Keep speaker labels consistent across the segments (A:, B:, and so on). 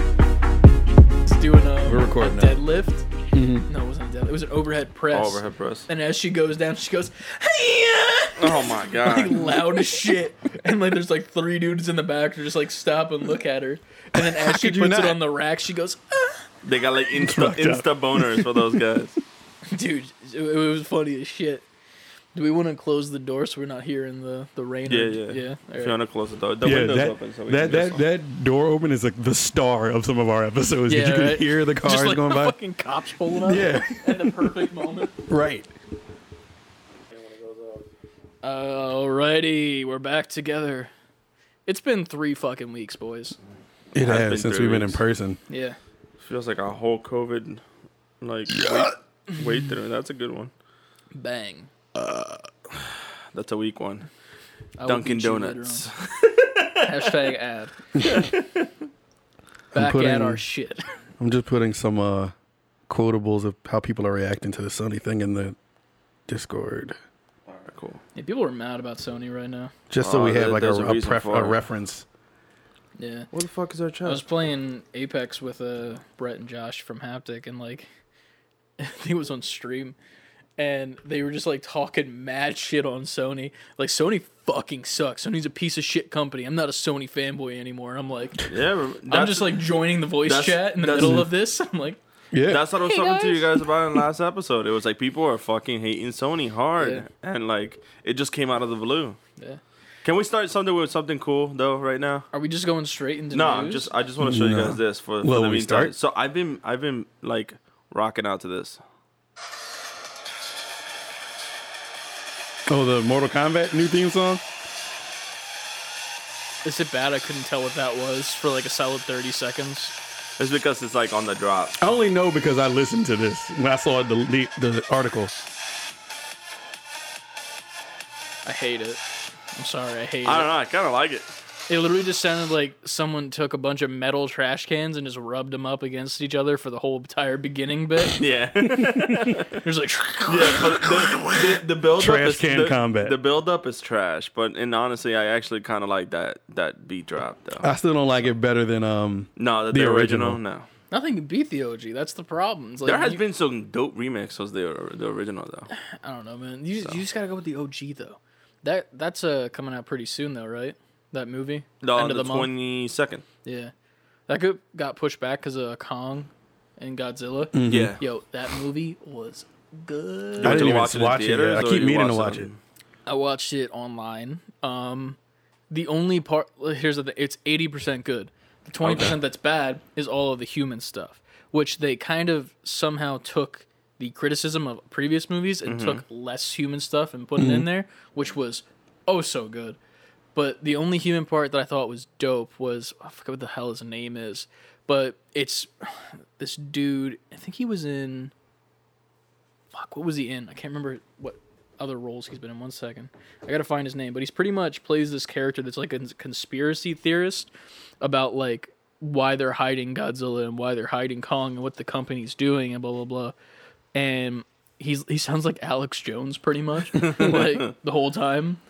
A: It's doing a,
B: We're recording
A: a
B: now.
A: deadlift. Mm-hmm. No, it wasn't a deadlift. It was an overhead press.
C: Oh, overhead press.
A: And as she goes down, she goes, hey uh,
C: Oh my god.
A: like
C: god.
A: loud as shit. And like there's like three dudes in the back who just like stop and look at her. And then as she
B: could you
A: puts it
B: not?
A: on the rack, she goes, ah.
C: They got like insta
B: Fucked up.
C: insta boners for those guys.
A: Dude, it, it was funny as shit. Do we want to close the door so we're not hearing the the rain?
C: Yeah,
A: or-
C: yeah.
A: yeah.
C: If you want to close the door, the
B: Yeah,
C: window's
B: that
C: open. So we
B: that that, that door open is like the star of some of our episodes.
A: Yeah,
B: you can hear the cars
A: Just like
B: going
A: the
B: by.
A: fucking cops pulling up.
B: Yeah,
A: At the perfect moment.
B: right.
A: Alrighty, we're back together. It's been three fucking weeks, boys.
B: It
C: Has
B: has since we've been in person.
A: Yeah.
C: feels like a whole COVID like wait, wait through. That's a good one.
A: Bang.
C: That's a weak one.
A: I
C: Dunkin'
A: beat you later
C: Donuts.
A: Hashtag ad. Back at our shit.
B: I'm just putting some uh, quotables of how people are reacting to the Sony thing in the Discord,
C: Alright, cool.
A: Yeah, people are mad about Sony right now.
B: just so
C: Oh,
B: we have like a,
C: a
B: a, pref- a reference.
A: Yeah.
C: What the fuck is our chat?
A: I was playing Apex with uh, Brett and Josh from Haptic, and like, I think it was on stream, and they were just like talking mad shit on Sony. Like, Sony fucking sucks. Sony's a piece of shit company. I'm not a Sony fanboy anymore. I'm like,
C: Yeah,
A: I'm just like joining the voice chat in the middle of this. I'm like,
B: Yeah,
C: That's what I was
A: Hey,
C: talking to you
A: guys.
C: guys about in the last episode. It was like people are fucking hating Sony hard,
A: Yeah.
C: and like it just came out of the blue.
A: yeah.
C: Can we start something with something cool though right now?
A: Are we just going straight into
C: No,
A: the
C: I'm just I just want to show you guys this for, for
B: Well,
C: the
B: we
C: meantime.
B: start?
C: So I've been I've been like rocking out to this.
B: oh the Mortal Kombat new theme song.
A: Is it bad? I couldn't tell what that was for like a solid 30 seconds.
C: It's because it's like on the drop.
B: I only know because I listened to this when I saw the le- the article.
A: I hate it. I'm sorry, I hate
C: I
A: it.
C: I don't know. I kind of like it.
A: It literally just sounded like someone took a bunch of metal trash cans and just rubbed them up against each other for the whole entire beginning bit.
C: Yeah,
A: There's like,
C: yeah. But the, the, the build
B: Trash
C: up is,
B: can
C: the,
B: combat.
C: The build up is trash, but and honestly, I actually kind of like that that beat drop though.
B: I still don't like it better than um.
C: no, the,
B: the
C: the original,
B: original.
C: no.
A: nothing can beat the OG. That's the problem. It's like,
C: There has
A: you-
C: been some dope remixes the the original though.
A: I don't know, man. You, you just gotta go with the OG though. That that's uh coming out pretty soon though, right? That movie.
C: No,
A: End
C: the
A: of the
C: twenty second.
A: Yeah, that got got pushed back because of Kong and Godzilla.
B: Mm-hmm.
C: Yeah.
A: Yo, that movie was good.
B: I didn't even
C: watch it
B: watch it yet.
C: theaters,
B: I keep meaning to watch it.
C: on-
A: I watched it online. Um, the only part here's the thing: it's eighty percent good. The twenty percent that's bad is all of the human stuff, which they kind of somehow took the criticism of previous movies and took less human stuff and put it in there, which was oh so good. But the only human part that I thought was dope was I forget what the hell his name is, but it's this dude. I think he was in. Fuck, what was he in? I can't remember what other roles he's been in. One second, I gotta find his name. But he's pretty much plays this character that's like a conspiracy theorist about like why they're hiding Godzilla and why they're hiding Kong and what the company's doing and blah blah blah. And he's he sounds like Alex Jones pretty much like the whole time.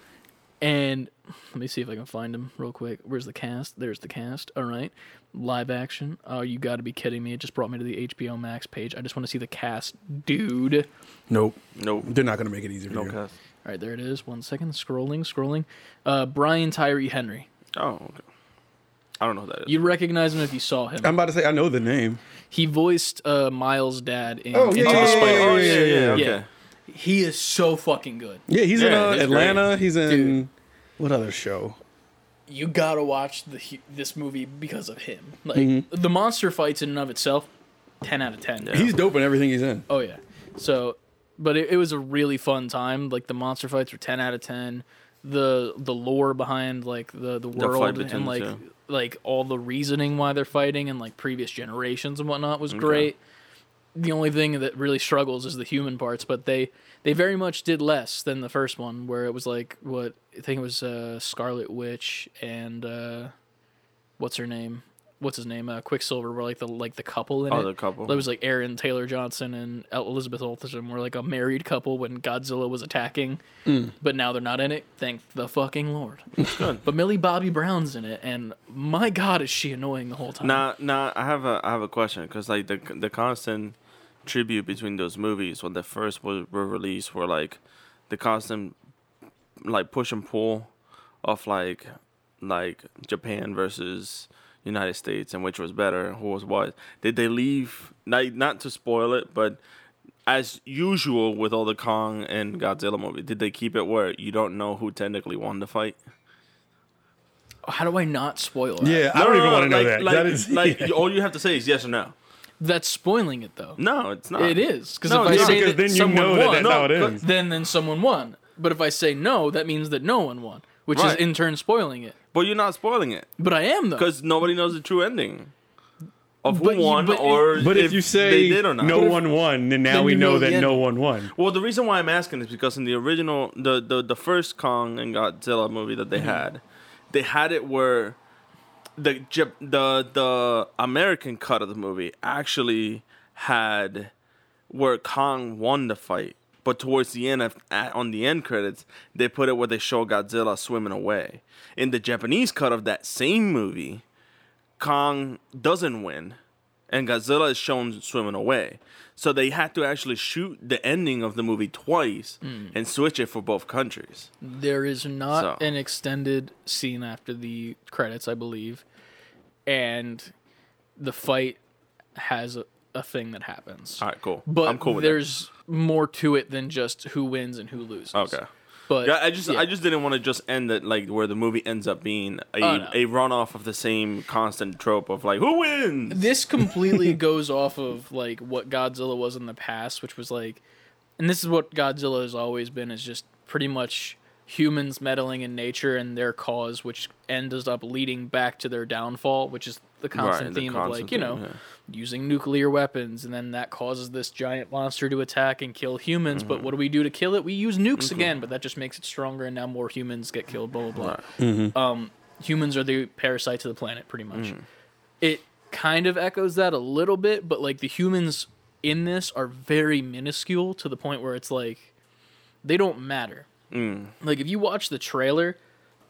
A: And let me see if I can find him real quick. Where's the cast? There's the cast. All right. Live action. Oh, you got to be kidding me. It just brought me to the HBO Max page. I just want to see the cast. Dude.
B: Nope,
C: Nope.
B: they're not gonna make it easy for
C: No
B: you.
C: cast.
A: All right, there it is. One second. Scrolling, scrolling. Uh, Brian Tyree Henry.
C: Oh, okay. I don't know who that is.
A: You'd recognize him if you saw him.
B: I'm about to say I know the name.
A: He voiced uh, Miles' dad in
B: Oh, yeah,
A: Into
B: yeah,
A: the
B: yeah,
A: Spider
B: yeah,
C: oh yeah, yeah,
B: yeah.
C: okay.
A: Yeah. He is so fucking good.
B: Yeah, he's in uh,
C: he's
B: Atlanta. He's in
A: Dude.
B: What other show?
A: You gotta watch the this movie because of him. Like
B: Mm-hmm.
A: the monster fights in and of itself, ten out of ten.
C: Yeah.
B: He's dope in everything he's in.
A: Oh yeah. So, but it, it was a really fun time. Like the monster fights were ten out of ten. The the lore behind like the the world
C: between
A: and like
C: two.
A: like all the reasoning why they're fighting and like previous generations and whatnot was great. The only thing that really struggles is the human parts, but they they very much did less than the first one, where it was like what I think it was uh, Scarlet Witch and uh, what's her name, what's his name, uh, Quicksilver, were like the like the couple in
C: Oh,
A: it.
C: the couple.
A: It was like Aaron Taylor Johnson and Elizabeth Olsen were like a married couple when Godzilla was attacking, but now they're not in it. Thank the fucking lord.
C: good.
A: But Millie Bobby Brown's in it, and my god, is she annoying the whole time?
C: Now, now I have a I have a question because like the the constant tribute between those movies when the first were, were released were like the constant like push and pull of like like Japan versus United States and which was better, who was what. Did they leave not not to spoil it, but as usual with all the Kong and Godzilla movie, did they keep it where you don't know who technically won the fight?
A: How do I not spoil it?
B: Yeah, I don't even want to know that.
C: Like,
B: that is
C: like all you have to say is yes or no.
A: That's spoiling it though.
C: No, it's not.
A: It is because
C: No,
A: if I
C: it's not,
A: say
B: because
A: that
B: then you
A: someone
B: know that
A: won,
B: that's how it
C: No,
B: ends.
A: then then someone won. But if I say no, that means that no one won, which is in turn spoiling it.
C: But you're not spoiling it
A: But I am though.
C: because nobody knows the true ending of who
A: But you-
C: won
A: but-
C: or
B: But if, you say
C: they did or not.
B: no
A: if-
B: one won, then now
A: then
B: we know,
A: know
B: that
A: the
B: no one won.
C: Well, the reason why I'm asking is because in the original, the the, the first Kong and Godzilla movie that
A: Mm-hmm.
C: they had, they had it where the the the American cut of the movie actually had where Kong won the fight, but towards the end at, on the end credits, they put it where they show Godzilla swimming away. In the Japanese cut of that same movie, Kong doesn't win, and Godzilla is shown swimming away. So they had to actually shoot the ending of the movie twice hmm. and switch it for both countries.
A: There is not
C: So.
A: an extended scene after the credits, I believe, and the fight has a, a thing that happens.
C: All right, cool.
A: But
C: I'm cool with that.
A: there's more to it than just who wins and who loses.
C: Okay.
A: But
C: Yeah, I just
A: yeah.
C: I just didn't want to just end it like where the movie ends up being a
A: Oh, no.
C: a runoff of the same constant trope of like who wins.
A: this completely goes off of like what Godzilla was in the past, which was like, and this is what Godzilla has always been is just pretty much humans meddling in nature and their cause, which ends up leading back to their downfall, which is the constant
C: Right, the
A: theme of
C: constant
A: like you know
C: theme, yeah.
A: Using nuclear weapons, and then that causes this giant monster to attack and kill humans.
C: Mm-hmm.
A: But what do we do to kill it? We use nukes again, but that just makes it stronger, and now more humans get killed. Blah blah blah um, humans are the parasites of the planet, pretty much. It kind of echoes that a little bit, but like the humans in this are very minuscule to the point where it's like they don't matter. Like if you watch the trailer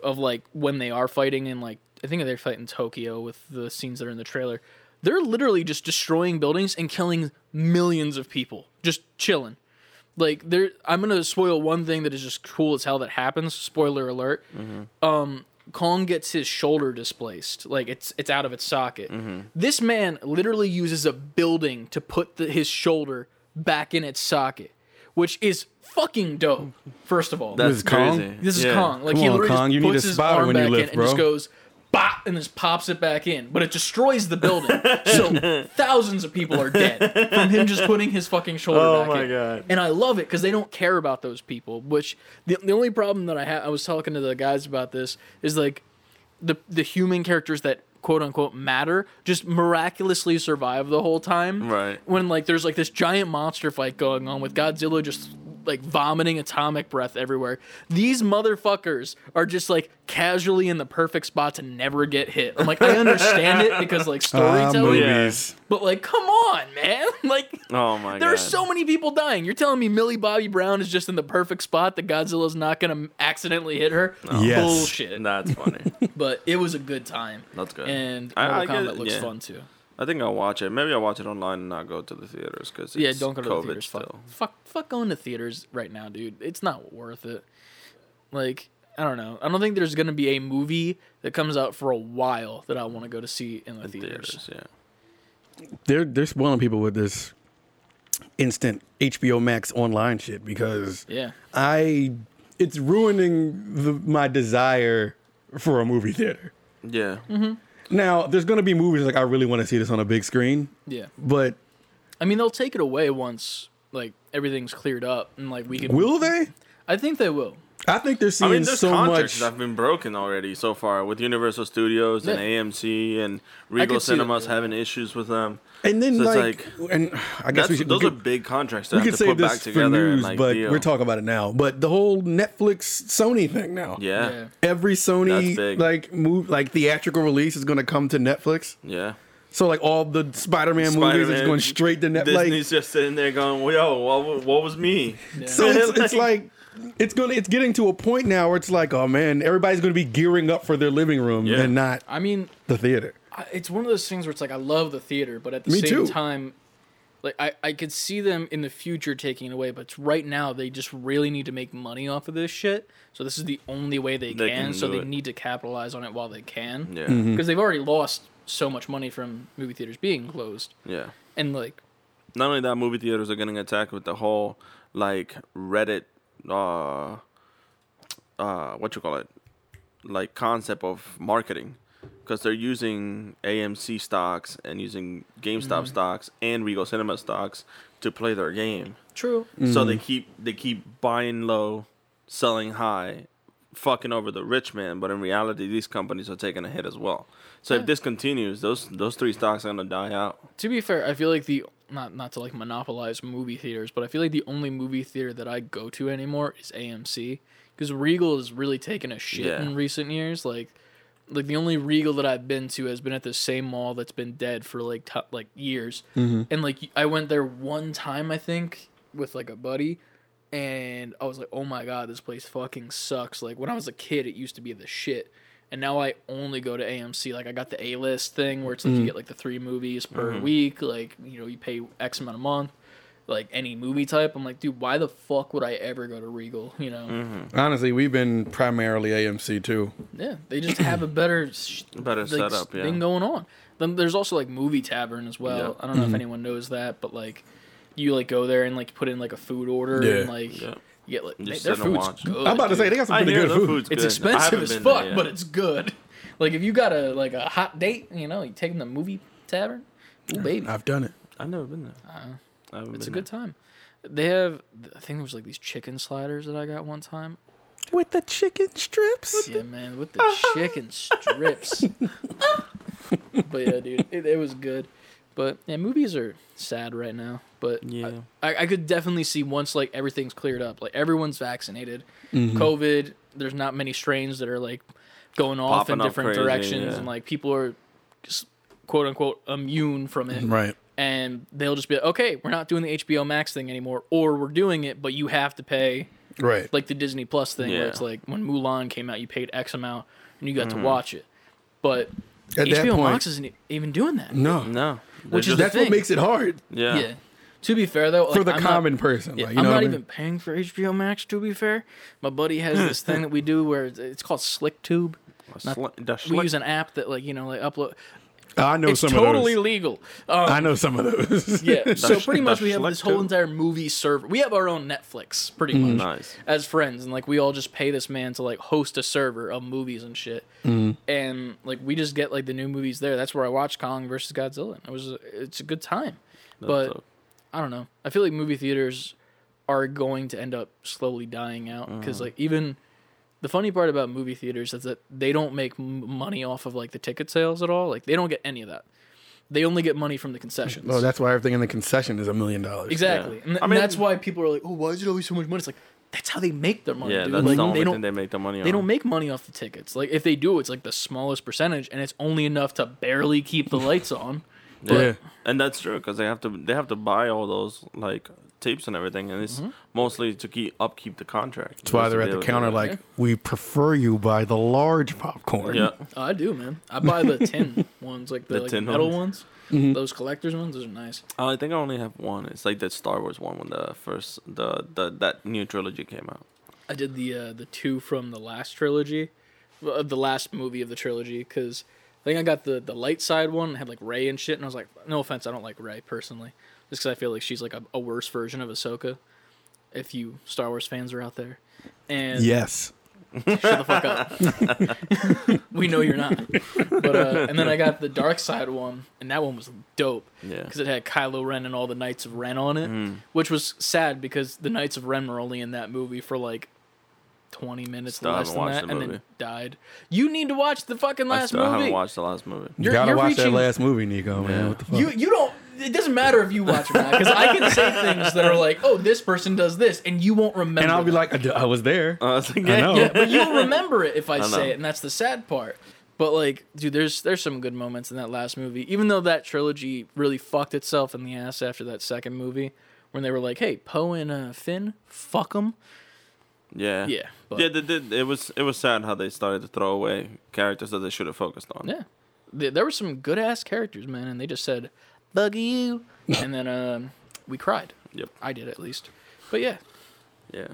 A: of like when they are fighting in like I think they're fighting Tokyo with the scenes that are in the trailer, they're literally just destroying buildings and killing millions of people, just chilling. Like there, I'm gonna spoil one thing that is just cool as hell that happens. Spoiler alert. Um, Kong gets his shoulder displaced, like it's it's out of its socket. This man literally uses a building to put the, his shoulder back in its socket, which is fucking dope. First of all,
C: That's
B: is Kong?
A: this is
C: Yeah.
A: Kong. Like
B: Come
A: he
B: on,
A: literally
B: Kong,
A: just
B: you need
A: puts
B: a
A: his
B: spotter
A: arm
B: when you
A: back
B: lift,
A: in and just goes bop and just pops it back in. But it destroys the building. so thousands of people are dead from him just putting his fucking shoulder
C: Oh
A: back
C: my
A: in.
C: God.
A: And I love it because they don't care about those people. Which the the only problem that I had, I was talking to the guys about this is like the the human characters that quote unquote matter just miraculously survive the whole time.
C: Right.
A: When like there's like this giant monster fight going on with Godzilla just like vomiting atomic breath everywhere. These motherfuckers are just like casually in the perfect spot to never get hit. I'm like I understand it because like
B: Ah,
A: storytelling,
B: movies.
A: but like come on, man. Like
C: Oh my
A: there
C: god.
A: are so many people dying. You're telling me Millie Bobby Brown is just in the perfect spot that Godzilla's not going to accidentally hit her?
B: Yes.
A: Bullshit.
C: That's funny.
A: But it was a good time.
C: That's good.
A: And
C: I-
A: Mortal
C: I get
A: Kombat
C: it,
A: looks
C: yeah.
A: fun too.
C: I think I'll watch it. Maybe I'll watch it online and not go to the theaters because
A: Yeah, don't go to
C: COVID
A: the theaters. Fuck,
C: Still.
A: fuck, fuck going to theaters right now, dude. It's not worth it. Like, I don't know. I don't think there's gonna be a movie that comes out for a while that I want to go to see in the theaters.
C: Theaters, yeah.
B: They're they're spoiling people with this instant HBO Max online shit because
A: Yeah.
B: I it's ruining the, my desire for a movie theater.
C: Yeah.
A: Mm-hmm.
B: Now, there's gonna be movies like I really want to see this on a big screen,
A: Yeah.
B: but
A: I mean, they'll take it away once like everything's cleared up and like we can.
B: will they?
A: I think they will.
B: I think they're
C: I
B: seeing
C: mean, there's
B: so much.
C: that have been broken already so far with Universal Studios and
A: Yeah.
C: AMC and Regal
A: could that,
C: Cinemas
A: yeah.
C: having issues with them.
B: And then
C: So it's
B: like, and I guess we should.
C: those
B: we
C: are big contracts
B: we
C: have
B: could
C: to
B: save
C: put back
B: this for
C: together
B: news,
C: like
B: but
C: deal.
B: we're talking about it now. But the whole Netflix Sony thing now.
C: Yeah,
A: Yeah.
B: Every Sony like move like theatrical release is going to come to Netflix.
C: yeah.
B: So like all the Spider-Man, movies is going straight to Netflix.
C: Disney's just sitting there going, "Yo, what, what was me?"
B: So it's, it's like it's going to it's getting to a point now where it's like, oh man, everybody's going to be gearing up for their living room
C: Yeah.
B: and not
A: I mean,
B: the theater.
A: I- it's one of those things where it's like I love the theater, but at the
B: Me
A: same
B: too.
A: time, like I, I could see them in the future taking it away, but right now they just really need to make money off of this shit. So this is the only way they,
C: They
A: can.
C: can
A: So
C: do
A: they
C: it.
A: need to capitalize on it while they can.
C: Yeah,
B: Mm-hmm.
A: Because they've already lost so much money from movie theaters being closed,
C: yeah.
A: and like
C: Not only that, movie theaters are getting attacked with the whole like Reddit, uh, uh, what you call it, like concept of marketing, because they're using AMC stocks and using GameStop stocks and Regal Cinema stocks to play their game.
A: true.
C: So they keep they keep buying low, selling high, fucking over the rich man. But in reality, these companies are taking a hit as well. So
A: Yeah.
C: if this continues, those those three stocks are gonna die out.
A: To be fair, I feel like the not not to like monopolize movie theaters, but I feel like the only movie theater that I go to anymore is AMC because Regal has really taken a shit
C: Yeah.
A: in recent years. Like, like the only Regal that I've been to has been at the same mall that's been dead for like t- like years, mm-hmm. and like I went there one time I think with like a buddy. And I was like, "Oh my god, this place fucking sucks!" Like when I was a kid, it used to be the shit, and now I only go to AMC. Like I got the A list thing where it's like you mm. get like the three movies per mm-hmm. week. Like you know you pay X amount a month. Like any movie type, I'm like, dude, why the fuck would I ever go to Regal? You know? Mm-hmm.
B: Honestly, we've been primarily AMC too.
A: Yeah, they just have a better sh-
C: Better
A: like,
C: setup, yeah.
A: thing going on. Then there's also like movie tavern as well.
C: Yeah.
A: I don't
B: Mm-hmm.
A: know if mm-hmm. anyone knows that, but like you like go there and like put in like a food order
B: Yeah.
A: and like
C: Yeah.
A: get like
C: Just
A: their food's
C: watch.
A: good.
B: I'm about to say they got some pretty good food.
C: food's
A: It's
C: good.
A: Expensive as
C: been there
A: fuck, but it's good. Like if you got a like a hot date, you know, you take them to movie tavern. Ooh, baby,
B: I've done it.
C: I've never been there.
A: Uh,
C: I haven't
A: it's a
C: been
A: good time. They have, I think there was like these chicken sliders that I got one time.
B: With the chicken strips.
A: Yeah, man, with the chicken strips. but yeah, dude, it, it was good. But yeah, movies are sad right now. But
C: Yeah.
A: I, I could definitely see once like everything's cleared up, like everyone's vaccinated,
C: Mm-hmm.
A: COVID. There's not many strains that are like going off
C: Popping
A: in different
C: crazy,
A: directions,
C: yeah.
A: and like people are just quote unquote immune from it
B: Right.
A: and they'll just be like, okay, we're not doing the HBO Max thing anymore, or we're doing it, but you have to pay
B: Right.
A: like the Disney Plus thing,
C: yeah.
A: where it's like when Mulan came out, you paid X amount and you got to watch it. But
B: At
A: HBO
B: point,
A: Max isn't even doing that.
B: no.
C: No.
A: Which
C: They're
A: is the
B: That's what makes it hard
C: yeah.
A: Yeah. To be fair though,
B: for
A: like,
B: the
A: I'm not-
B: common person.
A: yeah,
B: like, you
A: I'm
B: know
A: not
B: what I
A: even
B: mean?
A: paying for HBO Max. To be fair, my buddy has this thing that we do where it's- it's called SlickTube.
C: A
A: Not-
C: sli-
A: We use an app that like you know like upload.
B: I know
A: It's
B: some
A: totally
B: of those.
A: Totally legal. Um,
B: I know some of those.
A: Yeah. So pretty much we have this whole entire movie server. We have our own Netflix, pretty
B: Mm-hmm.
A: much,
C: Nice.
A: as friends, and like we all just pay this man to like host a server of movies and shit.
B: Mm-hmm.
A: And like we just get like the new movies there. That's where I watched Kong versus Godzilla. and It was it's a good time, but
C: dope.
A: I don't know. I feel like movie theaters are going to end up slowly dying out because
C: Mm-hmm.
A: like even the funny part about movie theaters is that they don't make m- money off of like the ticket sales at all. Like they don't get any of that. They only get money from the concessions.
B: Well, that's why everything in the concession is a million dollars.
A: Exactly.
C: Yeah.
A: And, th-
C: I
A: and
C: mean-
A: that's why people are like, "Oh, why is it always so much money?" It's like that's how they make their money.
C: Yeah,
A: dude.
C: that's
A: like,
C: the only
A: they
C: thing they make the money on.
A: they don't make money off the tickets. Like if they do, it's like the smallest percentage, and it's only enough to barely keep the lights on.
C: Yeah.
B: Yeah.
C: And that's true because they have to they have to buy all those like tapes and everything, and it's mostly to keep upkeep the contract.
B: That's why they're at the counter like, we prefer you buy the large popcorn.
C: yeah,
A: Oh, I do, man. I buy the tin ones, like the,
C: The
A: like
C: tin
A: metal
C: ones?
A: ones. Those collectors ones, those are nice.
C: I think I only have one. It's like the Star Wars one when the first the the that new trilogy came out.
A: I did the uh, the two from the last trilogy, uh, the last movie of the trilogy, because I think I got the the light side one, had like Rey and shit, and I was like, no offense, I don't like Rey personally, just because I feel like she's like a, a worse version of Ahsoka. If you Star Wars fans are out there, and
B: Yes.
A: shut the fuck up, we know you're not. But uh, and then I got the dark side one, and that one was dope
C: Yeah,
A: because it had Kylo Ren and all the Knights of Ren on it,
C: Mm.
A: which was sad because the Knights of Ren were only in that movie for like twenty minutes
C: Still
A: less than that,
C: the
A: and
C: movie.
A: then died. You need to watch the fucking
C: I
A: last
C: still
A: movie.
C: haven't watched the last movie.
B: You
A: You're-
B: gotta
A: you're
B: watch that last movie, Nico. Man, what the fuck?
A: You you don't. It doesn't matter if you watch it or not, because I can say things that are like, "Oh, this person does this," and you won't remember.
B: and I'll be
A: that.
B: like, I, d- I was there.
C: Uh, it's like,
B: I know.
A: yeah, but you'll remember it if I,
C: I
A: say
C: know.
A: it, and that's the sad part. But like, dude, there's there's some good moments in that last movie. Even though that trilogy really fucked itself in the ass after that second movie, when they were like, "Hey, Poe and uh, Finn, fuck them."
C: Yeah.
A: Yeah, but,
C: Yeah, they did. It was it was sad how they started to throw away characters that they should have focused on.
A: yeah. There, there were some good ass characters, man, and they just said, "Buggy you," and then um, we cried.
C: Yep.
A: I did at least. But yeah,
C: Yeah.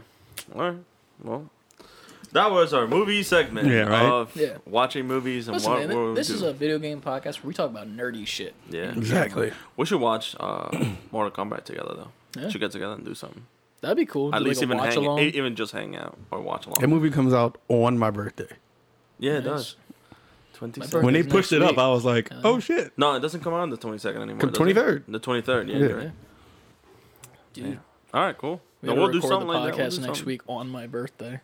C: All right. Well, that was our movie segment
B: Yeah, right?
C: of
A: Yeah.
C: watching movies and
A: listen,
C: what
A: man,
C: we'll
A: this
C: do.
A: is a video game podcast where we talk about nerdy shit.
C: yeah.
B: Exactly.
C: We should watch uh, Mortal Kombat together though.
A: Yeah.
C: Should get together and do something.
A: That'd be cool.
C: At
A: Do,
C: least
A: like,
C: even
A: watch
C: hang,
A: along.
C: even just hang out or watch along.
B: That movie comes out on my birthday.
C: yeah, it
A: Nice.
C: does. Twenty
B: When they
A: Birthday's
B: pushed it
A: next
B: up,
A: week.
B: I was like,
A: Uh,
B: oh shit.
C: No, it doesn't come out on the twenty second anymore.
B: Come
C: does it?
B: 23rd.
C: The twenty third. Yeah.
B: Yeah.
C: you're right.
A: Dude,
C: Yeah. All right. Cool.
A: we
C: Then
A: gotta
C: we'll do
A: record
C: something
A: the
C: like that. We'll do
A: next
C: something.
A: week on my birthday.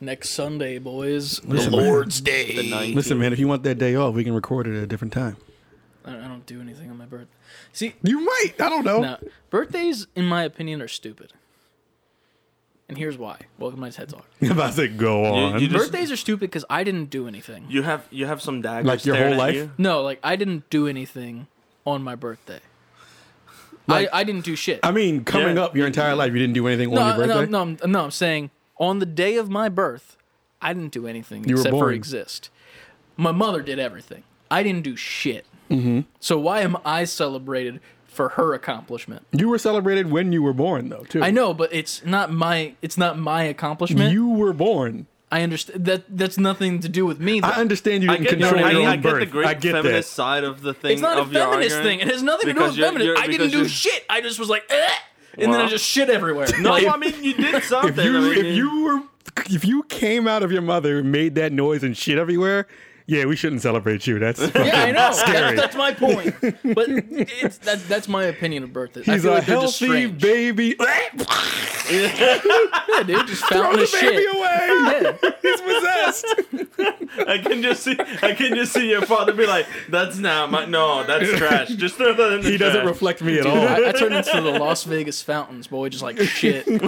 A: Next Sunday, boys.
B: Listen,
A: the
B: man.
A: Lord's Day.
C: The ninth.
B: Listen, man, if you want that day off, we can record it at a different time.
A: I don't, I don't do anything on my birthday. See,
B: You might. I don't know.
A: now birthdays, in my opinion, are stupid. And here's why. Welcome to my TED Talk.
B: I'm about to go on.
C: you just-
A: Birthdays are stupid because I didn't do anything.
C: You have you have some daggers
B: Like your
C: staring
B: whole
C: at
B: life?
C: you?
A: No, like I didn't do anything on my birthday.
B: Like-
A: I, I didn't do shit.
B: I mean, coming
C: Yeah.
B: up your entire life, you didn't do anything on
A: no,
B: your
A: no,
B: birthday?
A: no, I'm, no, I'm saying on the day of my birth, I didn't do anything
B: You were
A: except for
B: born.
A: exist. My mother did everything. I didn't do shit.
B: Mm-hmm.
A: So why am I celebrated for her accomplishment?
B: You were celebrated when you were born, though, too.
A: I know, but it's not my it's not my accomplishment.
B: You were born.
A: I understand that that's nothing to do with me. though.
B: I understand you
C: I
B: didn't
C: get,
B: control
C: I,
B: your own
C: I get
B: birth.
C: the great
B: I get
C: feminist
B: that.
C: side of the thing.
A: it's not a
C: your
A: feminist
C: argument.
A: thing. It has nothing to do with
C: Because you're-
A: feminism.
C: you're-
A: I didn't do shit. I just was like, eh, and then I just shit everywhere.
C: No,
A: Like,
C: I mean you did something.
B: If you
C: I mean,
B: if you were if you came out of your mother made that noise and shit everywhere, yeah, we shouldn't celebrate you. That's
A: Yeah, I know.
B: Scary.
A: That's, that's my point. But it's that, that's my opinion of birthdays. I
B: He's
A: feel
B: a
A: like they're just
B: healthy baby.
A: Yeah, dude, just
B: Throw
A: fountain
B: the
A: of
B: baby
A: shit.
B: away.
A: Yeah.
B: He's possessed.
C: I can just see, I can just see your father be like, "That's not my, no, that's trash. Just throw that in the
B: He doesn't reflect me at
A: Dude,
B: all.
A: I, I turned into the Las Vegas fountains, boy, just like shit. it's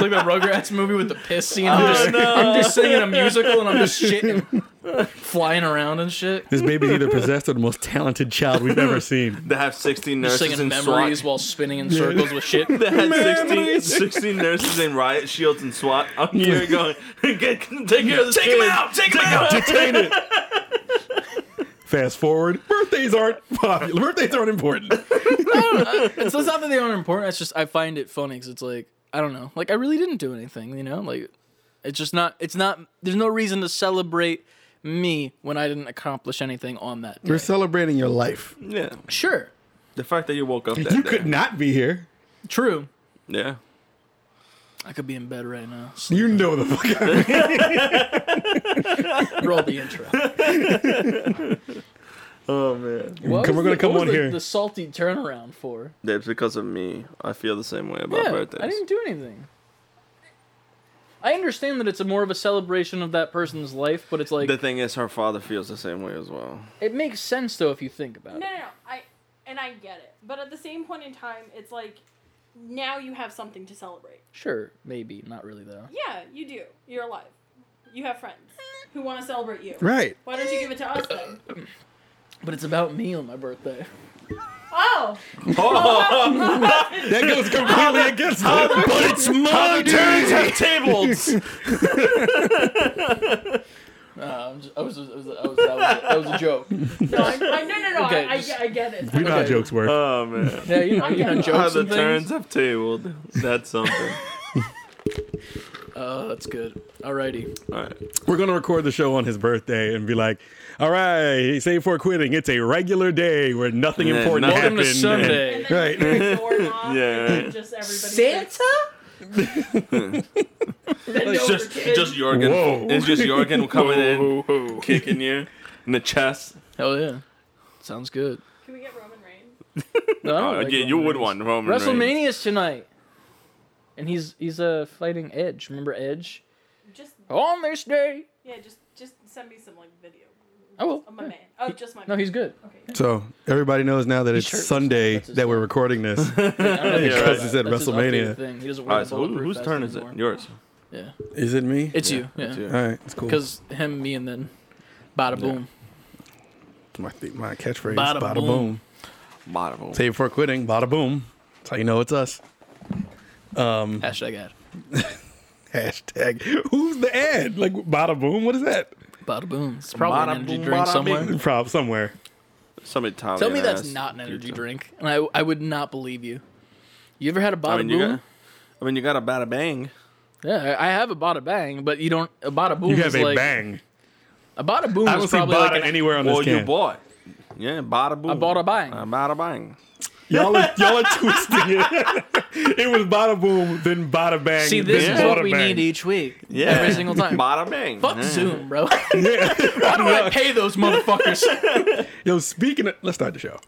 A: like the Rugrats movie with the piss scene. I'm, oh, just,
C: no.
A: I'm just singing a musical and I'm just shitting, flying around and shit.
B: This baby's either possessed or the most talented child we've ever seen.
C: They have 16 nurses
A: singing
C: in
A: memories
C: SWAT.
A: while spinning in circles with shit.
C: They had 16, 16 nurses in riot shields and SWAT out here going, Get, take care of this
A: Take
C: kid.
A: him out! Take him out!
B: Detain it. Fast forward. Birthdays aren't popular. Birthdays aren't important.
A: It's, it's not that they aren't important. It's just I find it funny because it's like I don't know. Like I really didn't do anything. You know, like it's just not. It's not. There's no reason to celebrate me when I didn't accomplish anything on that. Day.
B: We're celebrating your life.
C: Yeah.
A: Sure,
C: The fact that you woke up that
B: You
C: day.
B: could not be here.
A: true.
C: Yeah.
A: I could be in bed right now.
B: You know the fuck. I mean.
A: Roll the intro.
C: Oh, man.
A: What
B: Come- we're gonna
A: the-
B: come
A: what was
B: on
A: the,
B: here.
A: The salty turnaround for?
C: That's because of me. I feel the same way about
A: Yeah,
C: birthdays.
A: I didn't do anything. I understand that it's a more of a celebration of that person's life, but it's like
C: the thing is, her father feels the same way as well.
A: it makes sense though if you think about
D: No,
A: it.
D: no, no. I and I get it, but at the same point in time, it's like now you have something to celebrate.
A: Sure, maybe not really though.
D: Yeah, you do. You're alive. You have friends who want to celebrate you.
B: Right.
D: Why don't you give it to us then?
A: But it's about me on my birthday.
D: Oh,
B: That goes completely against it.
C: But it's my turns have tables.
A: Uh, just, I was, I was, I was, that, was that was a joke.
D: no, I, I, no, no, no.
A: Okay,
D: I, I,
A: just-
D: get- I get it.
B: We know how jokes work.
C: oh man.
A: Yeah, you know, you know,
D: Okay.
C: How the
A: and
C: turns
A: things.
C: have tabled. That's something.
A: Oh, that's good. Alrighty.
C: All right.
B: We're gonna record the show on his birthday and be like, "All right, say for quitting. It's a regular day where nothing
C: Yeah,
B: important
C: nothing-
A: Welcome to. Sunday.
D: And then
B: Right.
D: you the doorknob,
C: Yeah,
D: and
C: right.
D: just everybody
A: Santa?
C: It's just
D: kid.
C: just Jorgen.
B: Whoa.
C: It's just Jorgen coming in,
A: Whoa, whoa.
C: kicking you in the chest.
A: Hell yeah. Sounds good.
D: Can we get Roman Reigns?
A: No, I don't
C: Oh,
A: like
C: yeah, you would
A: Reigns.
C: want Roman Reigns.
A: WrestleMania's tonight. And he's he's uh fighting Edge. Remember Edge?
D: just
A: On this day.
D: yeah, just just send me some like video
A: I will.
D: of my man. Oh, just my
A: No,
D: man.
A: he's good.
D: okay.
B: So everybody knows now that
A: He's
B: it's
A: shirtless.
B: Sunday
A: That's his
B: that we're recording this.
A: because don't
C: Yeah, right.
A: got
B: This is at.
A: That's his
B: WrestleMania.
A: updated Thing. He doesn't
C: All
A: wear
C: right,
A: the
C: so who,
A: bulletproof
C: whose
A: vest
C: turn is it?
A: anymore.
C: Yours.
A: Yeah,
B: Is it me?
A: it's you.
C: it's
A: Yeah,
C: you.
B: All right, it's cool.
A: because him, me, and then bada boom.
B: my my catchphrase.
A: Bada
B: Bada,
A: boom.
B: boom.
C: Bada boom.
B: Save for quitting. Bada boom. That's how you know it's us.
A: Um, Hashtag ad.
B: Hashtag. Who's the ad? Like bada boom. What is that?
A: Bada boom. It's probably
C: Bada
A: an energy
C: boom,
A: drink
C: bada
A: somewhere.
C: bing.
B: Prob somewhere.
C: Some Italian.
A: Tell me that's
C: ass
A: not an energy
C: dude.
A: drink, and I I would not believe you. You ever had a bada
C: I mean, you
A: boom?
C: got. I mean, you got a bada bang.
A: Yeah, I I have a bada bang, but you don't. A bada boom
B: You
A: is
B: have a
A: like
B: bang.
A: a bada boom
B: I don't
A: is
B: see
A: probably
B: bada
A: like an,
B: anywhere on
C: Well,
B: this
C: you
B: can.
C: bought. Yeah, bada boom.
A: I bought a bang.
C: A bada bang.
B: Y'all are y'all are twisting it. it was bada boom, then bada bang.
A: See, this
B: then
A: is what
B: bada
A: we
B: bang.
A: need each week.
C: Yeah.
A: Every single time.
C: Bada bang.
A: Fuck
C: Yeah.
A: Zoom, bro. Why do I pay those motherfuckers?
B: Yo, speaking of, let's start the show.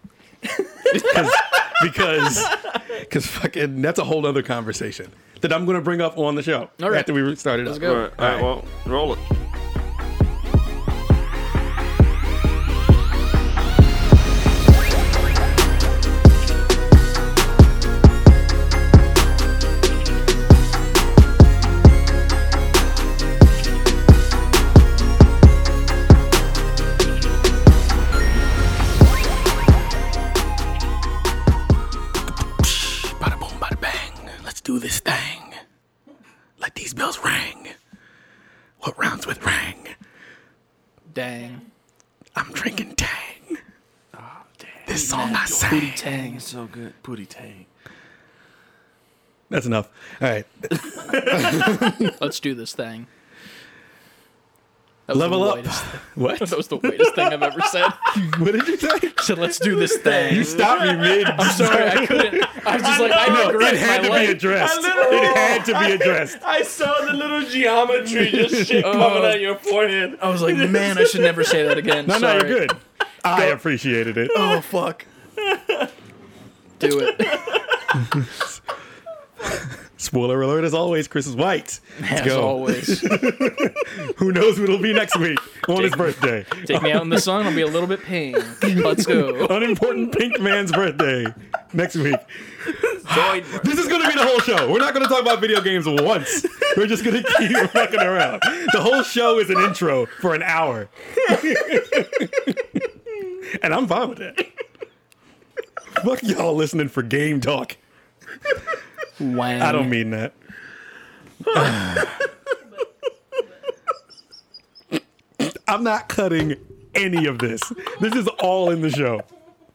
B: because, because fucking, that's a whole other conversation that I'm going to bring up on the show
A: All right.
B: after we start it
A: Let's
B: up.
A: go.
C: All right, all right, well, roll it.
A: Dang.
B: I'm drinking tang.
C: Oh, damn.
B: This song I
A: Booty
B: sang.
A: tang.
C: It's so good. Booty tang.
B: That's enough. All right.
A: Let's do this thing. That was
B: Level
A: the
B: up. What?
A: That was the whitest thing I've ever said.
B: what did you say?
A: So let's do this thing.
B: You stopped me mid. I'm
A: Sorry, I couldn't. I was just like, I
B: No,
A: regret
B: it had to
A: life.
B: be addressed. It had to be addressed.
C: I saw the little geometry just shit oh. coming
A: Oh.
C: out your forehead.
A: I was like, man, I should never say that again.
B: No,
A: Sorry.
B: no, you're good. I appreciated it.
A: Oh fuck. Do it.
B: Spoiler alert, as always, Chris is white. Let's
A: As
B: go.
A: always.
B: Who knows what it'll be next week on his birthday?
A: Take me out in the sun. I'll be a little bit pink. Let's go.
B: Unimportant pink man's birthday next week. This is going to be the whole show. We're not going to talk about video games once. We're just going to keep fucking around. The whole show is an intro for an hour. and I'm fine with that. Fuck y'all listening for game talk.
A: Wang.
B: I don't mean that. I'm not cutting any of this. This is all in the show.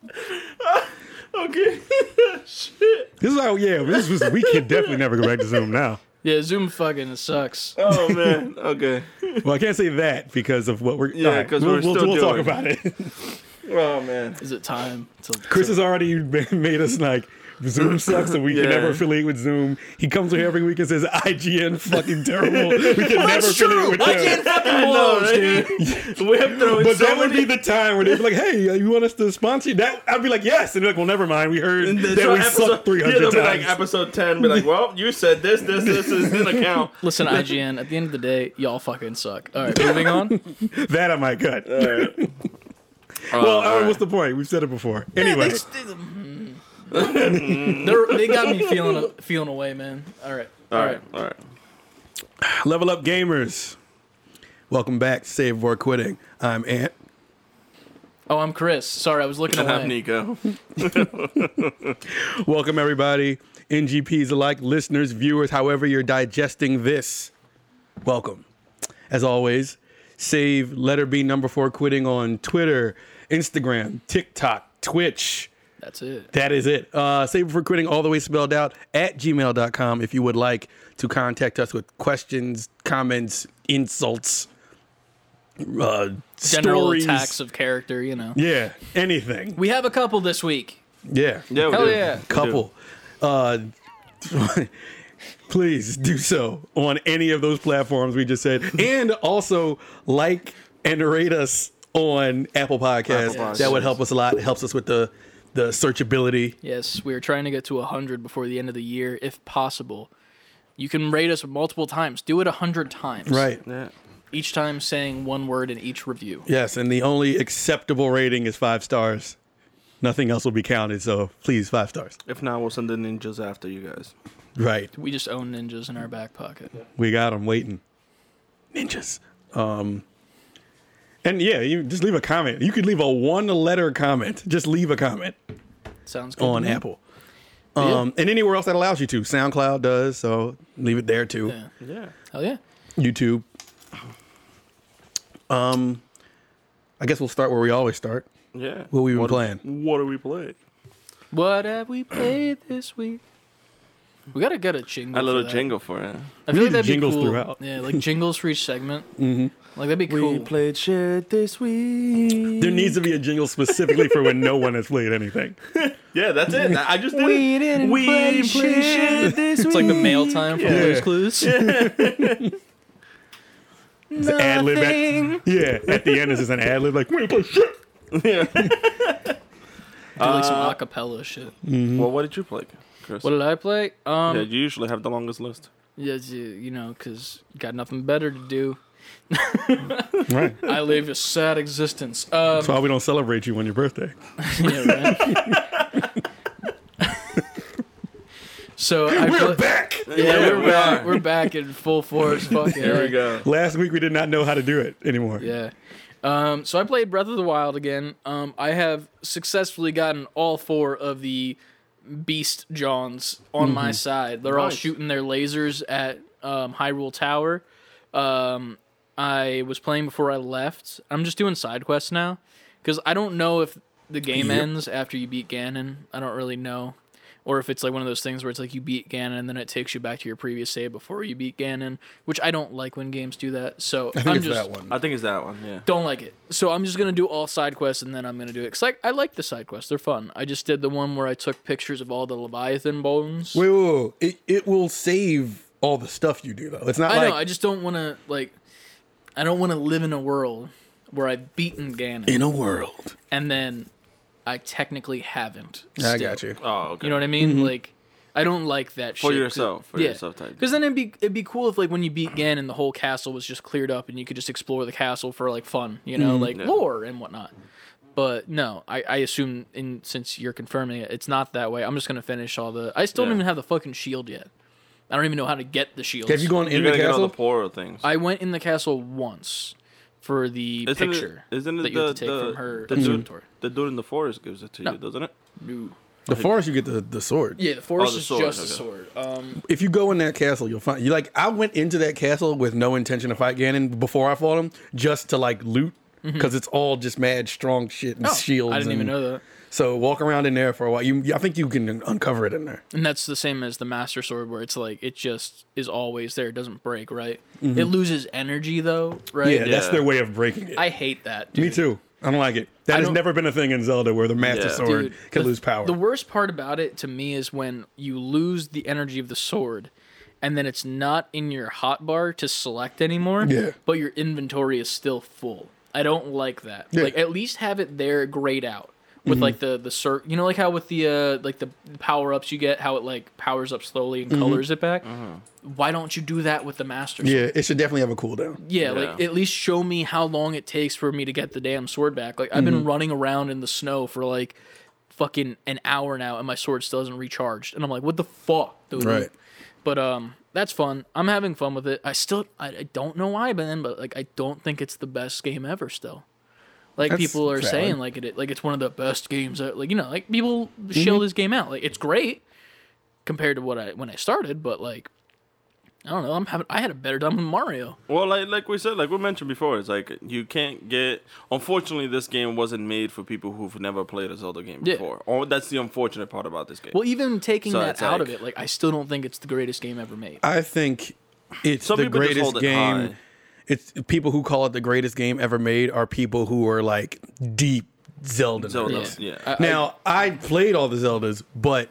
C: Okay. Shit.
B: This is how, yeah, this was, we can definitely never go back to Zoom now.
A: Yeah, Zoom fucking sucks.
C: Oh man. Okay.
B: Well, I can't say that because of what we're.
C: Yeah, because
B: we'll,
C: we're
B: we'll,
C: still
B: we'll talk about it.
C: Oh man.
A: Is it time to
B: Chris has already made us like Zoom sucks, and we
C: Yeah.
B: can never affiliate with Zoom. He comes here every week and says IGN fucking terrible. We can never affiliate with them.
C: I know, right? We're throwing
B: But
C: so
B: that would be the time where they'd be like, "Hey, you want us to sponsor you?" That I'd be like, "Yes," and they're like, "Well, never mind. We heard that
C: So
B: we
C: episode-
B: sucked three
C: yeah,
B: hundred
C: they'll be like episode ten. Be like, well, you said this, this, this, this didn't count.
A: Listen, IGN, at the end of the day, y'all fucking suck. All right, moving on.
B: that I might cut.
C: All right.
B: well, uh,
C: right.
B: what's the point? We've said it before. Anyway,
A: They're, they got me feeling feeling away, man. All right.
C: all right, all right.
B: level up gamers. Welcome back to Save for Quitting. I'm Ant.
A: Oh, I'm Chris. Sorry, I was looking
C: at I'm. Nico.
B: Welcome everybody, NGPs alike, listeners, viewers, however you're digesting this. Welcome. As always, save letter B number four quitting on Twitter, Instagram, TikTok, Twitch.
A: That's it.
B: That is it. Uh, save it for quitting all the way spelled out at gmail.com if you would like to contact us with questions, comments, insults, uh,
A: General
B: stories.
A: attacks of character, you know.
B: Yeah, anything.
A: We have a couple this week.
B: Yeah.
C: Yeah, we
A: Hell
C: do.
A: yeah.
B: Couple. Uh, please do so on any of those platforms we just said, and also like and rate us on Apple Podcasts.
C: Apple
B: That would help us a lot. It helps us with the the searchability.
A: Yes, we are trying to get to 100 before the end of the year, if possible. You can rate us multiple times. Do it a hundred times.
B: Right.
C: Yeah.
A: Each time saying one word in each review.
B: Yes, and the only acceptable rating is five stars. Nothing else will be counted, so please, five stars.
C: If not, we'll send the ninjas after you guys.
B: Right.
A: We just own ninjas in our back pocket.
B: We got them waiting. Ninjas. Um, and yeah, you just leave a comment. You could leave a one letter comment. Just leave a comment
A: Sounds good.
B: on
A: to me.
B: Apple.
A: Yeah.
B: Um, and anywhere else that allows you to. SoundCloud does, so leave it there too.
A: Yeah.
C: Yeah.
A: Hell yeah.
B: YouTube. Um, I guess we'll start where we always start.
C: Yeah.
B: What we been
C: What-
B: playing?
C: What are we playing?
A: What have we played this week? We gotta get a jingle.
C: A little
A: for that.
C: jingle for it.
A: I
B: We
A: feel
B: need
A: like that'd
B: jingles
A: be cool.
B: throughout.
A: Yeah, like jingles for each segment. Mm-hmm. Like that'd be cool.
C: played shit this week.
B: There needs to be a jingle specifically for when no one has played anything.
C: Yeah, that's it. I just did
A: We
C: it.
A: didn't
C: we
A: play
C: played
A: shit.
C: shit this week.
A: It's like the mail time from
B: Yeah.
A: Blue's Clues.
B: It's ad lib. At, yeah, at the end, it's just an ad lib like, we ain't play shit.
C: Yeah.
A: Do like some acapella shit.
C: Well, what did you play, Chris?
A: What did I play? Um,
C: yeah, you usually have the longest list.
A: yeah, you, you know, because got nothing better to do.
B: Right.
A: I live a sad existence. Um,
B: That's why we don't celebrate you on your birthday.
A: yeah, right. so I
B: We're
A: pla-
B: back.
A: Yeah,
C: Yeah,
A: we're
C: we
A: back.
C: are.
A: We're back in full force. Fucking
C: Here we go.
B: Last week we did not know how to do it anymore.
A: Yeah. Um, so I played Breath of the Wild again. Um, I have successfully gotten all four of the Beast Johns on my side. They're all shooting their lasers at um, Hyrule Tower. Um, I was playing before I left. I'm just doing side quests now because I don't know if the game
B: Yep.
A: ends after you beat Ganon. I don't really know. Or if it's like one of those things where it's like you beat Ganon and then it takes you back to your previous save before you beat Ganon, which I don't like when games do that. So
B: I think
A: am
B: it's
A: just
B: that one.
C: I think it's that one. Yeah.
A: don't like it. So I'm just gonna do all side quests and then I'm gonna do it. Cause I, I like the side quests; they're fun. I just did the one where I took pictures of all the Leviathan bones.
B: Wait, wait, wait. It, it will save all the stuff you do, though. It's not
A: I
B: like.
A: know. I just don't want to like. I don't want to live in a world where I've beaten Ganon
B: in a world.
A: and then I technically haven't.
B: I
A: still.
B: got you.
C: Oh, okay.
A: You know what I mean?
B: Mm-hmm.
A: Like, I don't like that
C: For
A: shit.
C: yourself, for yourself type.
A: Because then it'd be it'd be cool if like when you beat Ganon, the whole castle was just cleared up and you could just explore the castle for like fun, you know,
B: Mm-hmm.
A: like
C: Yeah.
A: lore and whatnot. But no, I, I assume in since you're confirming it, it's not that way. I'm just gonna finish all the. I still don't even have the fucking shield yet. I don't even know how to get the shield.
B: Have you gone
C: You're
B: in the
C: gonna get all
B: castle?
C: the poorer things.
A: I went in the castle once for the
C: Isn't it-
A: picture
C: isn't it
A: that you have
C: the-
A: to take
C: the-
A: from her
C: the dude-
A: inventory.
C: the dude in the forest gives it to
A: No.
C: you, doesn't it?
A: No.
B: the forest, you get the, the sword.
A: Yeah, the forest
C: the
A: is
C: sword,
A: just a
C: okay.
A: sword. Um,
B: If you go in that castle, you'll find you like I went into that castle with no intention to fight Ganon before I fought him, just to like loot because it's all just mad strong shit and
A: Mm-hmm. oh,
B: shields.
A: I didn't even
B: and-
A: know that.
B: So walk around in there for a while. You, I think you can uncover it in there.
A: And that's the same as the Master Sword, where it's like it just is always there. It doesn't break, right? It loses energy though, right?
B: Mm-hmm. Yeah, that's their way of breaking it.
A: I hate that. Dude.
B: Me too. I don't like it. That
A: I
B: has never been a thing in Zelda where the Master
C: Yeah.
B: Sword
A: Dude,
B: can
A: the-
B: lose power.
A: The worst part about it to me is when you lose the energy of the sword, and then it's not in your hotbar to select anymore.
B: Yeah.
A: But your inventory is still full. I don't like that.
B: Yeah. Mm-hmm.
A: Like at least have it there grayed out with like the the cir- you know like how with the uh like the power ups you get how it like powers up slowly and colors it back. Why don't you do that with the master? Sword?
B: Mm-hmm. yeah, it should definitely have a cooldown.
A: Yeah,
C: Yeah.
A: like at least show me how long it takes for me to get the damn sword back. Like I've
B: Mm-hmm.
A: been running around in the snow for like fucking an hour now, and my sword still hasn't recharged. And I'm like, what the fuck, dude?
B: Right.
A: But um, that's fun. I'm having fun with it. I still, I, I don't know why, Ben, but like I don't think it's the best game ever. Still, like
B: That's
A: people are
B: valid.
A: saying, like it, like it's one of the best games. That, like you know, like people
B: Mm-hmm.
A: shill this game out. Like it's great compared to what I when I started, but like. I don't know. I'm having. I had a better time with Mario.
C: Well, like like we said, like we mentioned before, it's like you can't get. Unfortunately, this game wasn't made for people who've never played a Zelda game
A: Yeah.
C: before. Or that's the unfortunate part about this game.
A: Well, even taking
C: So
A: that
C: it's
A: out of it, like I still don't think it's the greatest game ever made.
B: I think it's
C: Some
B: the greatest
C: hold it
B: game.
C: high.
B: It's people who call it the greatest game ever made are people who are like deep Zelda. nerds.
C: Zelda,
A: Yeah.
C: yeah.
A: I- I-
B: Now I played all the Zeldas, but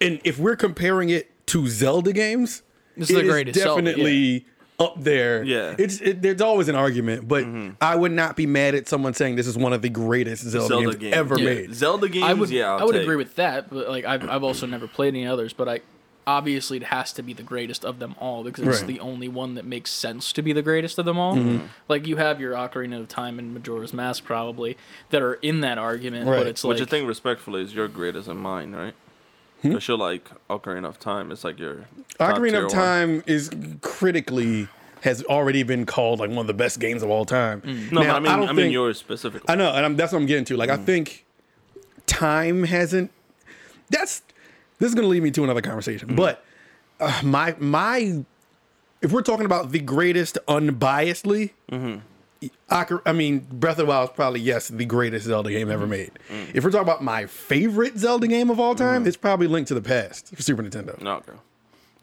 B: and if we're comparing it to Zelda games,
A: This is
B: it
A: the greatest Zelda,
B: definitely up there.
C: Yeah.
B: it's it, there's always an argument, but mm-hmm. I would not be mad at someone saying this is one of the greatest Zelda,
C: Zelda
B: games
C: games.
B: ever
A: Yeah.
B: made.
C: Zelda games,
A: I would,
C: yeah, I'll
A: I would
C: take.
A: agree with that, but like I've, I've also never played any others. But I, obviously it has to be the greatest of them all because it's
B: Right.
A: the only one that makes sense to be the greatest of them all.
B: Mm-hmm.
A: Like you have your Ocarina of Time and Majora's Mask probably that are in that argument,
B: Right.
A: but it's
C: Which
A: like
C: I think respectfully is your greatest and mine, right?
B: Hmm?
C: Because you're like Ocarina of Time. It's like your top
B: Ocarina
C: tier
B: of
C: one.
B: Time is critically has already been called like one of the best games of all time.
C: No,
B: Now,
C: but I mean, I,
B: don't
C: mean
B: think-
C: yours specifically.
B: I know, and I'm, that's what I'm getting to. Like, I think time hasn't. That's this is going to lead me to another conversation. Mm-hmm. But uh, my my, if we're talking about the greatest unbiasedly, mm-hmm. Ocar- I mean, Breath of the Wild is probably yes the greatest Zelda game ever mm-hmm. made. Mm. If we're talking about my favorite Zelda game of all time, it's probably Link to the Past for Super Nintendo.
C: No, okay.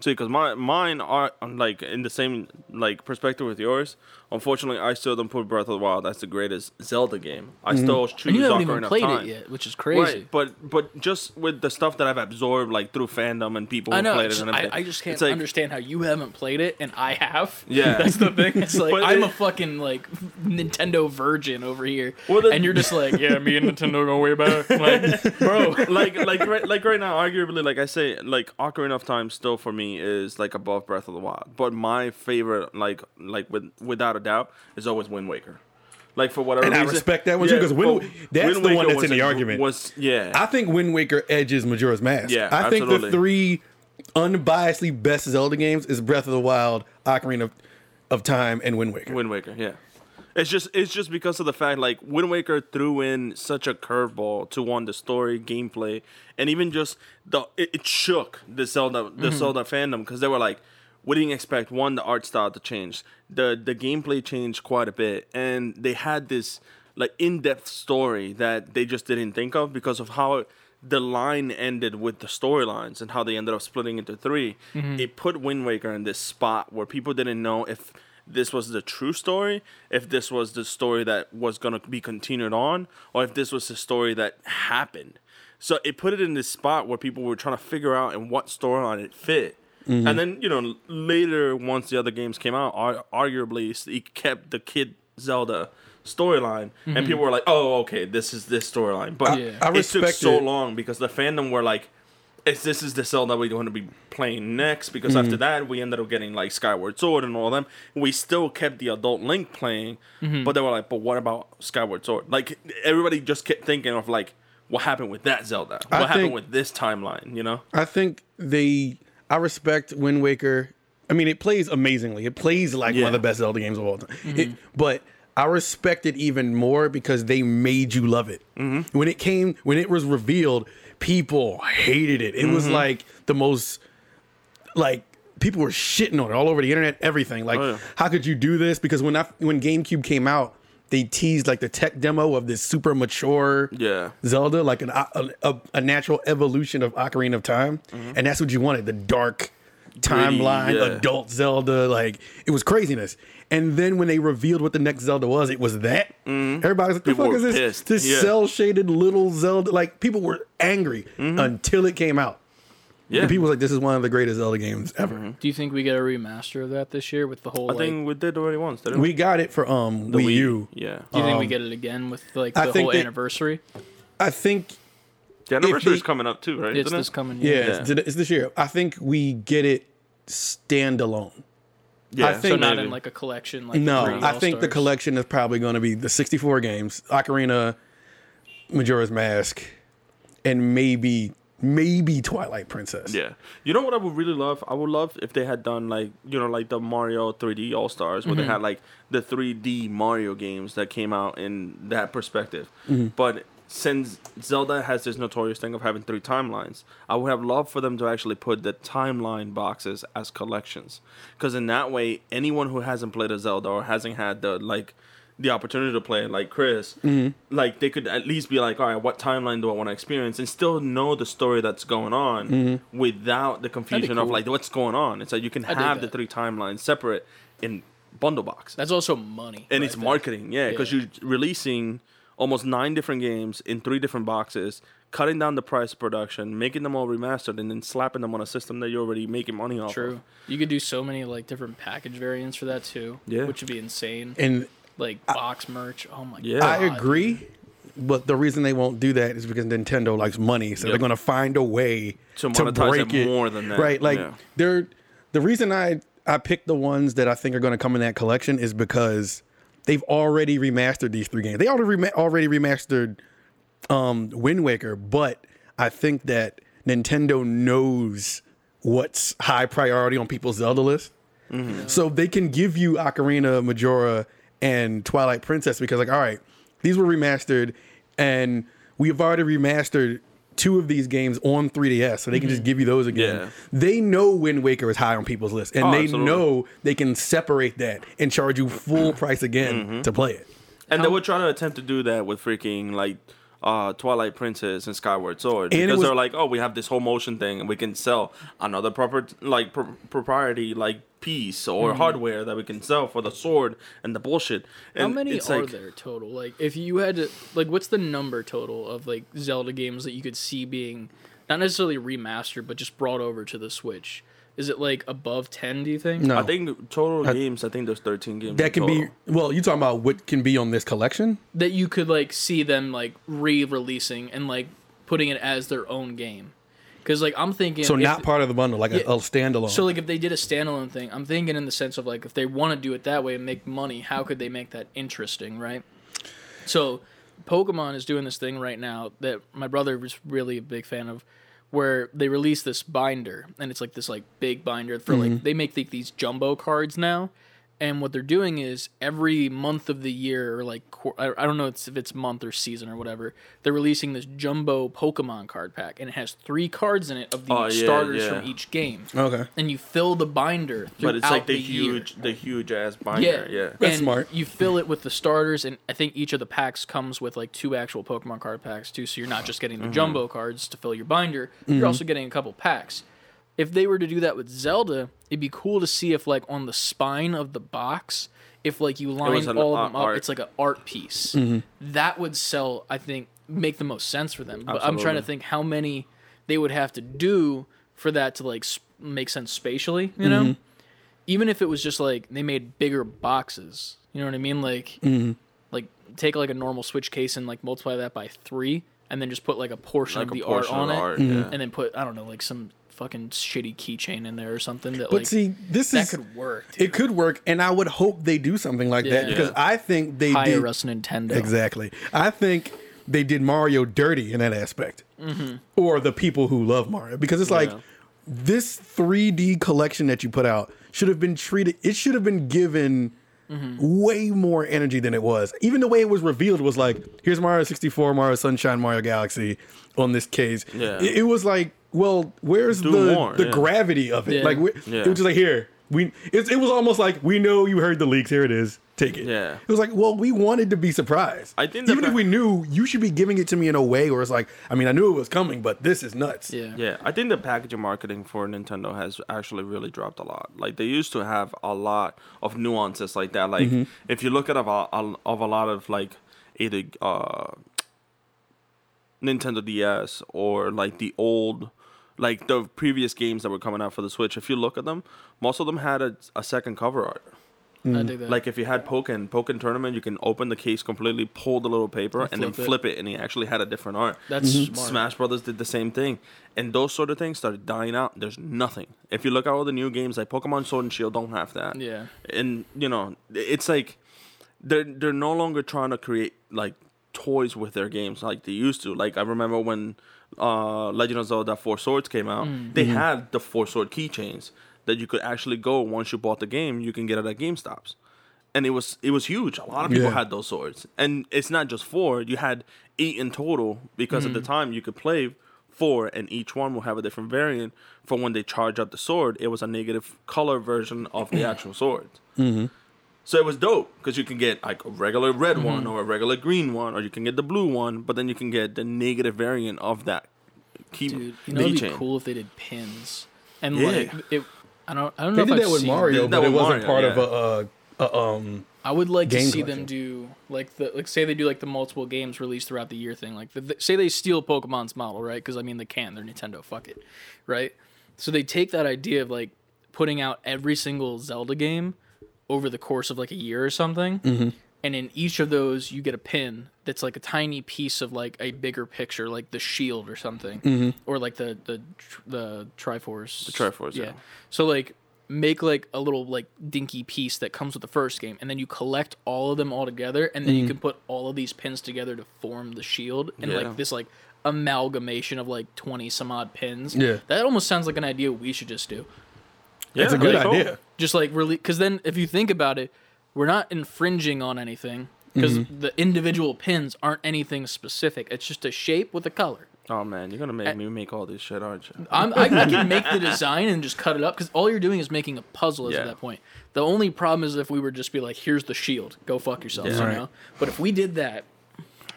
C: See, because my mine are like in the same like perspective with yours. Unfortunately, I still don't put Breath of the Wild as the greatest Zelda game. I mm-hmm. still choose
A: and you haven't
C: Ocarina
A: even played it yet, which is crazy.
C: Right, but but just with the stuff that I've absorbed, like through fandom and people who
A: I know.
C: played it, and
A: I, I just can't
C: like,
A: understand how you haven't played it and I have.
C: Yeah.
A: that's the thing. It's like
C: But
A: I'm
C: it-
A: a fucking like Nintendo virgin over here,
C: Well, the-
A: and you're just like, yeah, me and Nintendo go way back, like, bro.
C: like like right like right now, arguably, like I say, like Ocarina of Time still for me is like above Breath of the Wild. But my favorite, like like with without a doubt, is always Wind Waker. Like for whatever
B: And I respect that one too, 'cause Wind- that's the one that's in the
C: a-
B: argument.
C: Was yeah,
B: I think Wind Waker edges Majora's Mask.
C: Yeah,
B: I think the three unbiasedly best Zelda games is Breath of the Wild, Ocarina of, of Time, and Wind Waker.
C: Wind Waker, yeah. It's just it's just because of the fact like Wind Waker threw in such a curveball to one the story, gameplay, and even just the it, it shook the Zelda the mm-hmm. Zelda fandom because they were like, we didn't expect one the art style to change, the the gameplay changed quite a bit, and they had this like in depth story that they just didn't think of because of how. The line ended with the storylines and how they ended up splitting into 3 mm-hmm. It put Wind Waker in this spot where people didn't know if this was the true story, if this was the story that was going to be continued on, or if this was the story that happened. So it put it in this spot where people were trying to figure out in what storyline it fit. And then, you know, later, once the other games came out, ar- arguably, it kept the Kid Zelda storyline. And people were like, oh, okay, this is this storyline. But
A: Yeah.
B: I
C: it took so
B: it.
C: long because the fandom were like, it's, this is the Zelda we're going to be playing next because
B: Mm-hmm.
C: after that we ended up getting like Skyward Sword and all them. We still kept the adult Link playing,
B: Mm-hmm.
C: but they were like, but what about Skyward Sword? Like everybody just kept thinking of like what happened with that Zelda? What
B: I
C: happened
B: think-
C: with this timeline? You know?
B: I think they. I respect Wind Waker. I mean, it plays amazingly. It plays like one of the best Zelda games of all time. Mm-hmm. It, but I respect it even more because they made you love it. Mm-hmm. When it came, when it was revealed, people hated it. It was mm-hmm. like the most, like people were shitting on it all over the internet. Everything like,
C: Oh, yeah.
B: how could you do this? Because when I when GameCube came out, they teased like the tech demo of this super mature
C: Yeah.
B: Zelda, like an, a, a, a natural evolution of Ocarina of Time, mm-hmm. and that's what you wanted—the dark timeline,
C: yeah.
B: adult Zelda. Like it was craziness. And then when they revealed what the next Zelda was, it was that. Mm-hmm. Everybody was like, "The
C: People
B: fuck is this?
C: pissed.
B: This
C: Yeah.
B: cell shaded little Zelda?" Like people were angry mm-hmm. until it came out.
C: Yeah.
B: And people was like, "This is one of the greatest Zelda games ever."
A: Do you think we get a remaster of that this year with the whole?
C: I
A: like,
C: think we did already once, didn't we?
B: We got it for um
C: The
B: Wii U.
C: Yeah.
A: do you think we
B: um,
A: get it again with like
B: I
A: the
B: think
A: whole
B: they-
A: anniversary?
B: I think
C: The anniversary's
B: they-
C: coming up too, right?
A: It's
C: Isn't
A: this
C: it?
A: coming
B: yeah,
A: year.
B: It's, it's this year. I think we get it standalone.
C: Yeah,
B: I think-
A: So not
C: maybe.
A: in like a collection. Like
B: No,
A: the
B: I think the collection is probably going to be the 64 games, Ocarina, Majora's Mask, and maybe maybe Twilight Princess.
C: Yeah. You know what I would really love? I would love if they had done like, you know, like the Mario 3D All Stars, where they mm-hmm. had like the 3D Mario games that came out in that perspective. Mm-hmm. But since Zelda has this notorious thing of having three timelines, I would have loved for them to actually put the timeline boxes as collections. Because in that way, anyone who hasn't played a Zelda or hasn't had the, like, the opportunity to play like Chris, mm-hmm. like they could at least be like, all right, what timeline do I want to experience, and still know the story that's going on mm-hmm. without the confusion of like what's going on. It's like you can
A: dig
C: have the three timelines separate in bundle box.
A: That's also money.
C: and
A: right
C: it's
A: there.
C: marketing, yeah, because
A: Yeah.
C: you're releasing almost nine different games in three different boxes, cutting down the price of production, making them all remastered, and then slapping them on a system that you're already making money off.
A: True.
C: Of.
A: You could do so many like different package variants for that too.
C: Yeah.
A: Which would be insane.
B: And
A: Like box merch. Oh my
C: Yeah.
A: god.
B: I agree, but the reason they won't do that is because Nintendo likes money, so
C: Yep.
B: they're gonna find a way
C: To
B: to, break
C: it
B: it
C: more than that,
B: Right? Like
C: yeah.
B: they're the reason I I picked the ones that I think are gonna come in that collection is because they've already remastered these three games. They already rema- already remastered um Wind Waker, but I think that Nintendo knows what's high priority on people's Zelda list. So they can give you Ocarina, Majora, and Twilight Princess because, like, all right, these were remastered, and we've already remastered two of these games on 3DS, so they can just give you those again.
C: Yeah.
B: They know Wind Waker is high on people's list, and
C: Oh,
B: they
C: absolutely.
B: know they can separate that and charge you full price again
C: Mm-hmm.
B: to play it.
C: And they were trying to attempt to do that with freaking like uh, Twilight Princess and Skyward Sword
B: And
C: because
B: was-
C: they're like, oh, we have this whole motion thing, and we can sell another proper like pro- propriety like piece or
B: Mm-hmm.
C: hardware that we can sell for the sword and the bullshit.
A: How many
C: it's
A: are
C: like,
A: there total? Like, if you had to, like, what's the number total of like Zelda games that you could see being not necessarily remastered, but just brought over to the Switch? Is it like above ten? Do you think?
B: No,
C: I think total games. I think there's 13 games.
B: that
C: in
B: can be. Well, you talking about what can be on this collection?
A: that you could like see them like re-releasing and like putting it as their own game. Because like I'm thinking,
B: So not part of the bundle, like a,
A: Yeah.
B: a standalone.
A: So like if they did a standalone thing, I'm thinking in the sense of like if they want to do it that way and make money, how could they make that interesting, right? So Pokemon is doing this thing right now that my brother was really a big fan of where they release this binder and it's like this like big binder for like mm-hmm. they make like, these jumbo cards now and what they're doing is every month of the year or like I I don't know if it's month or season or whatever they're releasing this jumbo Pokemon card pack and it has three cards in it of the
C: Oh, yeah,
A: starters
C: yeah.
A: from each game
B: okay.
A: and you fill the binder
C: But it's like the,
A: throughout year.
C: huge, the huge ass binder. Yeah.
B: That's
A: and
B: smart.
A: You fill it with the starters, and I think each of the packs comes with like two actual Pokemon card packs too. So you're not just getting the mm-hmm. jumbo cards to fill your binder; you're mm-hmm. also getting a couple packs. If they were to do that with Zelda, it'd be cool to see if like on the spine of the box, if like you line all of
C: art-
A: them up,
C: art.
A: it's like an art piece. Mm-hmm. That would sell, I think, make the most sense for them. But I'm trying to think how many they would have to do for that to like sp- make sense spatially. You know mm-hmm. even if it was just like they made bigger boxes, you know what I mean? Like, mm-hmm. like take like a normal Switch case and like multiply that by three, and then just put like a portion
C: Like
A: of
C: a
A: the
C: portion
A: art on
C: the
A: it,
C: art, Mhm. yeah.
A: and then put I don't know like some fucking shitty keychain in there or something that
B: But
A: like
B: see, this
A: that
B: is
A: could work. Dude.
B: it could work, and I would hope they do something like that
A: Yeah.
B: because I think they
A: Hire
B: did
A: us Nintendo.
B: exactly. I think they did Mario dirty in that aspect, mm-hmm. or the people who love Mario because it's like
C: Yeah.
B: this 3D collection that you put out should have been treated. It should have been given. Mm-hmm. Way more energy than it was. Even the way it was revealed was like, here's Mario 64, Mario Sunshine, Mario Galaxy on this case.
C: Yeah.
B: It, it was like, well, where's
C: Do
B: the
C: more,
B: the
C: yeah.
B: gravity of it?
A: Yeah.
B: Like, we-
C: Yeah.
B: it was just like, here, we. It, it was almost like we know you heard the leaks. Here it is. Take it.
C: Yeah.
B: It was like, well, we wanted to be surprised.
C: I think the
B: even if we knew, you should be giving it to me in a way where it's like, I mean, I knew it was coming, but this is nuts.
A: Yeah.
C: Yeah, I think the packaging marketing for Nintendo has actually really dropped a lot. Like they used to have a lot of nuances like that. Like if you look at of a, of a lot of like either uh, Nintendo DS or like the old, like the previous games that were coming out for the Switch. If you look at them, most of them had a, a second cover art. Mm.
A: I dig that.
C: Like if you had Pokken, Pokken tournament, you can open the case completely, pull the little paper, and then
A: flip it.
C: flip it, and he actually had a different art.
A: that's mm-hmm. smart.
C: Smash Brothers did the same thing, and those sort of things started dying out. There's nothing. If you look at all the new games, like Pokemon Sword and Shield, don't have that.
A: Yeah.
C: and you know, it's like they're they're no longer trying to create like toys with their games like they used to. Like I remember when uh, Legend of Zelda Four Swords came out, mm. they mm-hmm. had the Four Sword keychains that you could actually go once you bought the game, you can get it at GameStops. And it was it was huge. A lot of people
B: Yeah.
C: had those swords, and it's not just four. You had eight in total because at the mm. time you could play four, and each one will have a different variant. For when they charge up the sword, it was a negative color version of the actual sword. Mm-hmm. So it was dope because you can get like a regular red one or a regular green one, or you can get the blue one, but then you can get the negative variant of that key
A: Dude, you know, it'd be
C: keychain.
A: cool if they did pins and
C: Yeah.
A: like it. I don't. I don't know
B: They
A: if
B: did
A: I've
B: that with Mario,
C: Did that
B: but it wasn't
C: Mario,
B: part of
C: yeah.
B: a, a, a um.
A: I would like to see
B: collection.
A: them do like the like say they do like the multiple games released throughout the year thing. Like the, the- say they steal Pokemon's model, right? Because I mean they can. They're Nintendo. Fuck it, right? So they take that idea of like putting out every single Zelda game over the course of like a year or something, and in each of those you get a pin that's like a tiny piece of like a bigger picture, like the shield or something,
B: Mm-hmm.
A: or like the the the Triforce. The
C: Triforce, yeah.
A: So like make like a little like dinky piece that comes with the first game, and then you collect all of them all together, and then
B: Mm-hmm.
A: you can put all of these pins together to form the shield, and
C: Yeah.
A: like this like amalgamation of like twenty some odd pins.
B: Yeah.
A: that almost sounds like an idea we should just do
C: Yeah,
B: It's a good
C: really cool.
B: idea.
A: just like really because then if you think about it we're not infringing on anything because
B: Mm-hmm.
A: the individual pins aren't anything specific it's just a shape with a color
C: Oh man, you're gonna make me make all this shit, aren't you?
A: I'm, I, I can make the design and just cut it up because all you're doing is making a puzzle
C: Yeah.
A: at that point the only problem is if we were just be like here's the shield go fuck yourself
C: Yeah.
A: you
B: Right.
A: know but if we did that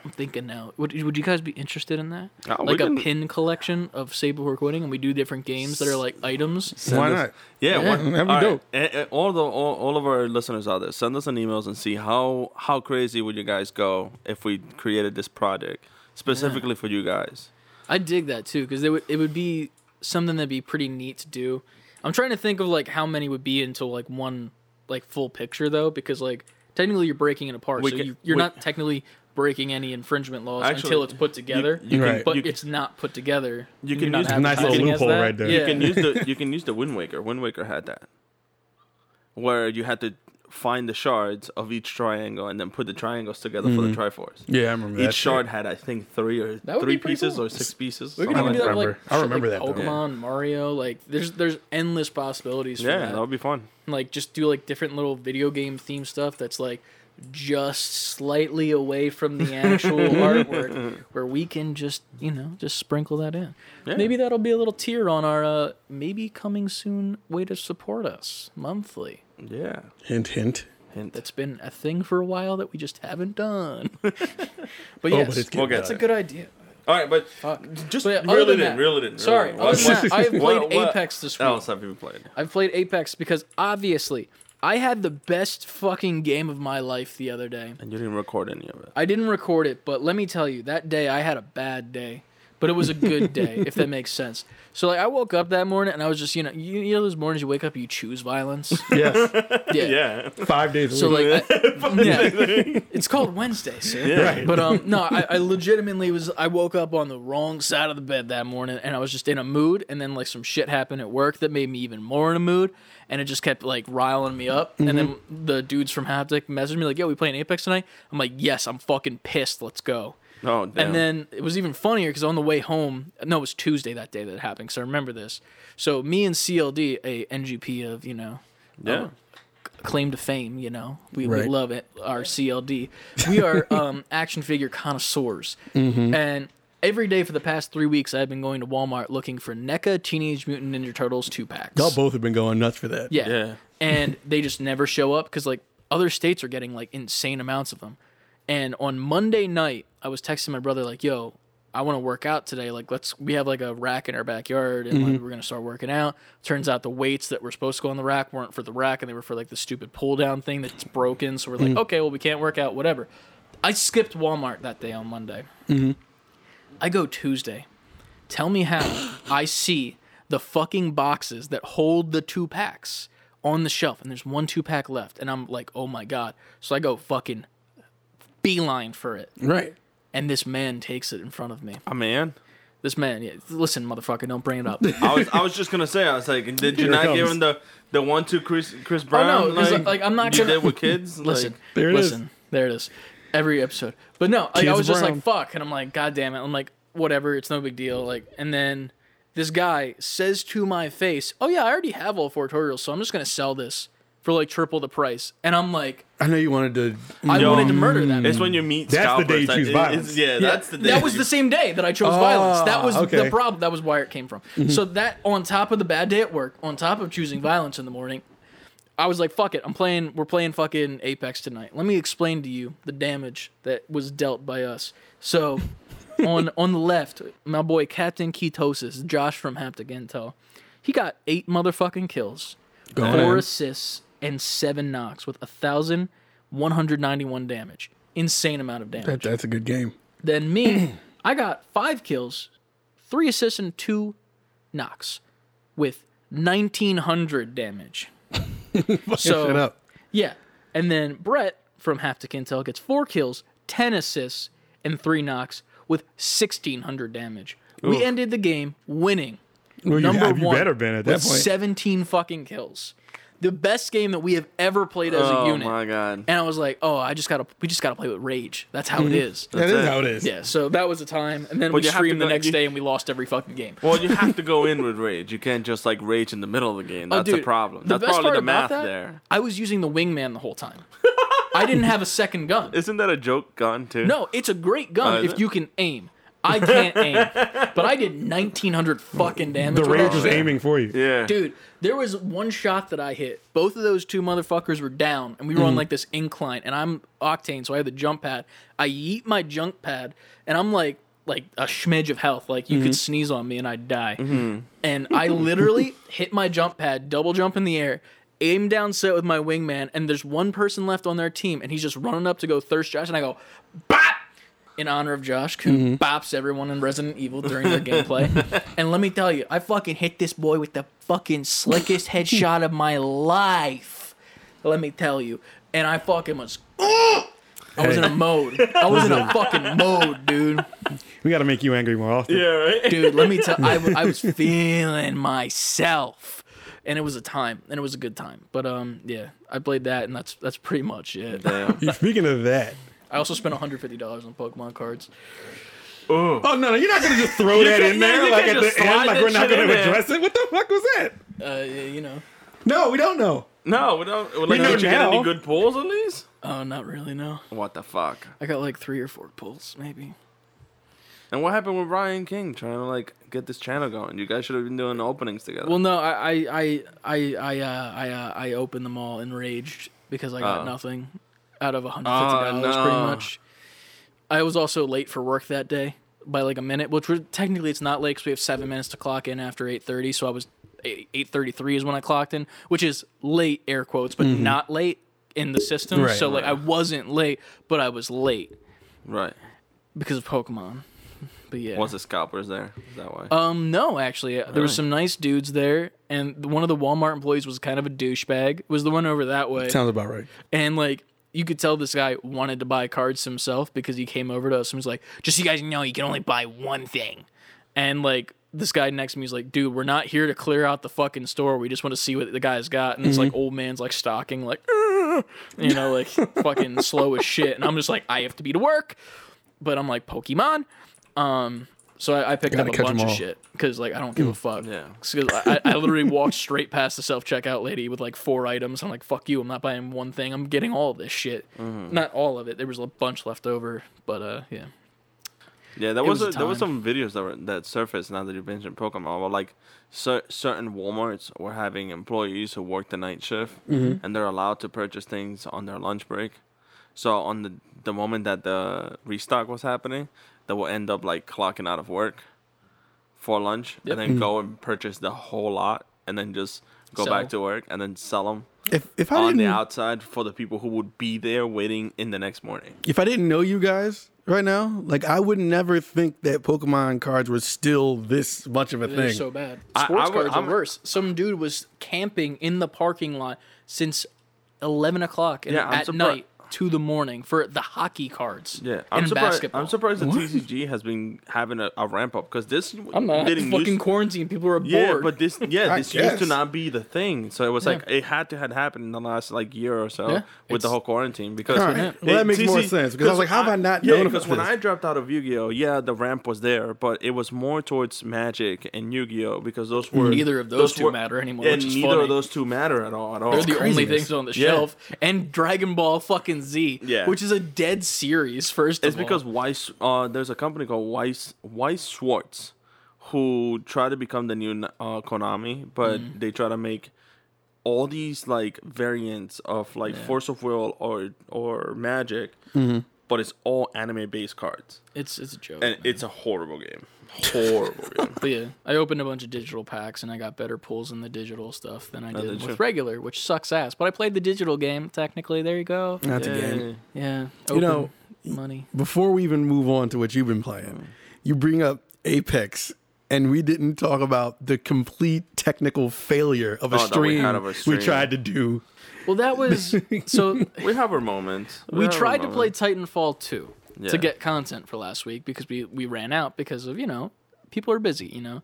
A: I'm thinking now. Would, would you guys be interested in that?
C: We
A: like a
C: can-
A: pin collection of Save Before Quitting, and we do different games that are like items.
B: Why
C: us-
B: not?
C: Yeah,
A: Yeah.
C: what-
B: That'd be
C: all
B: dope.
C: Eh, eh, all the all, all of our listeners out there, send us an emails and see how how crazy would you guys go if we created this project specifically for you guys.
A: I dig that too because it would it would be something that'd be pretty neat to do. I'm trying to think of like how many would be into like one like full picture though because like technically you're breaking it apart,
C: We
A: so
C: can-
A: you, you're
C: we-
A: not technically breaking any infringement laws
C: Actually,
A: until it's put together.
C: you
B: can-
A: but
C: you-
A: it's not put together.
C: You can
A: not
C: use-
B: Nice little loophole right there.
A: Yeah.
C: You can use the you can use the Wind Waker. Wind Waker had that, where you had to find the shards of each triangle and then put the triangles together for the mm-hmm. Triforce.
B: Yeah, I remember that.
C: Each shard had, I think, three or three pieces
A: cool.
C: or six pieces.
A: We can
C: something
A: even do that
B: I
A: with, like
B: remember. I remember
A: like
B: that, though.
A: Pokemon, Mario. Like there's there's endless possibilities. For
C: Yeah,
A: that.
C: that would be fun.
A: like just do like different little video game theme stuff that's like just slightly away from the actual artwork where we can just you know just sprinkle that in
C: Yeah.
A: maybe that'll be a little tier on our uh maybe coming soon way to support us monthly
C: Yeah.
B: Hint, hint.
C: Hint.
A: that's been a thing for a while that we just haven't done but
B: Oh,
A: yes
B: but
C: We'll
B: getting
C: get
A: that's a good idea
C: All right, but
A: Fuck.
C: just
A: But yeah, other
C: reel
A: than
C: it in, reel it in. reel
A: sorry
C: it in.
A: other i have played
C: What- what
A: apex this week
C: else have you played?
A: I've played Apex because obviously I had the best fucking game of my life the other day.
C: And you didn't record any of it.
A: I didn't record it, but let me tell you, that day I had a bad day, but it was a good day, if that makes sense. So like I woke up that morning and I was just, you know, you, you know those mornings you wake up, you choose violence.
B: Yes.
A: Yeah.
C: Yeah.
B: Five days a
A: So
B: week.
A: like, I, yeah, it's called Wednesday, sir.
C: Yeah.
B: Right.
A: But um, no, I, I legitimately was. I woke up on the wrong side of the bed that morning, and I was just in a mood. And then like some shit happened at work that made me even more in a mood, and it just kept like riling me up. And then the dudes from Haptic messaged me like, "Yo, we playing Apex tonight?" I'm like, "Yes, I'm fucking pissed. Let's go."
C: Oh, damn.
A: And then it was even funnier because on the way home, no, it was Tuesday that day that it happened. So I remember this. So me and CLD, a NGP of you know,
C: yeah.
A: claim to fame, you know. We,
B: Right.
A: we love it, our CLD. We are um, action figure connoisseurs.
B: Mm-hmm.
A: And every day for the past three weeks, I've been going to Walmart looking for NECA Teenage Mutant Ninja Turtles two packs.
B: Y'all both have been going nuts for that.
A: Yeah.
C: Yeah.
A: And they just never show up because, like, other states are getting, like, insane amounts of them. And on Monday night, I was texting my brother, like, yo, I want to work out today. Like, let's, we have, like, a rack in our backyard and, like, mm-hmm. we're going to start working out. Turns out the weights that were supposed to go on the rack weren't for the rack and they were for, like, the stupid pull down thing that's broken. So we're like, mm-hmm. okay, well, we can't work out, whatever. I skipped Walmart that day on Monday. Mm-hmm. I go Tuesday. Tell me how I see the fucking boxes that hold the two packs on the shelf, and there's one two pack left, and I'm like, oh my god. So I go fucking beeline for it,
B: Right.
A: and this man takes it in front of me.
C: A man.
A: This man, yeah, listen, motherfucker, don't bring it up.
C: I was I was just gonna say I was like, did you
B: Here it
C: not give
B: comes.
C: him the the one two Chris Chris
A: oh
C: Brown?
A: no, 'cause, like, I'm not
C: you
A: gonna
C: did with kids.
A: listen.
C: Like,
B: There it is.
A: listen, there it is. Every episode, but no, like, I
B: Kids
A: was just
B: Brown.
A: like, fuck, and I'm like, god damn it. I'm like, whatever, it's no big deal. Like, and then this guy says to my face, "Oh yeah, I already have all four tutorials, so I'm just gonna sell this for like triple the price." And I'm like,
B: I know you wanted to.
A: I
C: Yo,
A: wanted to murder that.
C: it's when you meet.
B: That's the day you choose
C: That-
B: violence.
C: it's- Yeah,
A: Yeah,
C: that's the day.
A: that was the same day that I chose violence. That was
B: okay. Mm-hmm.
A: the problem. That was where it came from. So that on top of the bad day at work, on top of choosing violence in the morning, I was like, "Fuck it, I'm playing. We're playing fucking Apex tonight. Let me explain to you the damage that was dealt by us." So, on on the left, my boy Captain Ketosis, Josh from Haptic Intel, he got eight motherfucking kills,
B: Going
A: four
B: in.
A: assists, and seven knocks with a thousand one hundred ninety one damage. Insane amount of damage.
B: That, that's a good game.
A: Then me, I got five kills, three assists, and two knocks with 1900 damage.
B: Shut
A: so,
B: up.
A: yeah. And then Brett from Haptic Intel gets four kills, 10 assists, and three knocks with 1600 damage. We ended the game winning.
B: Well, you,
A: Number
B: have, you
A: one
B: better been at that point.
A: 17 fucking kills. The best game that we have ever played as a
C: oh
A: unit.
C: Oh my god.
A: And I was like, oh, I just gotta, we just gotta play with rage. That's how it mm-hmm. is.
B: that is
C: That's it.
B: how it is.
A: Yeah, so that was the time, and then
C: But
A: we
C: you have
A: streamed the
C: go-
A: next
C: you-
A: day, and we lost every fucking game.
C: Well, you have to go in with rage. You can't just like rage in the middle of the game.
A: Oh,
C: That's the
A: dude,
C: problem. That's
A: best
C: probably the math
A: that-
C: there.
A: I was using the wingman the whole time. I didn't have a second gun.
C: Isn't that a joke gun too?
A: No, it's a great gun
C: Oh,
A: if
C: it?
A: you can aim. I can't aim, but I did 1900 fucking damage.
B: The
A: with
B: rage
A: that
B: was
A: shit.
B: aiming for you.
C: Yeah.
A: Dude, there was one shot that I hit. Both of those two motherfuckers were down, and we were on mm-hmm. like this incline. And I'm octane, so I had the jump pad. I yeet my jump pad, and I'm like like a schmidge of health. Like you could mm-hmm. sneeze on me and I'd die. Mm-hmm. And I literally hit my jump pad, double jump in the air, aim down set with my wingman, and there's one person left on their team, and he's just running up to go thirst Josh, and I go, bop! In honor of Josh, who bops everyone in Resident Evil during their gameplay. and let me tell you, I fucking hit this boy with the fucking slickest headshot of my life. Let me tell you. And I fucking was. I was in a mode. I was in a fucking mode, dude.
B: We got to make you angry more often.
C: Yeah. Right.
A: Dude, let me tell I was feeling myself. And it was a time, and it was a good time. But um, yeah, I played that, and that's that's pretty much it.
C: Damn.
B: Speaking of that,
A: I also spent 150 dollars on Pokemon cards.
C: Ooh.
B: oh no, no, you're not gonna just throw that
C: can't-
B: in there
C: you
B: like at the end, like we're not gonna address it. What the fuck was that?
A: Uh, you know,
B: No, we don't know.
C: No, we don't. Like,
B: We know
C: did you get any good pulls on these?
A: oh, not really. No,
C: What the fuck?
A: I got like three or four pulls, maybe.
C: And what happened with Ryan King trying to like get this channel going? You guys should have been doing openings together.
A: Well, no, I, I, I, I, I, uh, I, uh, I opened them all enraged because I got
C: Oh.
A: nothing out of 150
C: Oh,
A: dollars, pretty
C: no.
A: much. I was also late for work that day by like a minute, which was, technically it's not late because we have seven minutes to clock in after 8:30. So I was 8:33 is when I clocked in, which is late air quotes, but not late in the system.
B: Right,
A: so like I wasn't late, but I was late
C: right.
A: because of Pokemon. But yeah,
C: Was the scalpers there? Is that why?
A: um, no, actually, there
C: Really?
A: was some nice dudes there, and one of the Walmart employees was kind of a douchebag. Was the one over that way,
B: Sounds about right.
A: and like you could tell this guy wanted to buy cards himself because he came over to us and was like, "Just so you guys know, you can only buy one thing," and like. This guy next to me is like, dude, we're not here to clear out the fucking store. We just want to see what the guy's got. And it's like old man's like stalking, like, you know, like fucking slow as shit. And I'm just like, I have to be to work, but I'm like Pokemon. Um, so I, I picked up a bunch of shit because like I don't give a fuck.
C: Yeah.
A: 'Cause I, I literally walked straight past the self checkout lady with like four items. I'm like, fuck you. I'm not buying one thing. I'm getting all of this shit.
C: Mm-hmm.
A: Not all of it. There was a bunch left over, but uh, yeah.
C: Yeah, there
A: It
C: was,
A: was a
C: a, there was
A: time.
C: some videos that were, that surfaced now that you mentioned Pokemon. Where like cer- certain WalMarts were having employees who work the night shift,
A: Mm-hmm.
C: and they're allowed to purchase things on their lunch break. So on the the moment that the restock was happening, they will end up like clocking out of work for lunch,
A: Yep.
C: and then go mm. and purchase the whole lot, and then just go
A: Sell.
C: back to work, and then sell them
B: If if I
C: on the outside for the people who would be there waiting in the next morning.
B: if I didn't know you guys right now, like I would never think that Pokemon cards were still this much of a
A: They're
B: thing.
A: so bad. Sports
C: I would-
A: cards are
C: I'm-
A: worse. Some dude was camping in the parking lot since 11 o'clock
C: Yeah,
A: at
C: surpri-
A: night to the morning for the hockey cards.
C: Yeah, I'm
A: and
C: surprised.
A: basketball.
C: I'm surprised that TCG has been having a, a ramp up because this
A: I'm not
C: didn't
A: fucking
C: use,
A: quarantine. People are bored.
C: yeah, but this yeah
B: I
C: this used to not be the thing. So it was like it had to had happened in the last like year or so
A: Yeah,
C: with the whole quarantine because
B: All right.
A: Yeah.
B: Well, that
C: it-
B: makes more sense because I was like, how have I not
C: yeah,
B: known
C: because when? I dropped out of Yu-Gi-Oh, yeah, the ramp was there, but it was more towards Magic and Yu-Gi-Oh because those were
A: Neither of those two
C: were-
A: matter anymore,
C: and
A: which is
C: neither
A: funny.
C: of those two matter at all. At all.
A: They're the only things on the shelf. And Dragon Ball fucking Z,
C: Yeah.
A: which is a dead series. First,
C: It's
A: of all.
C: because Weiss, uh, there's a company called Weiss, Weiss Schwarz, who try to become the new uh, Konami, but
A: Mm.
C: they try to make all these like variants of like Force of Will or or Magic,
A: Mm-hmm.
C: but it's all anime based cards,
A: it's it's a joke.
C: and it's a horrible game, horrible game.
A: But yeah, I opened a bunch of digital packs and I got better pulls in the digital stuff than I oh, did
C: did
A: with
C: you?
A: regular, which sucks ass. But I played the digital game technically. There you go.
B: That's a
C: Yeah.
B: game.
A: Yeah,
B: You know,
A: money.
B: Before we even move on to what you've been playing, mm. you bring up Apex and we didn't talk about the complete technical failure of a
C: Oh, that we
B: stream
C: of a
B: we tried to do.
A: Well, that was so.
C: We have our moments.
A: we
C: have our
A: tried to play
C: moments.
A: Titanfall 2
C: Yeah.
A: to get content for last week because we we ran out because of, you know, people are busy, you know.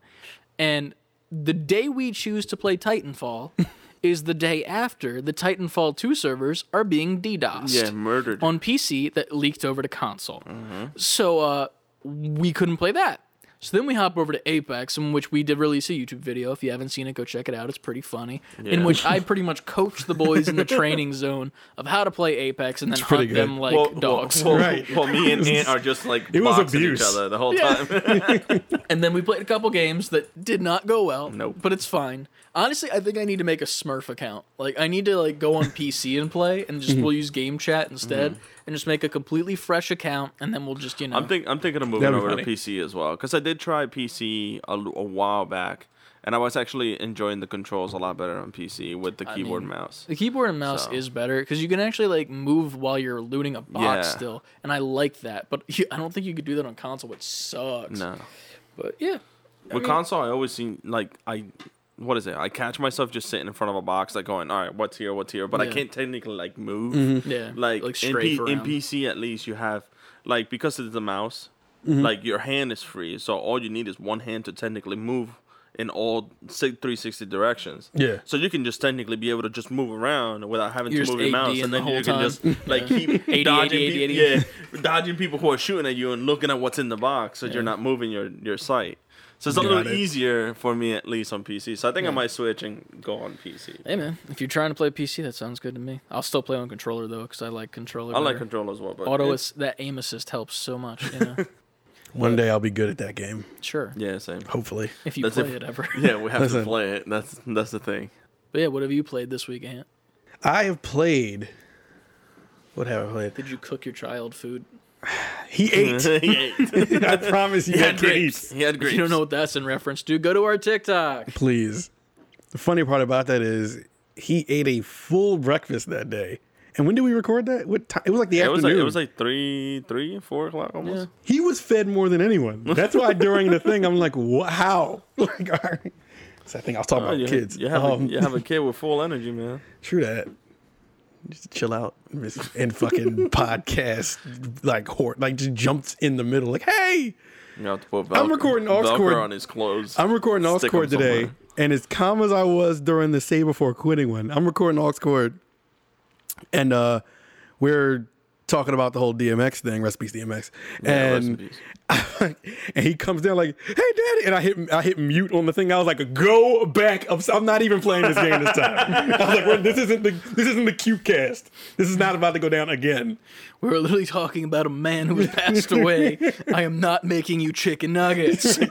A: And the day we choose to play Titanfall is the day after the Titanfall 2 servers are being DDoSed
C: Yeah, murdered.
A: on PC that leaked over to console.
C: Mm-hmm.
A: So uh we couldn't play that. So then we hop over to Apex, in which we did release a YouTube video. If you haven't seen it, go check it out. It's pretty funny. In which I pretty much coach the boys in the training zone of how to play Apex and then
B: pretty
A: hunt them like
C: well,
A: dogs.
C: Well,
B: Right.
C: well, me and Ant are just like
B: It was
C: boxing
B: abuse.
C: each other the whole
A: Yeah.
C: time.
A: And then we played a couple games that did not go well.
C: Nope.
A: But it's fine. Honestly, I think I need to make a Smurf account. Like I need to like go on PC and play, and just mm-hmm. we'll use game chat instead, mm-hmm. And just make a completely fresh account, and then we'll just you know.
C: I'm think I'm thinking of moving over
B: funny.
C: to PC as well because I did try PC a while back, and I was actually enjoying the controls a lot better on PC with the keyboard
A: mean,
C: and mouse.
A: The keyboard and mouse
C: So-
A: is better because you can actually like move while you're looting a box
C: Yeah.
A: still, and I like that. But I don't think you could do that on console, which sucks.
C: No,
A: But yeah,
C: with
A: mean-
C: console I always seem like I. What is it? I catch myself just sitting in front of a box, like going, "All right, what's here? What's here?" But I can't technically like move.
B: Mm-hmm.
A: yeah,
C: Like,
A: like
C: in, P- in. PC, at least you have like because it's a mouse,
B: Mm-hmm.
C: like your hand is free, so all you need is one hand to technically move in all 360 directions.
B: Yeah.
C: So you can just technically be able to just move around without having
A: You're
C: to move your mouse, and then
A: whole
C: you can
A: time.
C: just like keep
A: 80,
C: dodging,
A: 80,
C: pe-
A: 80.
C: yeah, dodging people who are shooting at you and looking at what's in the box, so you're not moving your your sight. So it's a little
B: it.
C: easier for me at least on PC. So I think I might switch and go on PC.
A: Hey man, if you're trying to play PC, that sounds good to me. I'll still play on controller though, because I like controller.
C: I like
A: better.
C: control as well, but
A: Auto
C: it-
A: ass- that aim assist helps so much. You know,
B: One day I'll be good at that game,
A: sure.
C: yeah, same.
B: hopefully.
A: If you
C: That's
A: play
C: if-
A: it ever.
C: Yeah, we have
B: Listen.
C: to play it. That's that's the thing.
A: But yeah, what have you played this week, Ant?
B: I have played. What have I played?
A: Did you cook your child food?
B: He ate.
C: he ate.
B: I promise you,
C: He
B: I
C: had
B: can
C: grapes.
B: eat.
C: He had
A: If
C: grapes.
A: you don't know what that's in reference to, go to our TikTok.
B: Please. The funny part about that is he ate a full breakfast that day. And when did we record that? What time? It was like the
C: It was like
B: afternoon.
C: it was like three, three, four o'clock almost.
B: he was fed more than anyone. That's why during the thing I'm like, what? How? Like, all right. So I think I was talking
C: Oh,
B: about
C: you,
B: kids.
C: you have
B: Um,
C: a, you have a kid with full energy, man.
B: True that. Just chill out and fucking podcast like hor- like just jumps in the middle like hey
C: You have to put
B: I'm recording aux
C: Velcro
B: cord.
C: on his clothes.
B: I'm recording aux
C: Stick
B: cord
C: 'em
B: today
C: somewhere.
B: and as calm as I was during the Save Before Quitting one I'm recording aux cord and uh we're talking about the whole DMX thing recipes DMX
C: Yeah,
B: and
C: peace.
B: and he comes down like, "Hey, daddy!" And I hit I hit mute on the thing. I was like, "Go back!" I'm, I'm not even playing this game this time. I was like, "Well, "This isn't the this isn't the cute cast. This is not about to go down again."
A: We were literally talking about a man who has passed away. I am not making you chicken nuggets.
B: I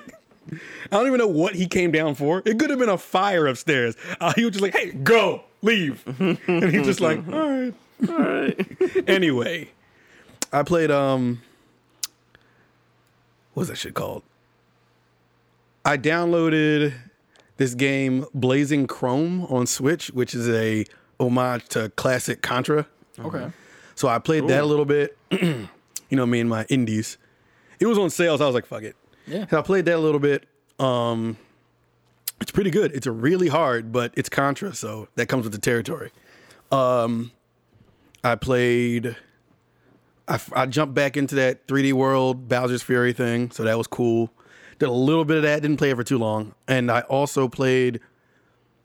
B: don't even know what he came down for. It could have been a fire upstairs. Uh, he was just like, "Hey, go, leave," and he's just like, "All right,
C: All right.
B: anyway, I played um what's that shit called? I downloaded this game Blazing Chrome on Switch, which is a homage to classic Contra.
A: okay.
B: So I played that a little bit. you know me and my indies. It was on sale, so I was like, fuck it.
A: Yeah.
B: So I played that a little bit. Um it's pretty good. It's a really hard, but it's Contra, so that comes with the territory. Um I played I, I jumped back into that 3D World Bowser's Fury thing, so that was cool. Did a little bit of that, didn't play it for too long. And I also played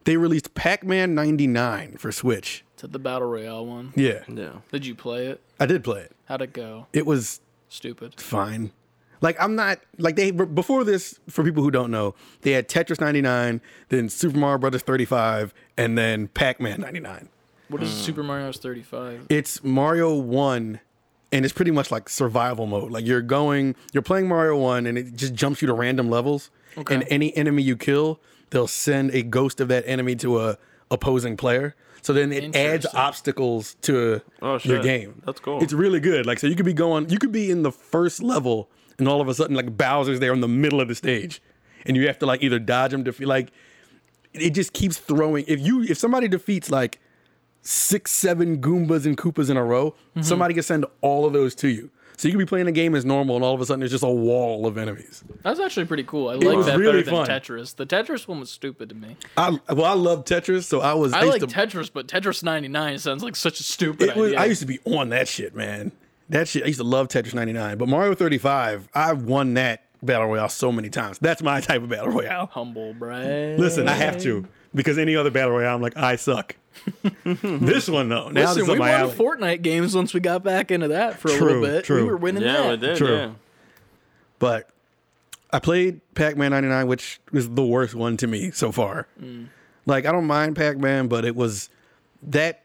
B: they released Pac-Man 99 for Switch.
A: To the battle royale one.
B: Yeah.
C: Yeah.
A: Did you play it?
B: I did play it.
A: How'd it go?
B: It was
A: Stupid.
B: fine. Like I'm not like they before this. For people who don't know, they had Tetris 99, then Super Mario Brothers 35, and then Pac-Man 99.
A: What is hmm. Super Mario's 35?
B: It's Mario One, and it's pretty much like survival mode. Like you're going, you're playing Mario One, and it just jumps you to random levels.
A: Okay.
B: And any enemy you kill, they'll send a ghost of that enemy to a opposing player. So then it adds
A: Interesting.
B: obstacles to
C: Oh,
B: your game.
C: That's cool.
B: It's really good. Like so, you could be going, you could be in the first level, and all of a sudden, like Bowser's there in the middle of the stage, and you have to like either dodge him, defeat. Like it just keeps throwing. If you if somebody defeats like six, seven Goombas and Koopas in a row, mm-hmm. somebody can send all of those to you. So you could be playing a game as normal, and all of a sudden there's just a wall of enemies.
A: That's actually pretty cool. I
B: was
A: like that
B: really
A: better than. Tetris. The Tetris one was stupid to me.
B: I well, I love Tetris, so I was.
A: I
B: used
A: like
B: to,
A: Tetris, but Tetris 99 sounds like such a stupid
B: It was,
A: idea.
B: I used to be on that shit, man. That shit. I used to love Tetris 99, but Mario 35, I've won that battle royale so many times. That's my type of battle royale.
A: Humble brag.
B: Listen, I have to because any other battle royale, I'm like, I suck. This one though, now
A: Listen,
B: this is
A: we
B: up my
A: won
B: alley.
A: Fortnite games once we got back into that for a
B: True,
A: little bit.
B: true.
A: We were winning
C: Yeah,
A: that.
C: we did.
B: True.
C: Yeah.
B: But I played Pac-Man 99, which was the worst one to me so far. Like I don't mind Pac-Man, but it was that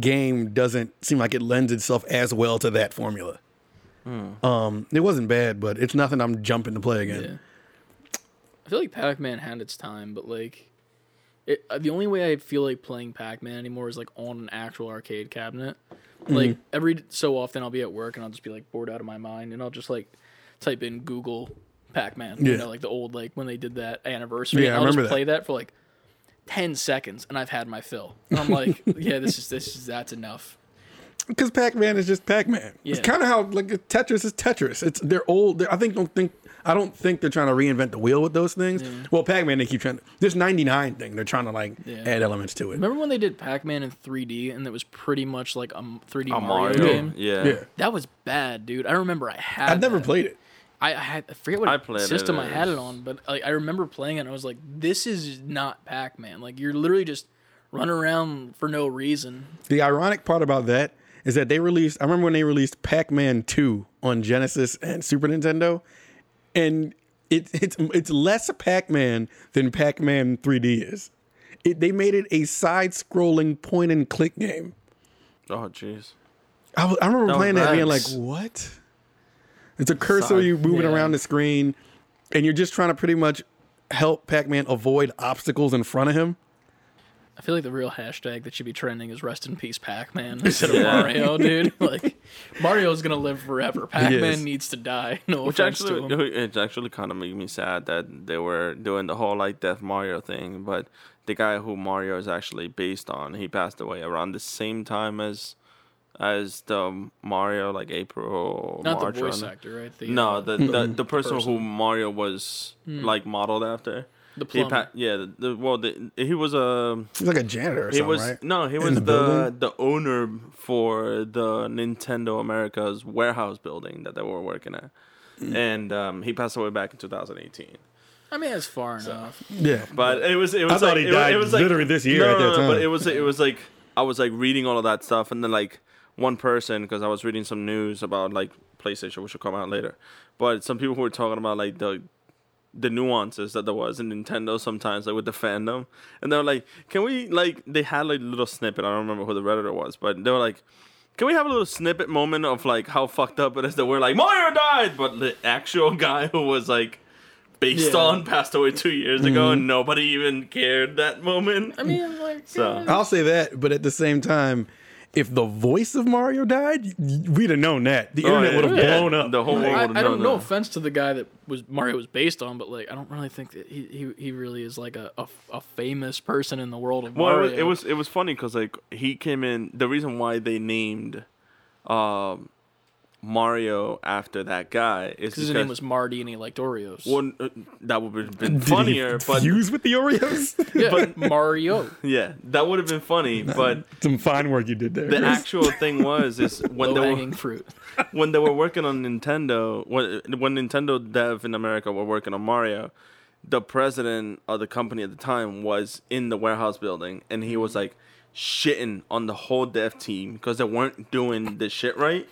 B: game doesn't seem like it lends itself as well to that formula. Um, it wasn't bad, but it's nothing I'm jumping to play again.
A: Yeah. I feel like Pac-Man had its time, but like, it, uh, the only way I feel like playing Pac-Man anymore is like on an actual arcade cabinet. Like every so often, I'll be at work and I'll just be like bored out of my mind, and I'll just like type in Google Pac-Man.
B: Yeah.
A: You know, like the old like when they did that anniversary.
B: Yeah,
A: and
B: I
A: I'll
B: remember
A: just play that for like ten seconds, and I've had my fill. And I'm like, yeah, this is this is that's enough.
B: Because Pac-Man is just Pac-Man.
A: Yeah.
B: It's kind of how like Tetris is Tetris. It's they're old. They're, I think don't think I don't think they're trying to reinvent the wheel with those things. Well, Pac-Man they keep trying. This 99 thing they're trying to like
A: Yeah.
B: add elements to it.
A: Remember when they did Pac-Man in 3D and it was pretty much like a 3D
C: a
A: Mario,
C: Mario.
A: game?
C: Yeah.
B: Yeah,
A: That was bad, dude. I remember I had.
B: I've never
A: that.
B: played it.
A: I, I had. I forget what
C: I played it
A: system I had it on, but like I remember playing it. and I was like, "This is not Pac-Man. Like you're literally just running around for no reason."
B: The ironic part about that is that they released. I remember when they released Pac-Man 2 on Genesis and Super Nintendo, and it, it's it's less a Pac-Man than Pac-Man 3D is. It, they made it a side-scrolling point-and-click game.
C: Oh, jeez.
B: I, I remember
C: That
B: playing that, being like, "What?" It's a cursor you moving
A: yeah.
B: around the screen, and you're just trying to pretty much help Pac-Man avoid obstacles in front of him.
A: I feel like the real hashtag that should be trending is "Rest in Peace, Pac-Man" instead of
C: Yeah.
A: Mario, dude. Like Mario's gonna live forever. Pac-Man needs to die. No
C: Which
A: offense to
C: actually,
A: him.
C: it actually kind of made me sad that they were doing the whole like Death Mario thing. But the guy who Mario is actually based on, he passed away around the same time as as the Mario, like April,
A: Not
C: March.
A: the voice
C: around
A: actor, right? The,
C: No,
A: uh,
C: the the, the person, who. Mario was like modeled after.
A: The
C: He
A: plumber.
C: pa- yeah, the, the well, the, he was a
B: He's like a janitor or
C: he
B: something,
C: was
B: right?
C: no, he
B: In
C: was
B: the
C: the
B: building?
C: the owner for the Nintendo America's warehouse building that they were working at,
B: Mm.
C: and um, he passed away back in 2018.
A: I mean, it's far enough.
B: Yeah,
C: But it was it was
B: thought
C: like,
B: he
C: it, was-
B: died
C: it was like
B: literally this year
C: No,
B: at
C: no,
B: that
C: no, But
B: time.
C: it was it was like I was like reading all of that stuff, and then like one person because I was reading some news about like PlayStation, which will come out later. But some people were talking about like the the nuances that there was in Nintendo sometimes, like with the fandom, and they were like, "Can we like?" They had like a little snippet. I don't remember who the redditor was, but they were like. Can we have a little snippet moment of like how fucked up it is that we're like Mario died, but the actual guy who was like based
A: Yeah.
C: on passed away two years
B: Mm-hmm.
C: ago, and nobody even cared that moment.
A: I mean, like,
C: So-
B: I'll say that, but at the same time, if the voice of Mario died, we'd have known that. The
C: Oh,
B: internet
C: yeah,
B: would have
C: yeah.
B: blown up.
C: The whole world
A: I,
C: would
A: I don't.
C: known
A: No offense to the guy that was Mario was based on, but like, I don't really think that he he, he really is like a, a, a famous person in the world of
C: Well, it
A: Mario.
C: was, it was it was funny because like he came in. The reason why they named um, Mario after that guy is
A: because his name was Marty and he liked Oreos.
C: Well, uh, that would have been
B: Did
C: funnier,
B: he
C: but
B: fuse with the Oreos.
A: yeah, but Mario.
C: yeah, that would have been funny. But
B: Some fine work you did there.
C: the
B: Chris.
C: actual thing was is when they were
A: fruit.
C: when they were working on Nintendo, when when Nintendo dev in America were working on Mario, the president of the company at the time was in the warehouse building, and he was like shitting on the whole dev team because they weren't doing the shit right.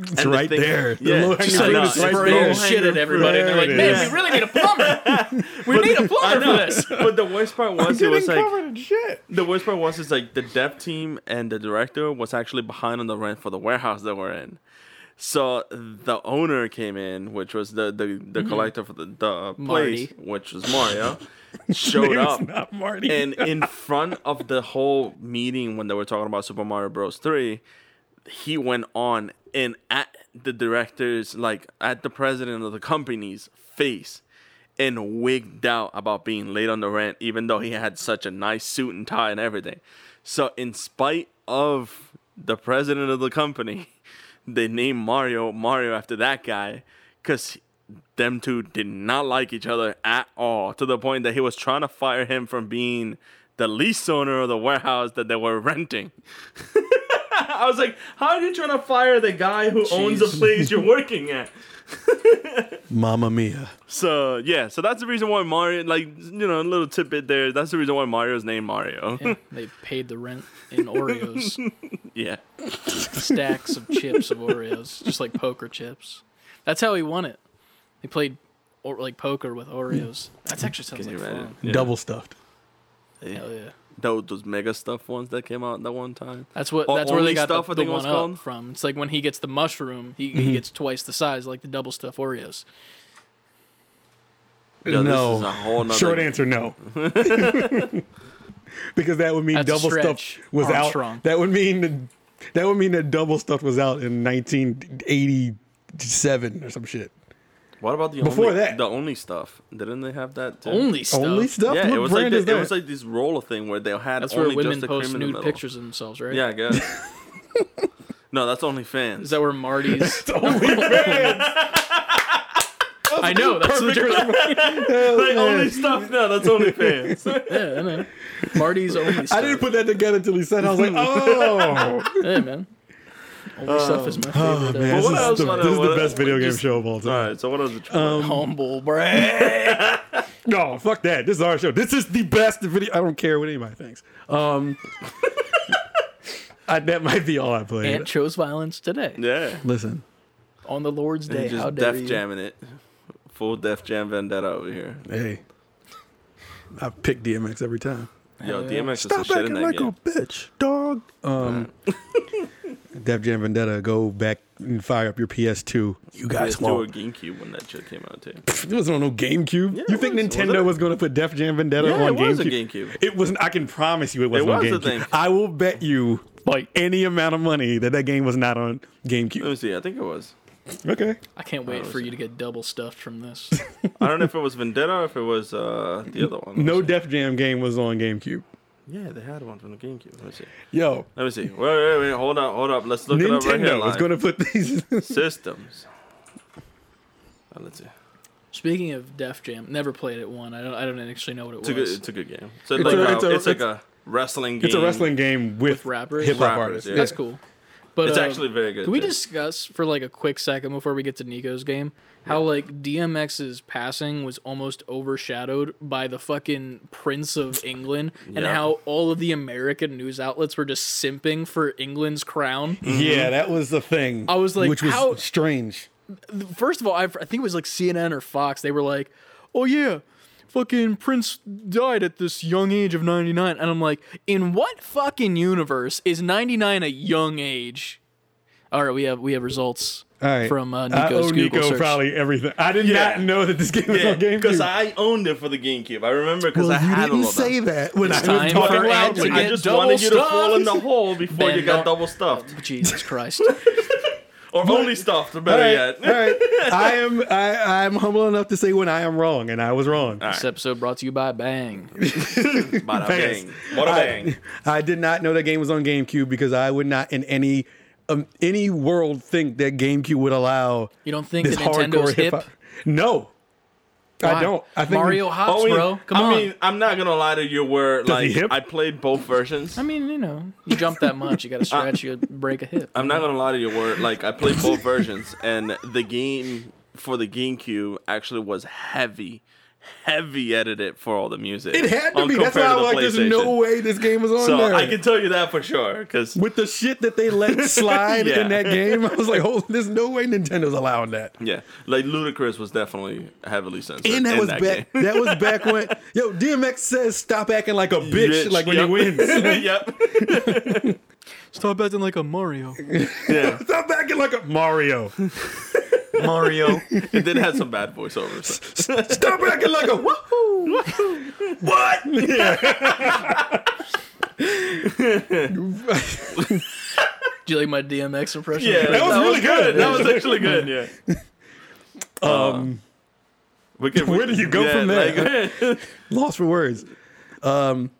B: It's
C: and the
B: right
C: thing-
B: there. The
C: yeah,
B: low-hanging
C: just like
B: is right
A: spraying
B: there.
A: shit at everybody. And they're like, man,
B: is.
A: we really need a plumber. we need a plumber for this.
C: but the worst part was it was like
B: shit.
C: the worst part was is like the dev team and the director was actually behind on the rent for the warehouse that we're in. So the owner came in, which was the the, the mm-hmm. collector for the, the place,
A: Marty.
C: which was Mario, showed up.
B: not Marty.
C: and in front of the whole meeting when they were talking about Super Mario Bros. 3, he went on and at the director's, like at the president of the company's face and wigged out about being late on the rent, even though he had such a nice suit and tie and everything. So, in spite of the president of the company, they named Mario Mario after that guy because them two did not like each other at all to the point that he was trying to fire him from being the lease owner of the warehouse that they were renting. I was like, how are you trying to fire the guy who owns the place you're working at?
B: Mamma mia.
C: So yeah, so that's the reason why Mario, like you know, a little tidbit there. That's the reason why Mario's named Mario.
A: Yeah, they paid the rent in Oreos,
C: yeah.
A: stacks of chips of Oreos, just like poker chips. That's how he won it. He played or, like poker with Oreos. That's actually sounds like
C: you
A: fun.
C: Yeah.
B: Double stuffed.
A: Hell yeah.
C: Those, those mega stuff ones that came out that one time.
A: That's what.
C: Or
A: That's where they got
C: stuff,
A: the,
C: I
A: the
C: think it
A: one up
C: called?
A: from. It's like when he gets the mushroom, he,
B: Mm-hmm.
A: he gets twice the size, like the double stuff Oreos.
C: Yo, this
B: no.
C: is a whole nother-
B: Short answer, no. because that would mean
A: That's
B: double stuff was
A: Armstrong.
B: out. That would mean that would mean that double stuff was out in 1987 or some shit.
C: What about the
B: Before
C: only,
B: that.
C: the only stuff? Didn't they have that too?
A: Only stuff.
B: Only stuff.
C: Yeah,
B: what
C: it was like the, it was like this roller thing where they had
A: That's where
C: only
A: women
C: just the
A: post
C: cream in the
A: nude
C: middle.
A: pictures of themselves, right?
C: Yeah, I guess. no, that's only fans.
A: Is that where Marty's?
B: OnlyFans.
A: I know. That's legit.
C: like only stuff? No, that's only fans.
A: yeah, I know. Marty's only stuff.
B: I didn't put that together until he said. I was like, oh,
A: Hey man, only stuff is my favorite.
B: oh man, this,
C: else
B: is the,
C: wanna-
B: this is the
C: what-
B: best video game
A: just-
B: show of all time.
C: All right, so what else? It
B: Um,
A: humble brag.
B: No, fuck that. This is our show. This is the best video. I don't care what anybody thinks. Um, I, that might be all I played.
A: Ant chose violence today
C: yeah,
B: Listen,
A: on the Lord's
C: and
A: Day.
C: just
A: How dare
C: def
A: you?
C: jamming it. Full def jam vendetta over here.
B: hey, I pick DMX every time.
C: Yo,
A: Hell yeah.
C: DMX is the
B: Stop
C: shit in
B: acting
C: that
B: like
C: game.
B: a bitch, dog. Um, Def Jam Vendetta, go back and fire up your PS2. You guys
C: PS2 or
B: won't.
C: GameCube when that shit came out too.
B: It wasn't on no GameCube.
C: Yeah,
B: you
C: it
B: think
C: was. Was
B: Nintendo
C: it?
B: was going to put Def Jam Vendetta
C: Yeah,
B: on
C: it was a
B: GameCube?
C: GameCube.
B: It wasn't. I can promise you, it wasn't
C: It
B: on
C: was a
B: GameCube.
C: thing.
B: I will bet you like any amount of money that that game was not on GameCube.
C: Let me see. I think it was.
B: Okay.
A: I can't wait for you to get double stuffed from this.
C: I don't know if it was Vendetta or if it was uh, the other one.
B: No
C: Let me see.
B: Def Jam game was on GameCube.
C: Yeah, they had one from the GameCube. Let me see.
B: Yo,
C: Let me see. Wait, wait, wait. Hold up, hold up. Let's look it up right here.
B: Nintendo was
C: live.
B: going to put these.
C: Systems. Uh, let's see.
A: Speaking of Def Jam, never played it. One, I don't. I don't actually know what it
C: It's a
A: was.
C: good. It's a good game. So
B: It's
C: like
B: a-
C: a,
B: it's
C: it's,
B: a-
C: like a wrestling game.
B: it's a wrestling game with,
A: With rappers?
B: hip hop
C: Rappers,
B: artists.
C: yeah.
A: That's cool. But
C: It's
A: uh,
C: actually very good.
A: Can we
C: too.
A: discuss for like a quick second before we get to Nico's game how like DMX's passing was almost overshadowed by the fucking Prince of England and
C: Yeah.
A: how all of the American news outlets were just simping for England's crown?
B: Yeah, that was the thing.
A: I was like,
B: which was
A: how-
B: strange.
A: First of all, I, I think it was like CNN or Fox. They were like, "Oh yeah, fucking Prince died at this young age of 99." And I'm like, "In what fucking universe is 99 a young age?" All right, we have we have results
B: All right,
A: from uh,
B: I
A: Nico's
B: owe
A: Google
B: Nico
A: search.
B: probably everything. I did
C: Yeah.
B: not know that this game was
C: Yeah,
B: on GameCube.
C: because I owned it for the GameCube. I remember because
B: well,
C: I
B: you
C: had
B: didn't
C: all of them.
B: say that when
A: It's
B: I was
A: time
B: talking
A: for Ed
B: loudly.
A: to
C: I
A: get
C: just
A: double
C: wanted you to fall in the hole before
A: Ben,
C: you got
A: don't-
C: double stuffed,
A: Jesus Christ!
C: or only stuffed.
B: All
C: Better
B: right,
C: yet.
B: all right. I am I, I'm humble enough to say when I am wrong, and I was wrong.
C: All
A: this episode brought to you by Bang.
C: Bada
B: Thanks.
C: bang. Bada bang.
B: I, I did not know that game was on GameCube because I would not in any um, any world think that GameCube would allow
A: You don't think
B: this
A: that Nintendo's
B: hardcore
A: hip?
B: hip hop. No, I don't. I think
A: Mario hops,
C: I oh,
A: bro. Come
C: I
A: on.
C: I mean, I'm not gonna lie to you. Where
B: he
C: like
B: hip?
C: I played both versions.
A: I mean, you know, you jump that much, you got to stretch, you break a hip.
C: I'm not gonna lie to you. Where like I played both versions, and the game for the GameCube actually was heavy, heavy edited for all the music.
B: it had to be. That's why I'm like, there's no way this game was on
C: So
B: there.
C: I can tell you that for sure, because
B: with the shit that they let slide
C: Yeah.
B: in that game, I was like, oh, there's no way Nintendo's allowing that.
C: yeah, like Ludacris was definitely heavily censored.
B: And that
C: in
B: was
C: that
B: back.
C: game.
B: That was back when yo DMX says stop acting like a bitch,
C: Bitch,
B: like when
C: yep.
B: he wins.
C: yep.
A: Stop acting like a Mario.
C: Yeah.
B: stop acting like a Mario.
A: Mario.
C: It did have some bad voiceovers.
B: Stop acting like a woohoo. what?
A: Do you like my DMX impression?
C: Yeah,
B: That was really good.
C: That was actually good. Yeah.
B: Um,
C: We can,
B: Where do you go from there?
C: Like,
B: lost for words. Um,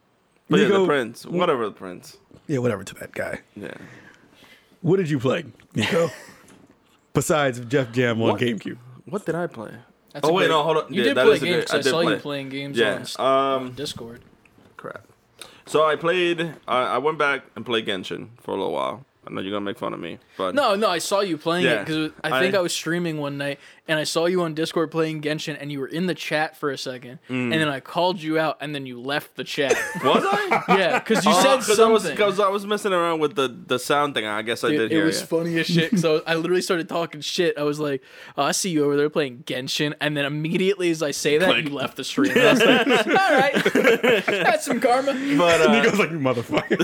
C: but yeah,
B: Nico-
C: the prince, whatever the prince.
B: Yeah, whatever to that guy.
C: Yeah.
B: What did you play, Nico? besides Def Jam on
C: What?
B: GameCube.
C: What did I play?
A: That's
C: oh wait,
A: great-
C: no, hold on.
A: You
C: Yeah,
A: did
C: that
A: play
C: is a
A: games.
C: good-
A: 'cause I,
C: did
A: saw
C: play.
A: you playing games
C: Yeah.
A: on,
C: Um.
A: on Discord.
C: Crap. So I played. I, I went back and played Genshin for a little while. I know you're gonna make fun of me, but
A: No, no, I saw you playing it because I think
C: I-
A: I, was streaming one night and I saw you on Discord playing Genshin and you were in the chat for a second and then I called you out and then you left the chat.
C: was I?
A: yeah, because you
C: Oh,
A: said
C: 'cause I was
A: something.
C: because I was messing around with the the sound thing. I guess I
A: Dude,
C: did
A: it
C: hear
A: was
C: you.
A: funny as shit. So I literally started talking shit. I was like, oh, "I see you over there playing Genshin," and then immediately as I say that,
C: Click.
A: you left the stream. And I was like, "All right, that's some karma,
C: But uh,
B: Nico's like, motherfucker.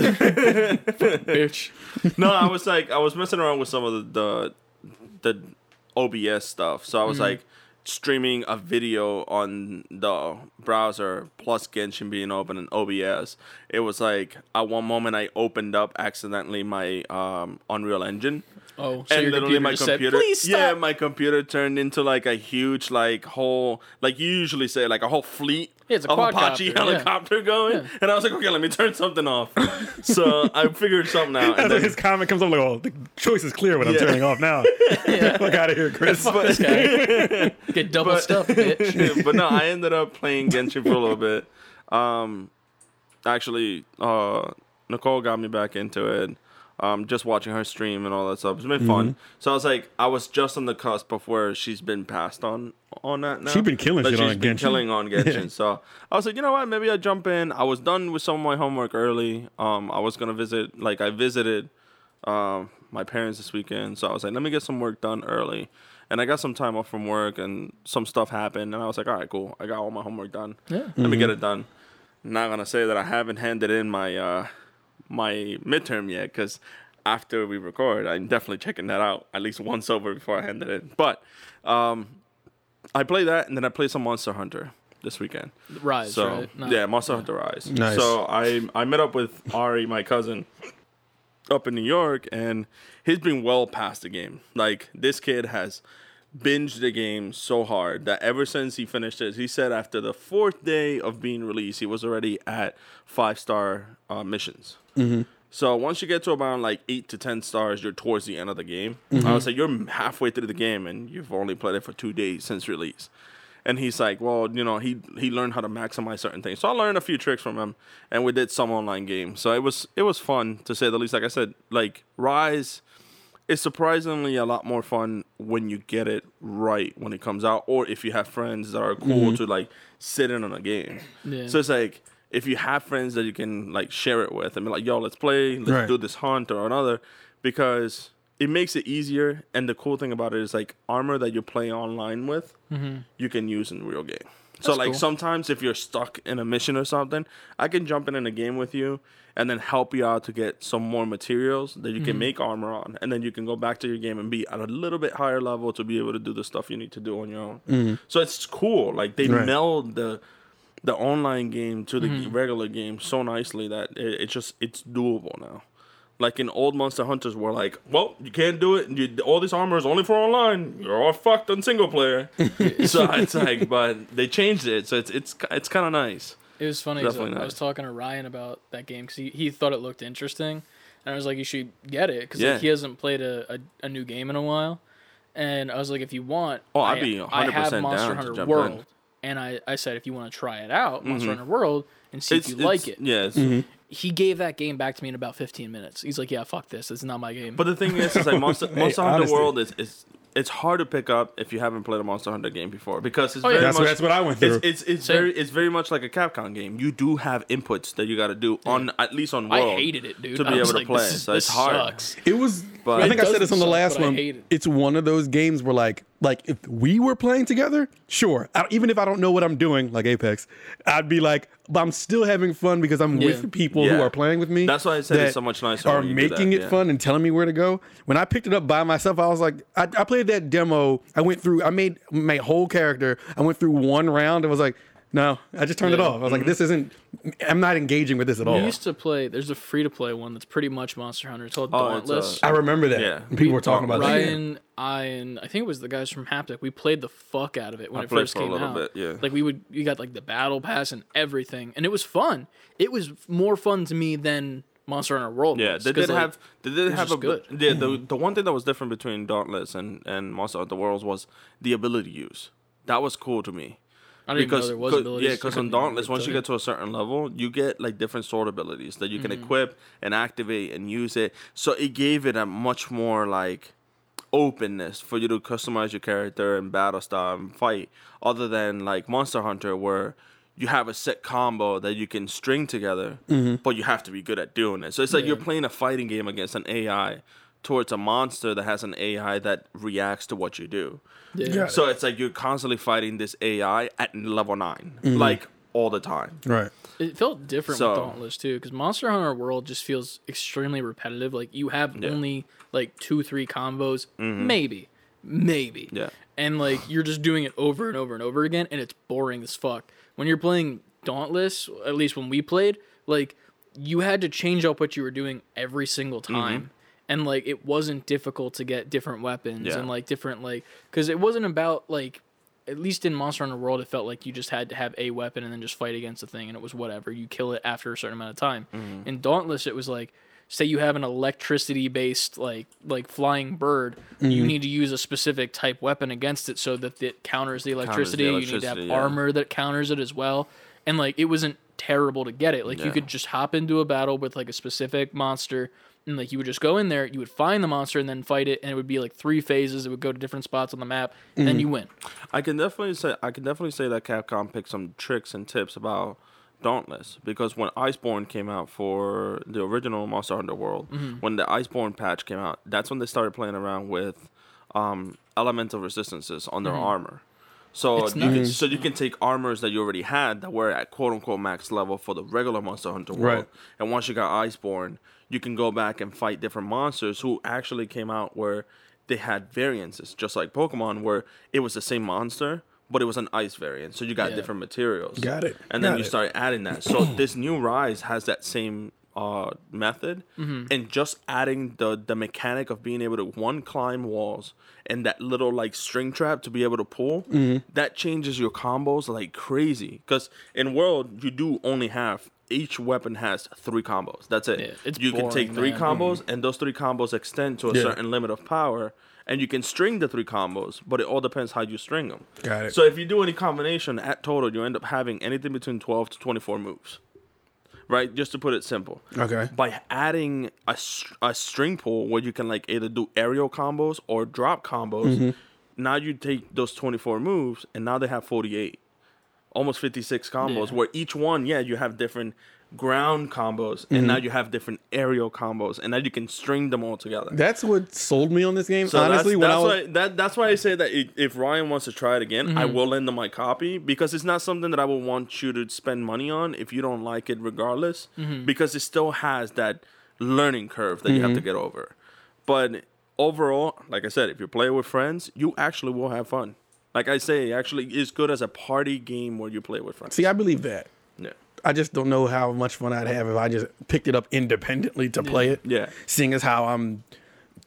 A: bitch."
C: no, I was like, I was messing around with some of the the, the OBS stuff. So I
A: Mm-hmm.
C: was like streaming a video on the browser plus Genshin being open in OBS. It was like at one moment I opened up accidentally my um, Unreal Engine.
A: Oh, so
C: and literally
A: computer
C: my
A: just
C: computer
A: said, stop."
C: yeah my computer turned into like a huge like whole like you usually say like a whole fleet
A: Yeah, it's a
C: of Apache
A: quadcopter, yeah.
C: helicopter going
A: Yeah.
C: and I was like okay let me turn something off so I figured something out and then,
B: his comment comes up like, oh, the choice is clear when I'm turning off now. Fuck out of here, Chris.
A: Fuck this guy. Get double
C: But-
A: stuffed, bitch.
C: but no I ended up playing Genshin for a little bit um actually uh Nicole got me back into it um, just watching her stream and all that stuff. It's been fun. So I was like, I was just on the cusp of where she's been passed on on that now.
B: She been killing
C: Like,
B: shit
C: she's
B: on
C: been
B: Genshin.
C: killing on Genshin. So I was like, you know what? Maybe I jump in. I was done with some of my homework early. Um, I was gonna visit. Like I visited um my parents this weekend. So I was like, let me get some work done early. And I got some time off from work, and some stuff happened, and I was like, all right, cool. I got all my homework done.
A: Yeah.
C: Let me get it done. not gonna say that I haven't handed in my uh my midterm yet because after we record, I'm definitely checking that out at least once over before I hand it in. But um, I play that and then I play some Monster Hunter this weekend.
A: Rise,
C: So
A: right? No.
C: yeah, Monster Hunter Rise.
B: Nice.
C: So I I met up with Ari, my cousin, up in New York, and he's been well past the game. Like this kid has binged the game so hard that ever since he finished it, he said after the fourth day of being released, he was already at five star uh, missions. Mm-hmm. So once you get to about like eight to ten stars, you're towards the end of the game. Mm-hmm. I would say you're halfway through the game and you've only played it for two days since release. And he's like, well, you know, he he learned how to maximize certain things. So I learned a few tricks from him, and we did some online games. So it was it was fun to say the least. Like I said, like Rise is surprisingly a lot more fun when you get it right when it comes out, or if you have friends that are cool mm-hmm. to like sit in on a game.
A: Yeah.
C: So it's like if you have friends that you can like share it with and be like, yo, let's play, let's
B: Right.
C: do this hunt or another, because it makes it easier. And the cool thing about it is like armor that you play online with, you can use in real game. So like
A: cool.
C: sometimes if you're stuck in a mission or something, I can jump in in a game with you and then help you out to get some more materials that you
A: Mm-hmm.
C: can make armor on, and then you can go back to your game and be at a little bit higher level to be able to do the stuff you need to do on your own. So it's cool. Like they
B: Right.
C: meld the the online game to the
A: Mm-hmm.
C: regular game so nicely that it, it just it's doable now. Like in old Monster Hunters, were like, well, you can't do it. You, all this armor is only for online. You're all fucked on single player. so it's like, but they changed it, so it's it's it's kind of nice.
A: It was funny.
C: Definitely
A: I was talking to Ryan about that game because he, he thought it looked interesting, and I was like, "You should get it because
C: Yeah.
A: like, he hasn't played a, a, a new game in a while." And I was like, "If you want,
C: Oh, I'd
A: I-
C: be 100%
A: have
C: down
A: Monster
C: to
A: Hunter
C: jump
A: World."
C: in.
A: And I, I said, if you want to try it out, Monster mm-hmm. Hunter World, and see
C: It's,
A: if you like
C: it's-
A: it.
C: Yeah. it's- mm-hmm.
A: He gave that game back to me in about 15 minutes. He's like, "Yeah, fuck this. It's not my game."
C: But the thing is, is like Monster, Monster Hunter
B: honesty.
C: World is, is it's hard to pick up if you haven't played a Monster Hunter game before because it's
A: Oh, yeah.
C: very
B: That's,
C: much
B: that's what I went through.
C: It's it's, it's very it's very much like a Capcom game. You do have inputs that you got to do on at least on
A: I hated it, dude.
C: to be
A: I was
C: able to play.
A: This, is-
C: So
A: this
C: it's hard.
A: sucks.
B: It was.
C: But-
B: I think I said this on the
A: doesn't
B: last
A: suck,
B: one.
A: it.
B: It's one of those games where like, like if we were playing together, sure. I, even if I don't know what I'm doing, like Apex, I'd be like, but I'm still having fun because I'm
A: Yeah.
B: with people who are playing with me.
C: That's why I said it's so much nicer
B: Are
C: when you do
B: making
C: that,
B: it
C: yeah.
B: fun and telling me where to go. When I picked it up by myself, I was like, I, I played that demo. I went through. I made my whole character. I went through one round and was like. No, I just turned it off. I was like, "This isn't. I'm not engaging with this at all."
A: We used to play. There's a free to play one that's pretty much Monster Hunter. It's called
C: Oh,
A: Dauntless.
C: uh,
B: I remember that.
C: Yeah.
B: People were talking about that.
A: Ryan, I, and I think it was the guys from Haptic. We played the fuck out of it when
C: I
A: it
C: played
A: first
C: for a
A: came
C: little
A: out.
C: bit, yeah.
A: Like we would, you got like the battle pass and everything, and it was fun. It was more fun to me than Monster Hunter World.
C: Yeah,
A: was,
C: they
A: 'cause,
C: did
A: like,
C: have they did
A: was
C: have a
A: good.
C: Yeah, the the one thing that was different between Dauntless and and Monster Hunter Worlds was the ability use. That was cool to me.
A: I didn't even know
C: Because
A: there was
C: 'cause-
A: abilities.
C: yeah, because on Dauntless, once you get to a certain level, you get like different sword abilities that you can mm-hmm. equip and activate and use it. So it gave it a much more like openness for you to customize your character and battle style and fight, other than like Monster Hunter where you have a set combo that you can string together, mm-hmm. but you have to be good at doing it. So it's like you're playing a fighting game against an AI towards a monster that has an AI that reacts to what you do.
A: Yeah.
B: Yeah.
C: So it's like you're constantly fighting this AI at level 9
B: Mm-hmm.
C: like all the time.
B: Right.
A: It felt different
C: So-
A: with Dauntless too, because Monster Hunter World just feels extremely repetitive. Like you have
C: Yeah.
A: only like two, three combos, maybe, maybe.
C: Yeah.
A: And like you're just doing it over and over and over again, and it's boring as fuck. When you're playing Dauntless, at least when we played, like you had to change up what you were doing every single
C: Mm-hmm.
A: And like it wasn't difficult to get different weapons
C: Yeah.
A: and like different like because it wasn't about like at least in Monster Hunter World, it felt like you just had to have a weapon and then just fight against the thing, and it was whatever. You kill it after a certain amount of time.
C: Mm-hmm.
A: In Dauntless, it was like, say you have an electricity based like like flying bird,
C: Mm-hmm.
A: you need to use a specific type weapon against it so that it counters the electricity. you need to have
C: yeah.
A: armor that counters it as well, and like it wasn't terrible to get it. Like you could just hop into a battle with like a specific monster. And like you would just go in there, you would find the monster and then fight it, and it would be like three phases. It would go to different spots on the map, and then you win.
C: I can definitely say I can definitely say that Capcom picked some tricks and tips about Dauntless because when Iceborne came out for the original Monster Hunter World,
A: Mm-hmm.
C: when the Iceborne patch came out, that's when they started playing around with um, elemental resistances on their armor. So
A: Mm-hmm. It's
C: you can,
A: nice.
C: so you can take armors that you already had that were at quote unquote max level for the regular Monster Hunter World,
B: Right.
C: and once you got Iceborne, you can go back and fight different monsters who actually came out where they had variances, just like Pokemon, where it was the same monster, but it was an ice variant. So you got
A: Yeah.
C: different materials.
B: Got it.
C: And then
B: Got
C: you start adding that. So this new Rise has that same uh, method,
A: Mm-hmm.
C: and just adding the the mechanic of being able to one climb walls and that little like string trap to be able to pull,
B: Mm-hmm.
C: that changes your combos like crazy. Because in World you do only have each weapon has three combos. That's it.
A: Yeah, it's
C: you can take three
A: man.
C: combos, and those three combos extend to a
B: Yeah.
C: certain limit of power. And you can string the three combos, but it all depends how you string them.
B: Got it.
C: So if you do any combination at total, you end up having anything between 12 to 24 moves. Right? Just to put it simple.
B: Okay.
C: By adding a, a string pool where you can like either do aerial combos or drop combos,
B: Mm-hmm.
C: now you take those 24 moves and now they have 48. Almost 56 combos
A: Yeah.
C: where each one, yeah, you have different ground combos and
B: Mm-hmm.
C: now you have different aerial combos and now you can string them all together.
B: That's what sold me on this game.
C: So
B: Honestly,
C: that's,
B: when
C: that's
B: I was
C: why that that's why I say that i- if Ryan wants to try it again, I
B: Mm-hmm.
C: will lend him my copy because it's not something that I would want you to spend money on if you don't like it, regardless,
B: Mm-hmm.
C: because it still has that learning curve that you have to
B: Mm-hmm.
C: get over. But overall, like I said, if you play with friends, you actually will have fun. Like I say, actually, it's good as a party game where you play with friends.
B: see, I believe that.
C: Yeah,
B: I just don't know how much fun I'd have if I just picked it up independently to play it.
C: yeah.
B: Seeing as how I'm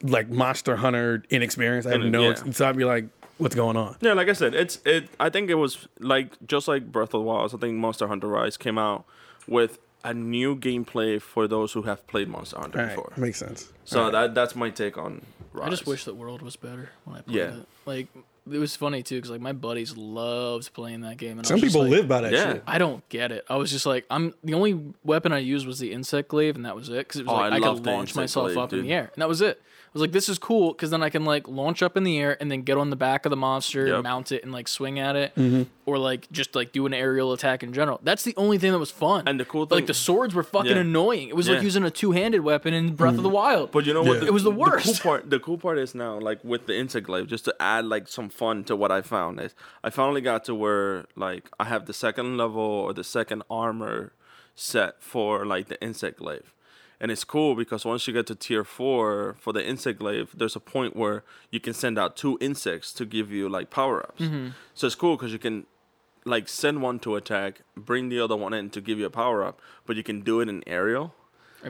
B: like Monster Hunter inexperienced, I have
C: In-
B: no.
C: yeah.
B: ex- So I'd be like, "What's going on?"
C: Yeah, like I said, it's it. I think it was like just like Breath of the Wild. I think Monster Hunter Rise came out with a new gameplay for those who have played Monster Hunter
B: All right,
C: before.
B: makes sense.
C: So
B: All right.
C: that that's my take on Rise.
A: I just wish the World was better when I played
C: Yeah.
A: it. Like it was funny too, because like my buddies loved playing that game, and I
B: some
A: was just
B: people
A: like,
B: live by that
C: Yeah.
B: shit.
A: I don't get it. I was just like, I'm the only weapon I used was the insect glaive, and that was it. Because it was
C: Oh,
A: like
C: I
A: I, could launch myself
C: glaive,
A: up in the air, and that was it. I was like, this is cool because then I can like launch up in the air and then get on the back of the monster,
C: Yep.
A: and mount it, and like swing at it,
B: Mm-hmm.
A: or like just like do an aerial attack in general. That's the only thing that was fun.
C: And the cool thing, like
A: the swords were fucking
C: Yeah.
A: annoying. It was like using a two handed weapon in Breath of the Wild.
C: But you know
B: Yeah.
C: what?
B: It
A: was the
C: cool
A: worst.
C: part. The cool part is now, like with the insect glaive, just to add like some fun to what I found is, I finally got to where like I have the second level or the second armor set for like the insect glaive. And it's cool because once you get to tier four for the insect glaive, there's a point where you can send out two insects to give you like power ups. Mm-hmm. So it's cool because you can like send one to attack, bring the other one in to give you a power up, but you can do it in aerial.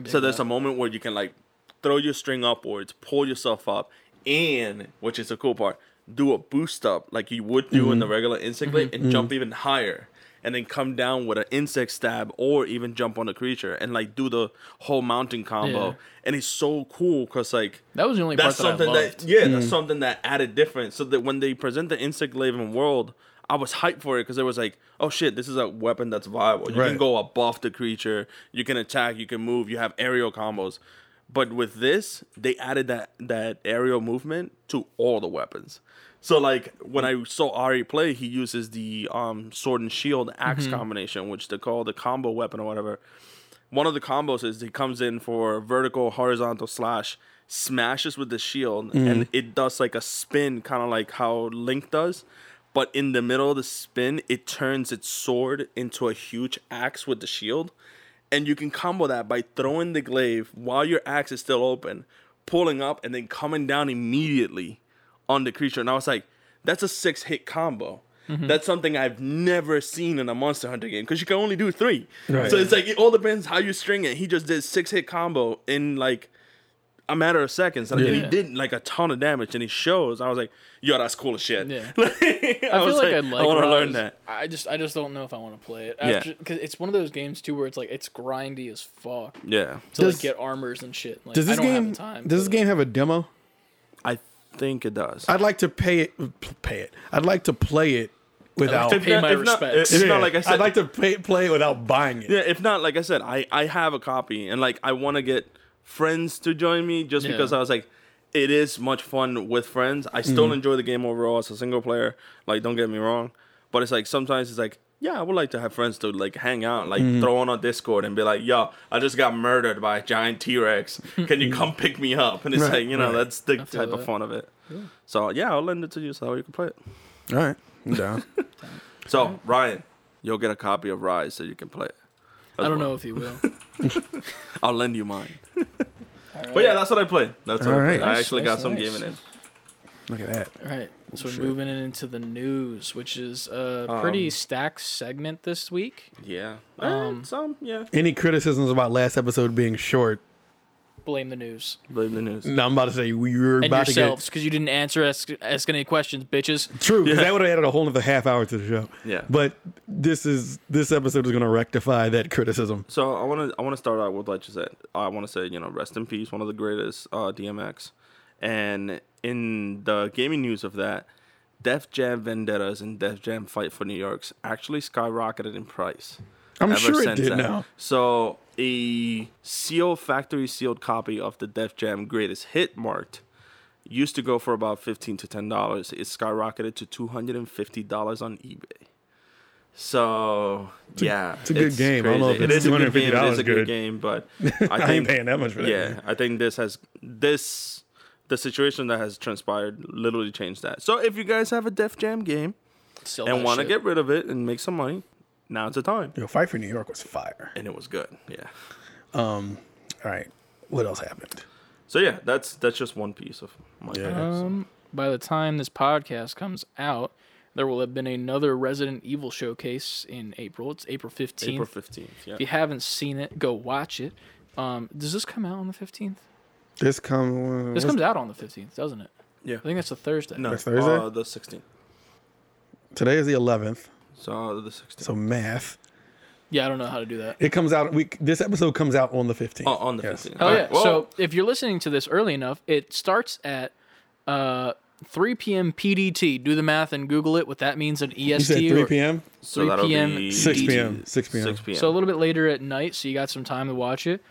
C: So there's
A: that.
C: a moment where you can like throw your string upwards, pull yourself up, and which is the cool part, do a boost up like you would do in the mm-hmm. regular insect glaive mm-hmm. and jump even higher. And then come down with an insect stab or even jump on the creature and like do the whole mountain combo.
A: Yeah.
C: And it's so cool because like
A: That was the only
C: that's
A: part that I
C: something
A: loved.
C: that yeah, that's mm. something that added difference. So that when they present the insect laden world, I was hyped for it because it was like, oh shit, this is a weapon that's viable. You
B: Right.
C: can go above the creature, you can attack, you can move, you have aerial combos. But with this, they added that that aerial movement to all the weapons. So like when I saw Ari play, he uses the um sword and shield axe combination, which they call the combo weapon or whatever. One of the combos is he comes in for vertical horizontal slash smashes with the shield and it does like a spin kind of like how link does. But in the middle of the spin it turns its sword into a huge axe with the shield. And you can combo that by throwing the glaive while your axe is still open pulling up and then coming down immediately on the creature and i was like that's a six hit combo mm-hmm. that's something I've never seen in a Monster Hunter game because you can only do three.
B: Right.
C: So it's like it all depends how you string it. He just did six hit combo in like a matter of seconds, and, and he did like a ton of damage, and he shows. I was like, "Yo, that's cool as shit."
A: Yeah.
C: I,
A: I
C: was
A: feel like, I'd like.
C: I want to learn that.
A: I just, I just don't know if I want to play it.
C: Yeah.
A: because it's one of those games too where it's like it's grindy as fuck
C: Yeah,
A: to
B: Does-
A: like get armors and shit. Like,
B: Does this
A: I don't
B: game
A: have the time.
B: does this game have a demo?
C: I think it does.
B: I'd like to pay it. Pay it. I'd like to play it without.
A: to pay my
C: if not, if
B: Yeah.
C: not, like I said,
B: I'd like to pay, play it without buying it.
C: Yeah, if not, like I said, I I have a copy, and like I want to get friends to join me just
A: Yeah.
C: because I was like, it is much fun with friends. I still
B: Mm.
C: enjoy the game overall as a single player. Like, don't get me wrong, but it's like sometimes it's like. Yeah, I would like to have friends to like hang out, like
B: Mm-hmm.
C: throw on a Discord and be like, "Yo, I just got murdered by a giant T Rex. Can you come pick me up?" And it's
B: Right,
C: like, you know,
B: right.
C: that's the
A: feel
C: type of fun of it. So yeah, I'll lend it to you so you can play it.
B: All right, I'm down.
C: So Ryan, you'll get a copy of Rise so you can play it.
A: I don't
C: well.
A: know if you will.
C: I'll lend you mine. But yeah, that's what I played. That's what
B: All
C: I
B: right.
C: played. I actually
A: nice,
C: got some
A: nice.
C: gaming in.
B: Look at that.
A: All right, so
B: Shit.
A: we're moving into the news, which is a pretty
C: Um,
A: stacked segment this week.
C: Yeah.
A: Um,
C: Um, some, yeah.
B: Any criticisms about last episode being short?
A: Blame the news
C: Blame the news.
B: No, I'm about to say we were
A: and
B: about
A: yourselves because you didn't answer ask, ask any questions, bitches.
B: true because that would have added a whole other half hour to the show.
C: Yeah.
B: But this is this episode is going to rectify that criticism.
C: So I want to I want to start out with like you said. I want to say you know rest in peace, one of the greatest uh, DMX, and in the gaming news of that, Def Jam Vendettas and Def Jam Fight for New York's actually skyrocketed in price.
B: I'm
C: ever
B: sure it did
C: that.
B: now.
C: So a sealed factory sealed copy of the Def Jam Greatest Hit marked used to go for about fifteen to ten dollars. It skyrocketed to two hundred and fifty dollars on eBay. So yeah,
B: it's a good game. I don't know if
C: It
B: it's
C: a good game. It
B: $250
C: a good
B: good.
C: game, but I
B: I, ain't
C: think
B: paying that much for that.
C: yeah, I think this has this the situation that has transpired literally changed that. So if you guys have a Def Jam game
A: Sell
C: and want to get rid of it and make some money, now's the time.
B: Yo, Fight for New York was fire.
C: And it was good. Yeah. Um.
B: All right, what else happened?
C: So yeah, that's that's just one piece of my
B: Yeah.
A: Um, by the time this podcast comes out, there will have been another Resident Evil showcase in April. It's April fifteenth.
C: April fifteenth. Yeah.
A: If you haven't seen it, go watch it. Um, does this come out on the fifteenth?
B: This come
A: This comes out on the fifteenth, doesn't it?
C: Yeah.
A: I think that's a Thursday.
C: No,
B: That's Thursday?
C: Uh, the sixteenth.
B: today is the 11th,
C: So the sixteenth.
B: so math.
A: Yeah, I don't know how to do that.
B: It comes out. We this episode comes out on the 15th.
C: Oh, on the
B: Yes.
C: fifteenth.
A: Oh yeah. so if you're listening to this early enough, it starts at uh 3 p.m. PDT. Do the math and Google it. What that means in
B: You
A: EST.
B: said 3 p.m.
A: 3
C: that'll
A: p.m.
C: be
B: 6 p.m. 6 p.m.
C: 6 p.m.
A: So a little bit later at night, so you got some time to watch it.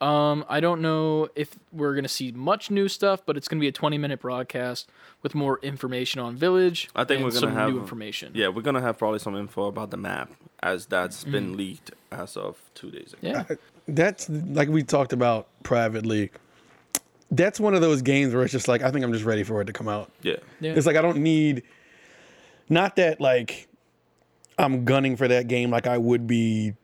A: Um, I don't know if we're gonna see much new stuff, but it's gonna be a 20 minute broadcast with more information on Village.
C: I think
A: and
C: we're gonna
A: some
C: have
A: new information.
C: Yeah, we're gonna have probably some info about the map as that's been leaked as of two days ago.
A: Yeah.
B: That's like we talked about privately. That's one of those games where it's just like I think I'm just ready for it to come out.
C: Yeah.
A: Yeah.
B: It's like I don't need not that like I'm gunning for that game like I would be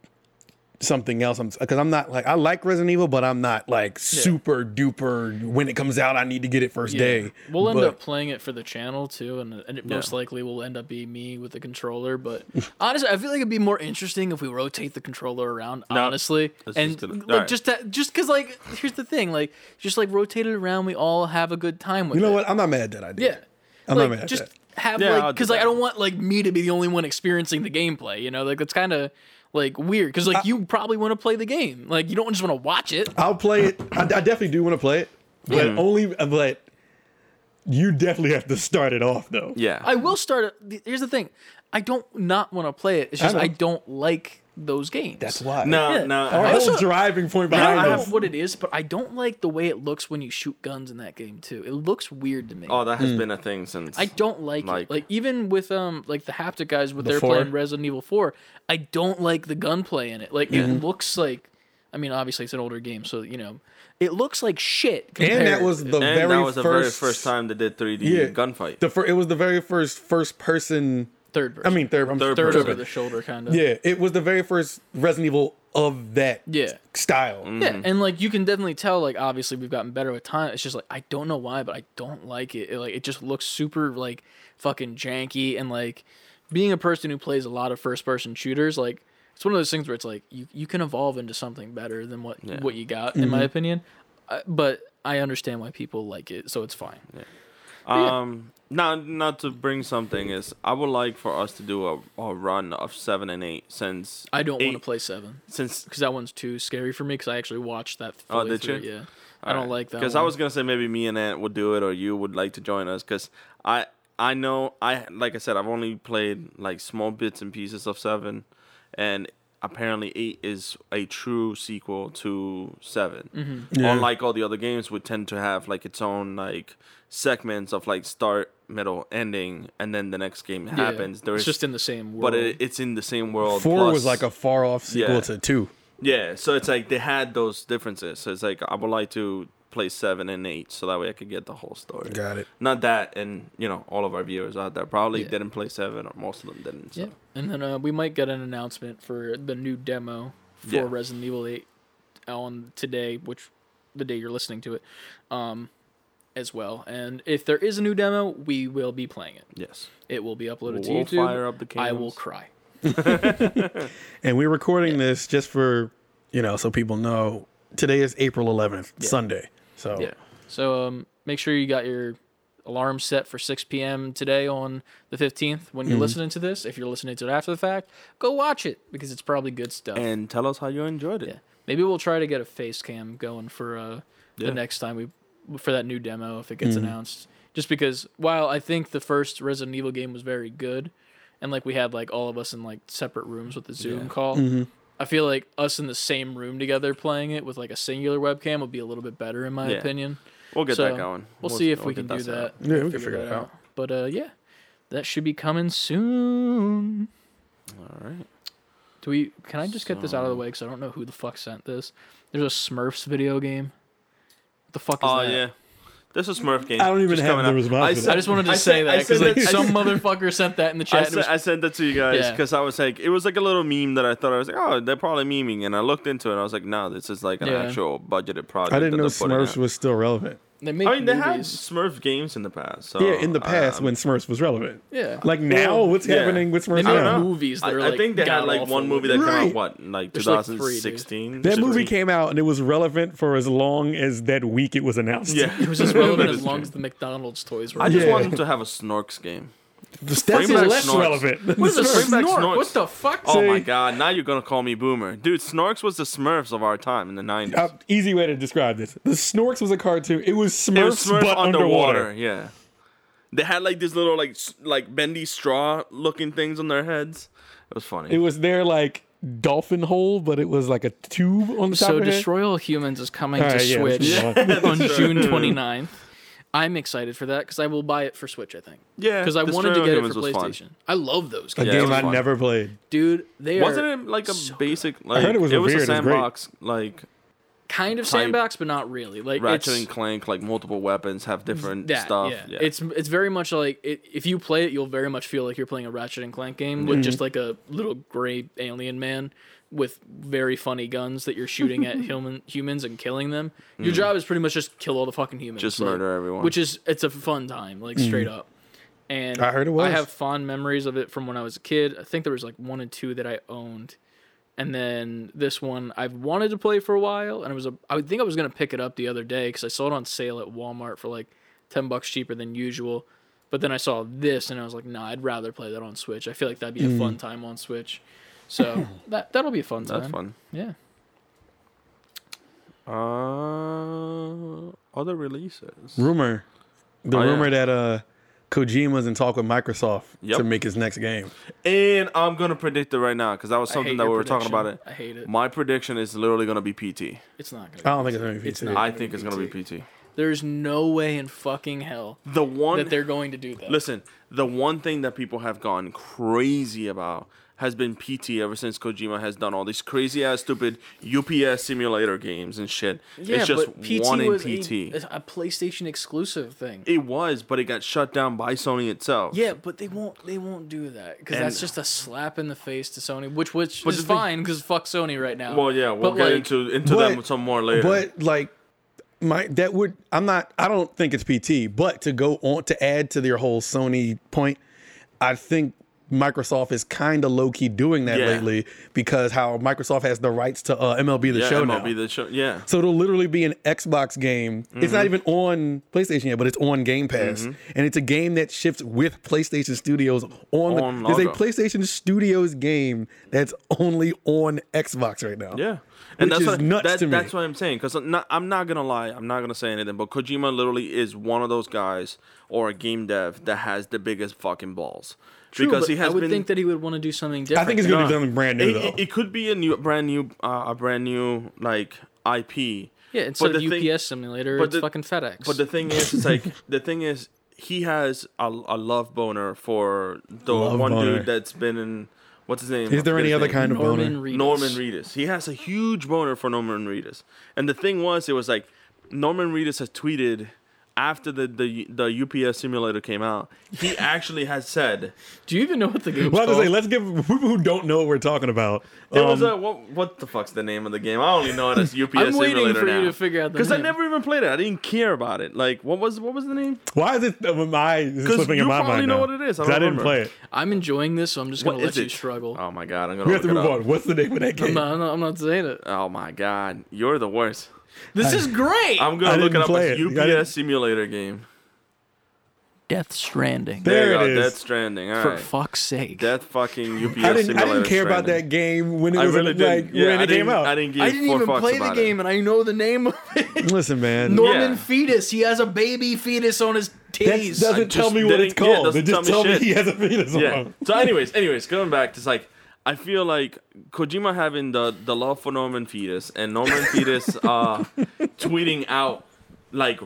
B: something else. I'm because I'm not like I like Resident Evil, but I'm not like super duper. When it comes out, I need to get it first
A: Yeah.
B: day.
A: We'll end
B: But-
A: up playing it for the channel too, and, and it
C: Yeah.
A: most likely will end up being me with the controller. But honestly, I feel like it'd be more interesting if we rotate the controller around.
C: No,
A: honestly,
C: let's
A: and
C: just do it.
A: like,
C: Alright.
A: just that, just because like here's the thing, like just like rotate it around, we all have a good time with it.
B: You know
A: it.
B: what? I'm not mad at that idea.
A: Yeah.
B: I'm not mad at
A: just
B: that.
A: have
C: Yeah, I'll
A: like
C: do
A: because like I
C: that.
A: don't want like me to be the only one experiencing the gameplay. You know, like that's kind of like weird because like you probably want to play the game. Like you don't just want to watch it.
B: I'll play it. I, I definitely do want to play it, but only but you definitely have to start it off though.
C: Yeah.
A: I will start. it- Here's the thing: I don't not want to play it. It's just
B: know.
A: I, don't like those games.
B: That's why.
C: no,
A: Yeah.
C: no.
B: our whole
A: also-
B: driving point behind
A: I
B: behind
A: don't know what it is, but I don't like the way it looks when you shoot guns in that game too. It looks weird to me.
C: oh, that has
B: Hmm.
C: been a thing since.
A: I don't like,
C: Like-
A: it. Like even with um like the haptic guys with
B: The
A: their
B: four?
A: playing Resident Evil Four, I don't like the gunplay in it. Like it looks like, I mean, obviously it's an older game, so you know, it looks like shit.
B: And that was the
C: and
B: very
C: that was the very
B: first
C: first time they did 3D
B: Yeah.
C: gunfight.
B: The fir- it was the very first first person.
A: Third person.
B: I mean third. I'm
C: Third
A: third
C: person.
A: over the shoulder kind of.
B: Yeah, it was the very first Resident Evil of that
A: Yeah.
B: style.
A: Yeah, and like you can definitely tell, like obviously we've gotten better with time. It's just like I don't know why, but I don't like it. it. Like it just looks super like fucking janky, and like being a person who plays a lot of first person shooters, like it's one of those things where it's like you you can evolve into something better than what
C: Yeah.
A: what you got, in my opinion. Uh, but I understand why people like it, so it's fine.
C: Um, not not to bring something is I would like for us to do a, a run of seven and eight since
A: I don't want to play seven
C: since
A: because that one's too scary for me. Because I actually watched that.
C: Oh, did
A: through,
C: you?
A: Yeah, I don't like that.
C: because I was gonna say maybe me and Ant would do it or you would like to join us because I I know I like I said I've only played like small bits and pieces of seven, and apparently eight is a true sequel to 7
A: Mm-hmm.
B: Yeah.
C: Unlike all the other games, would tend to have like its own like segments of like start, middle, ending, and then the next game
A: Yeah,
C: happens. There
A: it's just in the same world.
C: but it, it's in the same world.
B: Four was like a far off sequel
C: Yeah.
B: to two.
C: yeah. So it's like they had those differences. So it's like I would like to play seven and eight, so that way I could get the whole story.
B: Got it.
C: Not that, and you know, all of our viewers out there probably
A: Yeah.
C: didn't play seven, or most of them didn't. So.
A: Yeah, and then uh, we might get an announcement for the new demo for
C: Yeah.
A: Resident Evil 8 on today, which the day you're listening to it, um, as well. And if there is a new demo, we will be playing it.
C: Yes.
A: It will be uploaded
C: We'll
A: to YouTube.
C: fire up the
A: I will cry.
B: And we're recording this just for, you know, so people know today is April 11th, Sunday. So
A: Yeah. So um, make sure you got your alarm set for 6 p.m. today on the 15th when
C: Mm-hmm.
A: you're listening to this. If you're listening to it after the fact, go watch it because it's probably good stuff.
C: And tell us how you enjoyed it.
A: Yeah. Maybe we'll try to get a face cam going for uh
C: Yeah.
A: the next time we for that new demo if it gets announced. Just because while I think the first Resident Evil game was very good and like we had like all of us in like separate rooms with the Zoom
C: Yeah.
A: call, I feel like us in the same room together playing it with like a singular webcam would be a little bit better in my
C: Yeah.
A: opinion.
C: We'll get
A: So,
C: that going.
A: We'll, see if
C: we'll
A: we can do
C: set
A: that.
B: Yeah, we can figure that out.
A: But uh yeah. That should be coming soon.
C: All right.
A: Do we? Can I just get this out of the way because I don't know who the fuck sent this. There's a Smurfs video game. What the fuck is
C: Oh
A: that?
C: yeah. This is Smurf game.
B: I don't even
C: Just
B: have
C: coming
B: the
C: up.
B: response
C: I
B: for
C: said-
A: I just wanted to
C: I
A: say
C: said-
A: that because
C: said
A: like
C: that-
A: some motherfucker sent that in the
C: I,
A: chat. and it
C: sent,
A: was-
C: I sent that to you guys
A: Yeah.
C: because I was like, it was like a little meme that I thought I was like, oh, they're probably memeing, and I looked into it and I was like, no, this is like an
A: Yeah.
C: actual budgeted project.
B: I didn't
C: that
B: know
C: they're putting
B: Smurfs
C: out.
B: was still relevant.
A: They make
C: I mean, they had
A: movies.
C: Smurf games in the past. So,
B: yeah, in the past
C: um,
B: when Smurfs was relevant.
A: Yeah.
B: Like now, what's
C: yeah.
B: happening with
A: They
B: Smurfs
A: make
C: I don't
B: now?
C: know.
A: movies that
C: I,
A: are
C: I
A: like
C: think they had like one movie that came out what in, like
A: There's like three, dude.
C: 2016.
B: That movie came out and it was relevant for as long as that week it was announced.
C: Yeah,
A: It was just relevant as long as the McDonald's toys were.
C: I just
B: Yeah.
C: want them to have a Snorks game.
B: That's
C: Bring back
B: less
C: Snorks.
B: relevant.
A: what is a
C: Bring back? Snorks.
A: What the fuck?
C: Oh my god! Now you're gonna call me boomer, dude. Snorks was the Smurfs of our time in the '90s.
B: Uh, easy way to describe this. The Snorks was a cartoon. It was Smurfs,
C: it was Smurf
B: but underwater.
C: Yeah, they had like these little like like bendy straw looking things on their heads. It was funny.
B: It was their like dolphin hole, but it was like a tube on the top
A: So
B: of it.
A: Destroy All Humans is coming
B: All
A: to
B: yeah,
A: Switch
B: move on.
A: on June 29th. I'm excited for that because I will buy it for Switch. I think
C: yeah,
A: because I wanted to get it for
C: was fun.
A: PlayStation. I love those
B: A
A: games,
C: Yeah, it
B: game
C: was
B: I
C: fun.
B: never played.
A: dude. They
C: Wasn't
A: are
C: it like a
A: so
C: basic? Like
B: heard it was
C: it
B: a
C: was
B: weird,
C: a
B: it was
C: sandbox, like
A: kind of sandbox, but not really. Like
C: Ratchet
A: it's,
C: and Clank, like multiple weapons have different
A: that,
C: stuff.
A: Yeah.
C: Yeah,
A: It's it's very much like it, if you play it, you'll very much feel like you're playing a Ratchet and Clank game
C: Mm-hmm.
A: with just like a little gray alien man with very funny guns that you're shooting at human humans and killing them. Your job is pretty much just kill all the fucking humans,
C: Mm. Just
A: like,
C: murder everyone.
A: which is it's a fun time, like straight up. And
B: I heard it was.
A: I have fond memories of it from when I was a kid. I think there was like one and two that I owned. And then this one I've wanted to play for a while, and it was a. I would think I was gonna pick it up the other day because I saw it on sale at Walmart for like ten bucks cheaper than usual. But then I saw this and I was like, nah, I'd rather play that on Switch. I feel like that'd be a
B: Mm.
A: fun time on Switch. So that that'll be a fun time.
C: That's fun.
A: Yeah.
C: Uh, other releases.
B: Rumor, the
C: Oh, yeah.
B: rumor that uh, Kojima's in talk with Microsoft
C: Yep.
B: to make his next game.
C: And I'm gonna predict it right now because that was
A: I
C: something
A: hate
C: that we
A: your
C: were talking about it.
A: prediction. I hate it.
C: My prediction is literally gonna be PT.
A: It's not gonna.
B: I don't think it's gonna be
A: It's
B: PT.
A: not.
C: I think it's gonna be PT.
A: There's no way in fucking hell
C: The one
A: that they're going to do that.
C: Listen, the one thing that people have gone crazy about has been PT ever since Kojima has done all these crazy ass stupid UPS simulator games and shit.
A: yeah,
C: it's just
A: but PT
C: one in
A: was
C: PT.
A: A, a PlayStation exclusive thing.
C: it was, but it got shut down by Sony itself.
A: Yeah, but they won't. They won't do that because that's just a slap in the face to Sony, which which
C: But
A: is fine because fuck Sony right now.
C: Well, yeah, we'll
A: But,
C: get
A: like,
C: into into
B: but-
C: them some more later.
B: But like my that would I'm not I don't think it's PT, but to go on to add to their whole Sony point, I think Microsoft is kind of low key doing that
C: Yeah.
B: lately because how Microsoft has the rights to uh, MLB the
C: yeah,
B: show
C: MLB
B: now.
C: the show. Yeah,
B: so it'll literally be an Xbox game. It's
C: Mm-hmm.
B: not even on PlayStation yet, but it's on Game Pass, and it's a game that ships with PlayStation Studios on.
C: On
B: the, there's a. PlayStation Studios game that's only on Xbox right now.
C: yeah. And
B: Which
C: that's
B: is
C: what,
B: nuts
C: that-
B: to me.
C: That's what I'm saying. Because I'm I'm not gonna lie. I'm not gonna say anything. But Kojima literally is one of those guys or a game dev that has the biggest fucking balls.
A: True,
C: because
A: but
C: he has
A: I would
C: been.
A: think that he would want to do something different.
B: I think he's gonna
C: No.
B: be something brand new
C: it,
B: though.
C: it, it could be a new, brand new, uh, a brand new like IP.
A: yeah. Instead
C: but
A: of
C: the thing-
A: UPS simulator,
C: but
A: it's
C: the-
A: fucking FedEx.
C: But the thing is, it's like the thing is, he has a, a love boner for the
B: Love
C: one
B: boner.
C: dude that's been in. What's his name?
B: Is there any other
C: name.
B: kind of
A: Norman
B: boner?
A: Reedus.
C: Norman Reedus. He has a huge boner for Norman Reedus. And the thing was, it was like Norman Reedus has tweeted after the the, the UPS simulator came out. He actually has said
A: Do you even know what the game?"
B: Well, I was gonna say, let's give people who don't know what we're talking about.
C: it was
B: um,
C: a what what the fuck's the name of the game? I only know it as UPS simulator.
A: I'm waiting
C: simulator
A: for
C: now.
A: you to figure out the
C: because I never even played it. I didn't care about it. Like what was what was the name?
B: why is it uh, my is it
C: 'Cause
B: slipping
C: you
B: in my mind?
C: You probably know
B: now?
C: what it is. I
B: 'Cause I,
C: don't
B: didn't play it.
A: I'm enjoying this, so I'm just gonna let you
C: it?
A: struggle.
C: Oh my god, I'm gonna
B: We have to move on. What's the name of that game?
A: I'm not- I'm not saying it.
C: Oh my god, you're the worst.
A: This is great.
C: I'm gonna look it up
B: play
C: as
B: it. I didn't-
C: UPS simulator game.
A: Death Stranding.
B: There
C: you
B: it
C: go,
B: is.
C: Death Stranding. All
A: For
C: right.
A: fuck's sake.
C: Death fucking UPS
B: I didn't. I didn't care about that game when it
C: I
B: was
C: really
B: like
C: didn't. Yeah,
B: when
C: I
B: it came
C: didn't,
B: out.
C: I didn't give
A: I didn't
C: four
A: even
C: fucks
A: play the game,
C: It.
A: and I know the name of it.
B: Listen, man.
A: Norman
C: Yeah.
A: Fetus. He has a baby fetus on his
B: that
A: titties.
B: doesn't
C: just
B: tell me what
C: didn't-
B: it's
C: yeah,
B: called.
C: doesn't
B: it just
C: tell
B: tell
C: me
B: me he has a fetus
C: Yeah.
B: on.
C: So, anyways, anyways, going back to like, I feel like Kojima having the the love for Norman Fetus and Norman Fetus uh, tweeting out like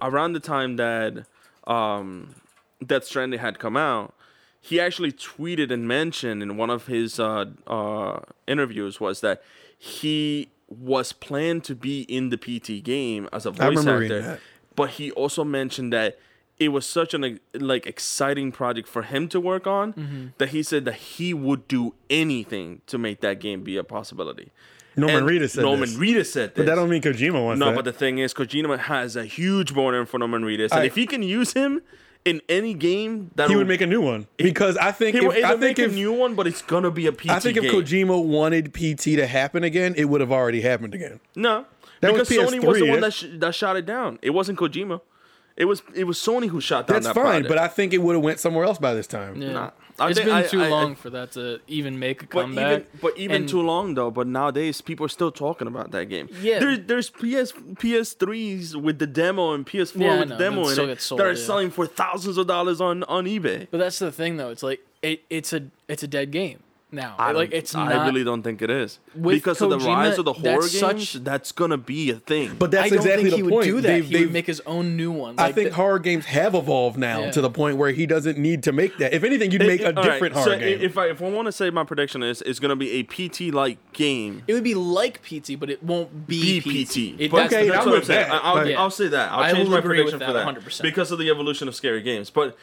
C: around the time that um, Death Stranding had come out. He actually tweeted and mentioned in one of his uh, uh, interviews was that he was planned to be in the PT game as a voice actor,
B: that.
C: but he also mentioned that it was such an like exciting project for him to work on
B: Mm-hmm.
C: that he said that he would do anything to make that game be a possibility.
B: Norman Reedus said
C: Norman
B: this.
C: Reedus said this.
B: But that don't mean Kojima wants
C: no,
B: that.
C: but the thing is, Kojima has a huge boner for Norman Reedus, and
B: I-
C: if he can use him in any game, that
B: he would make a new one because I think
C: He
B: if,
C: would
B: I think
C: make
B: if
C: a new one, but it's gonna be a PT
B: I think if. Kojima wanted PT to happen again, it would have already happened again.
C: no,
B: That was
C: because Sony was the
B: PS3,
C: one that sh- that shot it down. It wasn't Kojima. It was it was Sony who shot down
B: That's
C: that
B: fine,
C: project.
B: but I think it would have went somewhere else by this time.
A: Yeah.
C: Nah. I
A: It's
C: think-
A: been
C: I-
A: too
C: I- I-
A: long for that to even make a
C: But
A: comeback.
C: even but even
A: And-
C: too long though. But nowadays people are still talking about that game.
A: Yeah.
C: there, there's PS PS3s with the demo and PS4
A: Yeah,
C: with
A: know,
C: the demo
A: that
C: in it
A: sold,
C: that are
A: yeah.
C: selling for thousands of dollars on on eBay.
A: But that's the thing, though. It's like it, it's a it's a dead game now.
C: I
A: like it's
C: I
A: not.
C: really don't think it is
A: With
C: because of the rise of the horror
A: that's
C: games.
A: such-
C: that's gonna be a thing.
B: But that's
A: I don't
B: exactly
A: think he
B: the
A: would
B: point.
A: do that.
B: They've-
A: he would
B: they've-
A: make his own new one.
B: I
A: Like,
B: think
A: the-
B: horror games have evolved now
A: Yeah.
B: to the point where he doesn't need to make that. If anything, you'd make a different
C: so
B: horror
C: i-
B: game.
C: If I if I want to say my prediction is it's gonna be a PT like game.
A: it would be like PT, but it won't be,
C: BPT.
A: It,
C: But
A: that's
B: okay,
A: the-
C: that's
B: I'm
C: what I'm
B: with
C: saying.
B: that.
C: I- I'll,
B: Like-
C: I'll say that. I'll
A: I
C: change my prediction for
A: that
C: that
A: 100%.
C: because of the evolution of scary games. But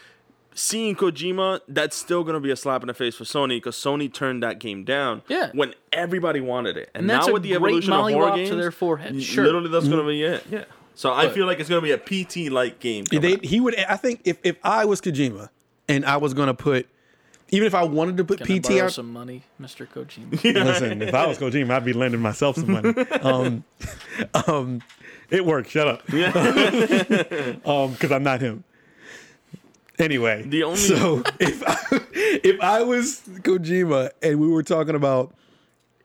C: seeing Kojima, that's still gonna be a slap in the face for Sony because Sony turned that game down.
A: Yeah.
C: when everybody wanted it, and,
A: And that's
C: now
A: a
C: with the
A: great
C: evolution of horror
A: mollywop to
C: games,
A: their forehead. Sure.
C: literally that's gonna be it. Yeah. So I
A: But-
C: feel like it's gonna be a PT like game.
B: they, he would. I think if, if I was Kojima and I was gonna put, even if I wanted to put
A: Can I
B: PT out,
A: some money, Mr. Kojima?
B: Listen, if I was Kojima, I'd be lending myself some money. Um, um, it worked. Shut up. um, because I'm not him. Anyway,
C: The only-
B: so if I, if I was Kojima and we were talking about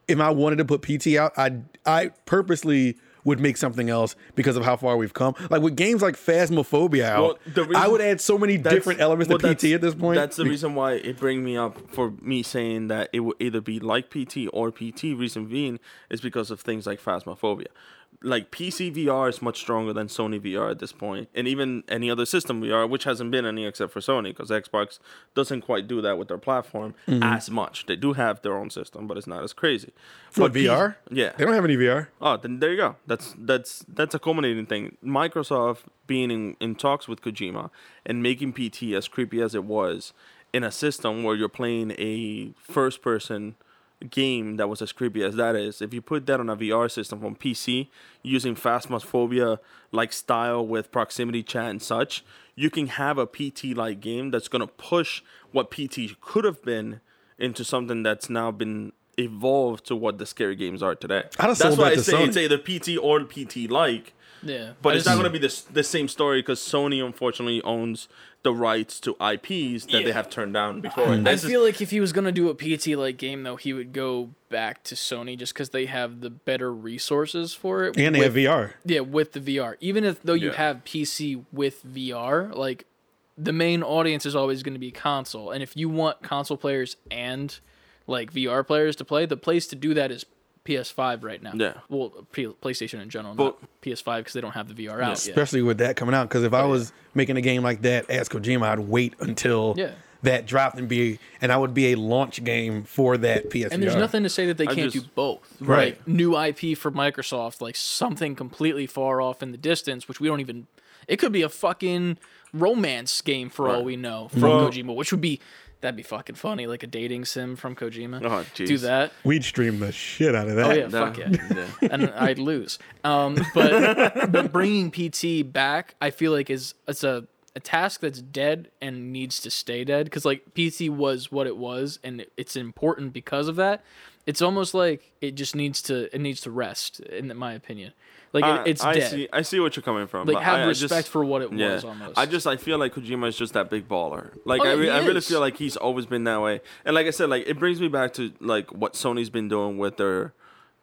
B: if I wanted to put PT out, I I purposely would make something else because of how far we've come. Like with games like Phasmophobia out,
C: Well, the reason-
B: I would add so many different elements
C: well,
B: to PT at this point.
C: That's the reason why it brings me up for me saying that it would either be like PT or PT. Reason being is because of things like Phasmophobia. Like PC VR is much stronger than Sony VR at this point, and even any other system VR, which hasn't been any except for Sony, because Xbox doesn't quite do that with their platform
B: Mm-hmm.
C: as much. They do have their own system, but it's not as crazy.
B: for
C: But P-
B: VR.
C: yeah,
B: they don't have any VR.
C: Oh, then there you go. That's that's that's a culminating thing. Microsoft being in, in talks with Kojima and making PT as creepy as it was in a system where you're playing a first person game that was as creepy as that is. If you put that on a VR system on PC using Phasmophobia like style with proximity chat and such, you can have a PT like game that's gonna push what PT could have been into something that's now been evolved to what the scary games are today.
B: I'd have
C: That's why I say
B: Sony.
C: it's either PT or PT like,
A: Yeah,
C: but it's not going to be the, the same story because Sony unfortunately owns the rights to IPs that they have turned down before. And
A: I feel like if he was gonna do a PT like game though, he would go back to Sony just because they have the better resources for it.
B: And they
A: with-
B: have VR.
A: Yeah, with the VR. Even if though you
C: Yeah.
A: have PC with VR, like the main audience is always going to be console. And if you want console players and like VR players to play, the place to do that is PS5 right now.
C: Yeah.
A: Well, P- PlayStation in general,
C: But-
A: not PS5 because they don't have the VR out yet.
B: especially with that coming out. Because if I was making a game like that as Kojima, I'd wait until
A: Yeah.
B: that dropped and be, and I would be a launch game for that PSVR.
A: And there's nothing to say that they
C: I
A: can't
C: just-
A: do both.
B: Right.
A: Like new IP for Microsoft, like something completely far off in the distance, which we don't even. It could be a fucking romance game for all we know from
C: Well-
A: Kojima, which would be that'd be fucking funny, like a dating sim from Kojima.
C: Oh,
A: do that.
B: We'd stream the shit out of that.
A: Oh yeah,
C: No,
A: fuck yeah. and I'd lose. Um, but but bringing PT back, I feel like is it's a a task that's dead and needs to stay dead because like PT was what it was and it's important because of that. It's almost like it just needs to it needs to rest in my opinion. Like
C: I-
A: it, it's
C: I
A: dead.
C: see. I see what you're coming from.
A: Like
C: but
A: have
C: I, I
A: respect
C: just,
A: for what it
C: yeah.
A: was almost.
C: I just I feel like Kojima is just that big baller. Like
A: Oh,
C: I, re- I really feel like he's always been that way. And like I said, like it brings me back to like what Sony's been doing with their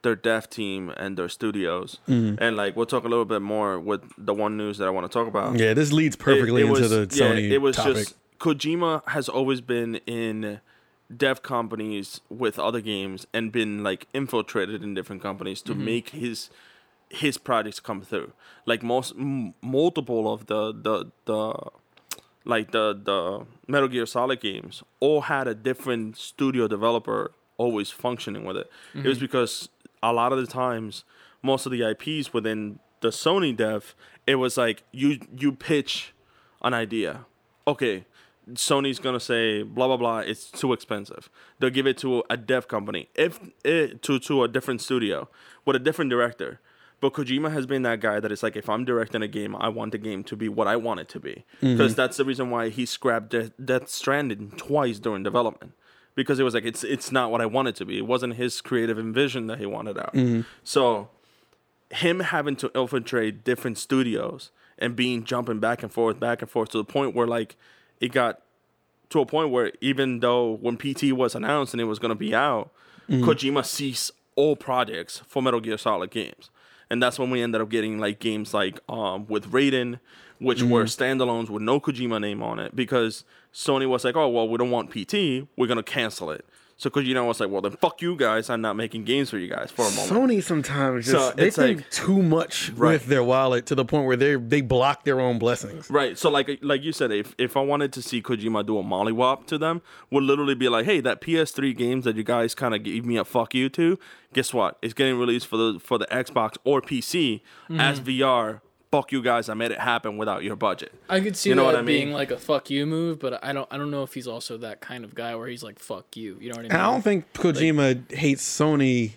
C: their dev team and their studios.
B: Mm-hmm.
C: And like we'll talk a little bit more with the one news that I want to talk about.
B: Yeah, this leads perfectly
C: It- it
B: into
C: was-
B: the Sony
C: yeah, it was
B: topic.
C: just Kojima has always been in dev companies with other games and been like infiltrated in different companies to mm-hmm. make his his projects come through. Like most m- multiple of the the the like the the Metal Gear Solid games all had a different studio developer always functioning with it. It was mm-hmm. because a lot of the times most of the IPs within the Sony dev, it was like you you pitch an idea. Okay, Sony's gonna say blah blah blah. It's too expensive. They'll give it to a dev company, if it, to to a different studio with a different director. But Kojima has been that guy that is like, if I'm directing a game, I want the game to be what I want it to be, mm-hmm. because that's the reason why he scrapped Death, Death Stranding twice during development, because it was like it's it's not what I want it to be. It wasn't his creative envision that he wanted out. Mm-hmm. So him having to infiltrate different studios and being jumping back and forth, back and forth to the point where like it got to a point where even though when PT was announced and it was going to be out, Kojima ceased all projects for Metal Gear Solid games. And that's when we ended up getting like games like um with Raiden, which were standalones with no Kojima name on it because Sony was like, "Oh, well, we don't want PT, we're going to cancel it." So Kojima was like, "Well, then fuck you guys, I'm not making games for you guys for a moment."
B: Sony sometimes just
C: So
B: they
C: it's
B: think
C: like-
B: too much
C: Right.
B: with their wallet to the point where they they block their own blessings.
C: Right. So like like you said, if if I wanted to see Kojima do a mollywop to them, would literally be like, hey, that PS3 games that you guys kind of gave me a fuck you to, guess what? It's getting released for the for the Xbox or PC as mm-hmm. VR. Fuck you guys, I made it happen without your budget.
A: I could see
C: You know
A: that
C: what I mean?
A: being like a fuck you move, but I don't I don't know if he's also that kind of guy where he's like fuck you. You know what I mean?
B: And I don't think Kojima hates Sony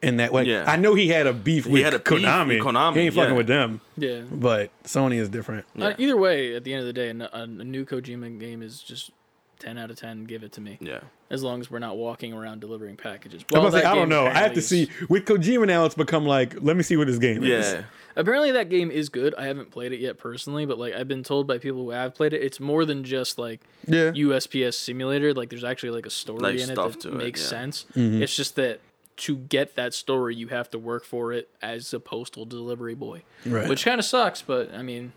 B: in that way.
C: Yeah.
B: I know he had a beef with
C: had a beef
B: Konami.
C: with Konami,
B: He ain't fucking with them.
A: yeah.
B: But Sony is different.
A: Uh, either way, at the end of the day, a new Kojima game is just ten out of ten. Give it to me.
C: Yeah.
A: As long as we're not walking around delivering packages.
B: I'm
A: Well,
B: about to say, I don't know. I have to see. with Kojima now, it's become like, let me see what this game is.
C: Yeah.
A: Apparently, that game is good. I haven't played it yet personally, but like I've been told by people who have played it, it's more than just like
B: Yeah.
A: USPS simulator. Like there's actually like a story
C: Like,
A: in it that
C: to it,
A: makes
C: yeah.
A: sense.
B: Mm-hmm.
A: It's just that to get that story, you have to work for it as a postal delivery boy,
B: Right.
A: which kind of sucks. But I mean,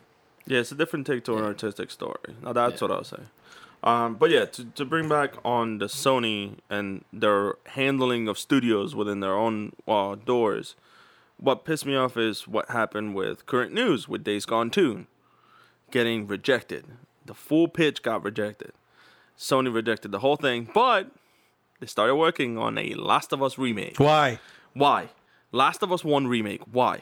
C: Yeah, it's a different take to an artistic story. Now that's what I'll say. Um, but yeah, to, to bring back on the Sony and their handling of studios within their own uh, doors, what pissed me off is what happened with current news with Days Gone 2 getting rejected. The full pitch got rejected. Sony rejected the whole thing, but they started working on a Last of Us remake.
B: Why?
C: Why? Last of Us 1 remake. Why?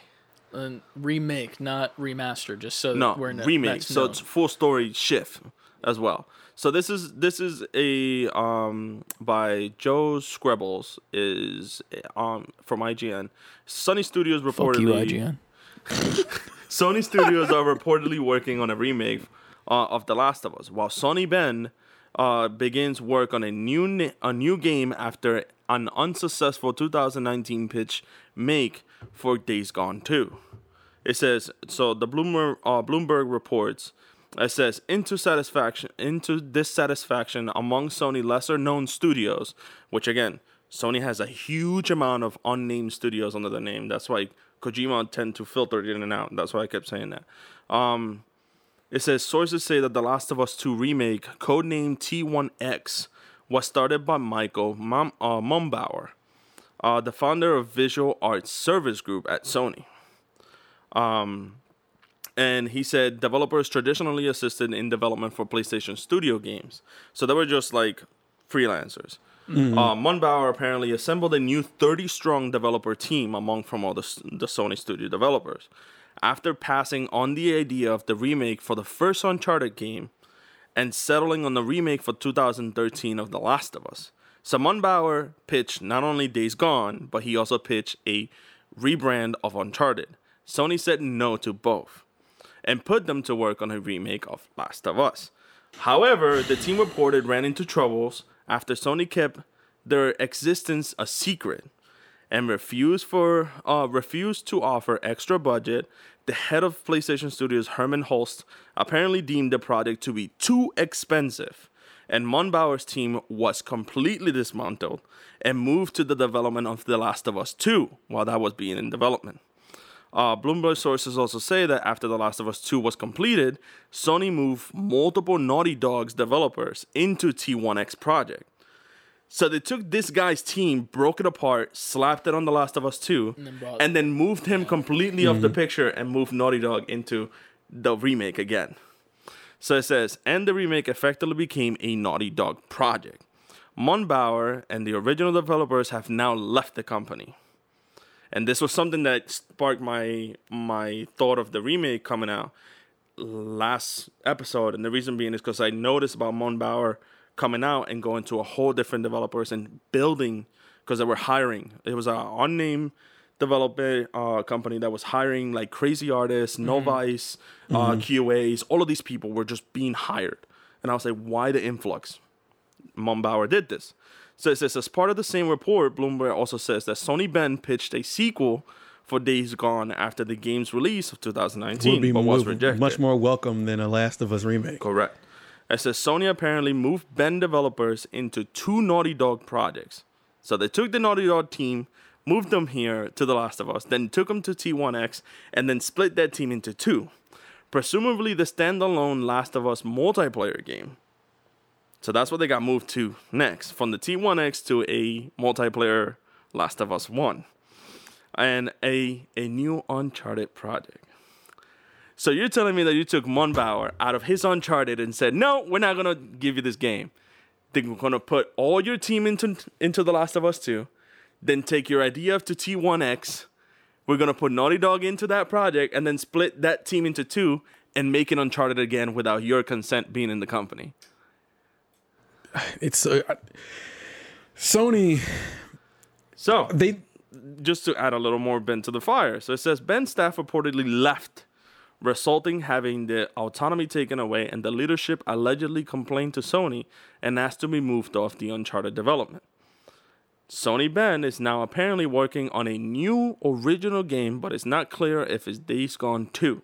A: a remake, not remaster. Just so
C: No,
A: that we're not,
C: remake.
A: that's
C: So
A: known.
C: it's full story shift as well. So this is this is a um by Joe Skrebels is um from IGN. Sony Studios
A: fuck you,
C: reportedly
A: IGN.
C: Sony Studios are reportedly working on a remake uh, of The Last of Us, while Sony Bend uh, begins work on a new na- a new game after an unsuccessful 2019 pitch make for Days Gone 2. It says so. The Bloomberg uh, Bloomberg reports. It says into satisfaction into dissatisfaction among Sony lesser known studios, which again Sony has a huge amount of unnamed studios under their name. That's why Kojima tend to filter it in and out. That's why I kept saying that. Um, it says sources say that The Last of Us 2 remake, codenamed T1X, was started by Michael uh, Mumbauer, uh, the founder of Visual Arts Service Group at Sony. Um, and he said developers traditionally assisted in development for PlayStation Studio games, so they were just like freelancers. Uh, Mumbauer apparently assembled a new 30-strong developer team among from all the, the Sony Studio developers. After passing on the idea of the remake for the first Uncharted game, and settling on the remake for 2013 of The Last of Us. So Mumbauer pitched not only Days Gone, but he also pitched a rebrand of Uncharted. Sony said no to both and put them to work on a remake of Last of Us. However, the team reported ran into troubles after Sony kept their existence a secret and refused for uh, refused to offer extra budget. The head of PlayStation Studios, Hermen Hulst, apparently deemed the project to be too expensive, and Mumbauer's team was completely dismantled and moved to the development of The Last of Us 2 while that was being in development. Uh, Bloomberg sources also say that after The Last of Us 2 was completed, Sony moved multiple Naughty Dogs developers into T1X project. So they took this guy's team, broke it apart, slapped it on The Last of Us 2, and
A: then
C: then, moved him completely off the picture and moved Naughty Dog into the remake again. So it says, and the remake effectively became a Naughty Dog project. Mumbauer and the original developers have now left the company. And this was something that sparked my my thought of the remake coming out last episode. And the reason being is because I noticed about Mumbauer coming out and going to a whole different developers and building because they were hiring. It was an unnamed developer uh, company that was hiring like crazy artists, Novice, uh, QAs. All of these people were just being hired. And I was like, why the influx? Mumbauer did this. So it says, as part of the same report, Bloomberg also says that Sony Bend pitched a sequel for Days Gone after the game's release of 2019,
B: Would be
C: but was rejected.
B: much more welcome than a Last of Us remake.
C: Correct. It says Sony apparently moved Bend developers into two Naughty Dog projects. So they took the Naughty Dog team, moved them here to The Last of Us, then took them to T1X, and then split that team into two. Presumably the standalone Last of Us multiplayer game. So that's what they got moved to next, from the T1X to a multiplayer Last of Us 1. And a, a new Uncharted project. So you're telling me that you took Mumbauer out of his Uncharted and said, "No, we're not gonna give you this game. Then we're gonna put all your team into into The Last of Us 2, then take your idea to T1X. We're gonna put Naughty Dog into that project, and then split that team into two and make it Uncharted again without your consent being in the company."
B: It's uh, Sony.
C: So
B: They
C: just to add a little more bent to the fire. So it says Bend staff reportedly left, resulting having the autonomy taken away, and the leadership allegedly complained to Sony and asked to be moved off the Uncharted development. Sony Bend is now apparently working on a new original game, but it's not clear if it's Days Gone 2,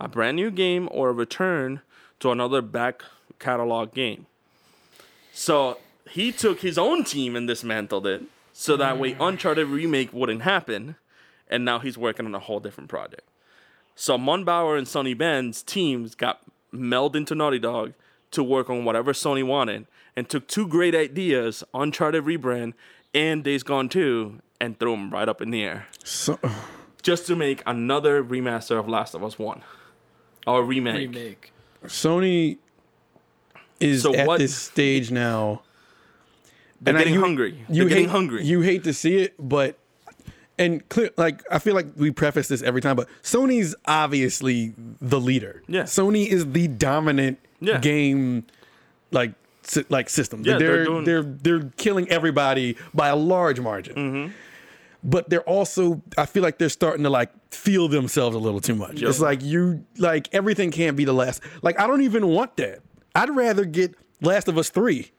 C: a brand new game or a return to another back catalog game. So he took his own team and dismantled it, so that way mm. Uncharted remake wouldn't happen, and now he's working on a whole different project. So Mumbauer and Sony Bend's teams got melded into Naughty Dog to work on whatever Sony wanted, and took two great ideas, Uncharted rebrand and Days Gone 2, and threw them right up in the air
B: So,
C: just to make another remaster of Last of Us 1 or remake.
A: remake.
B: Sony is
C: So
B: at
C: what-
B: this stage now.
C: They're
B: I-
C: getting
B: you-
C: hungry.
B: You
C: They're getting
B: hate,
C: hungry.
B: You hate to see it, but and clear like I feel like we preface this every time, but Sony's obviously the leader.
C: Yeah.
B: Sony is the dominant
C: Yeah.
B: game like sy- like system.
C: Yeah,
B: they're
C: they're doing-
B: they're they're killing everybody by a large margin.
C: Mm-hmm.
B: But they're also I feel like they're starting to like feel themselves a little too much.
C: Yep.
B: It's like you like everything can't be the last. Like I don't even want that. I'd rather get Last of Us 3.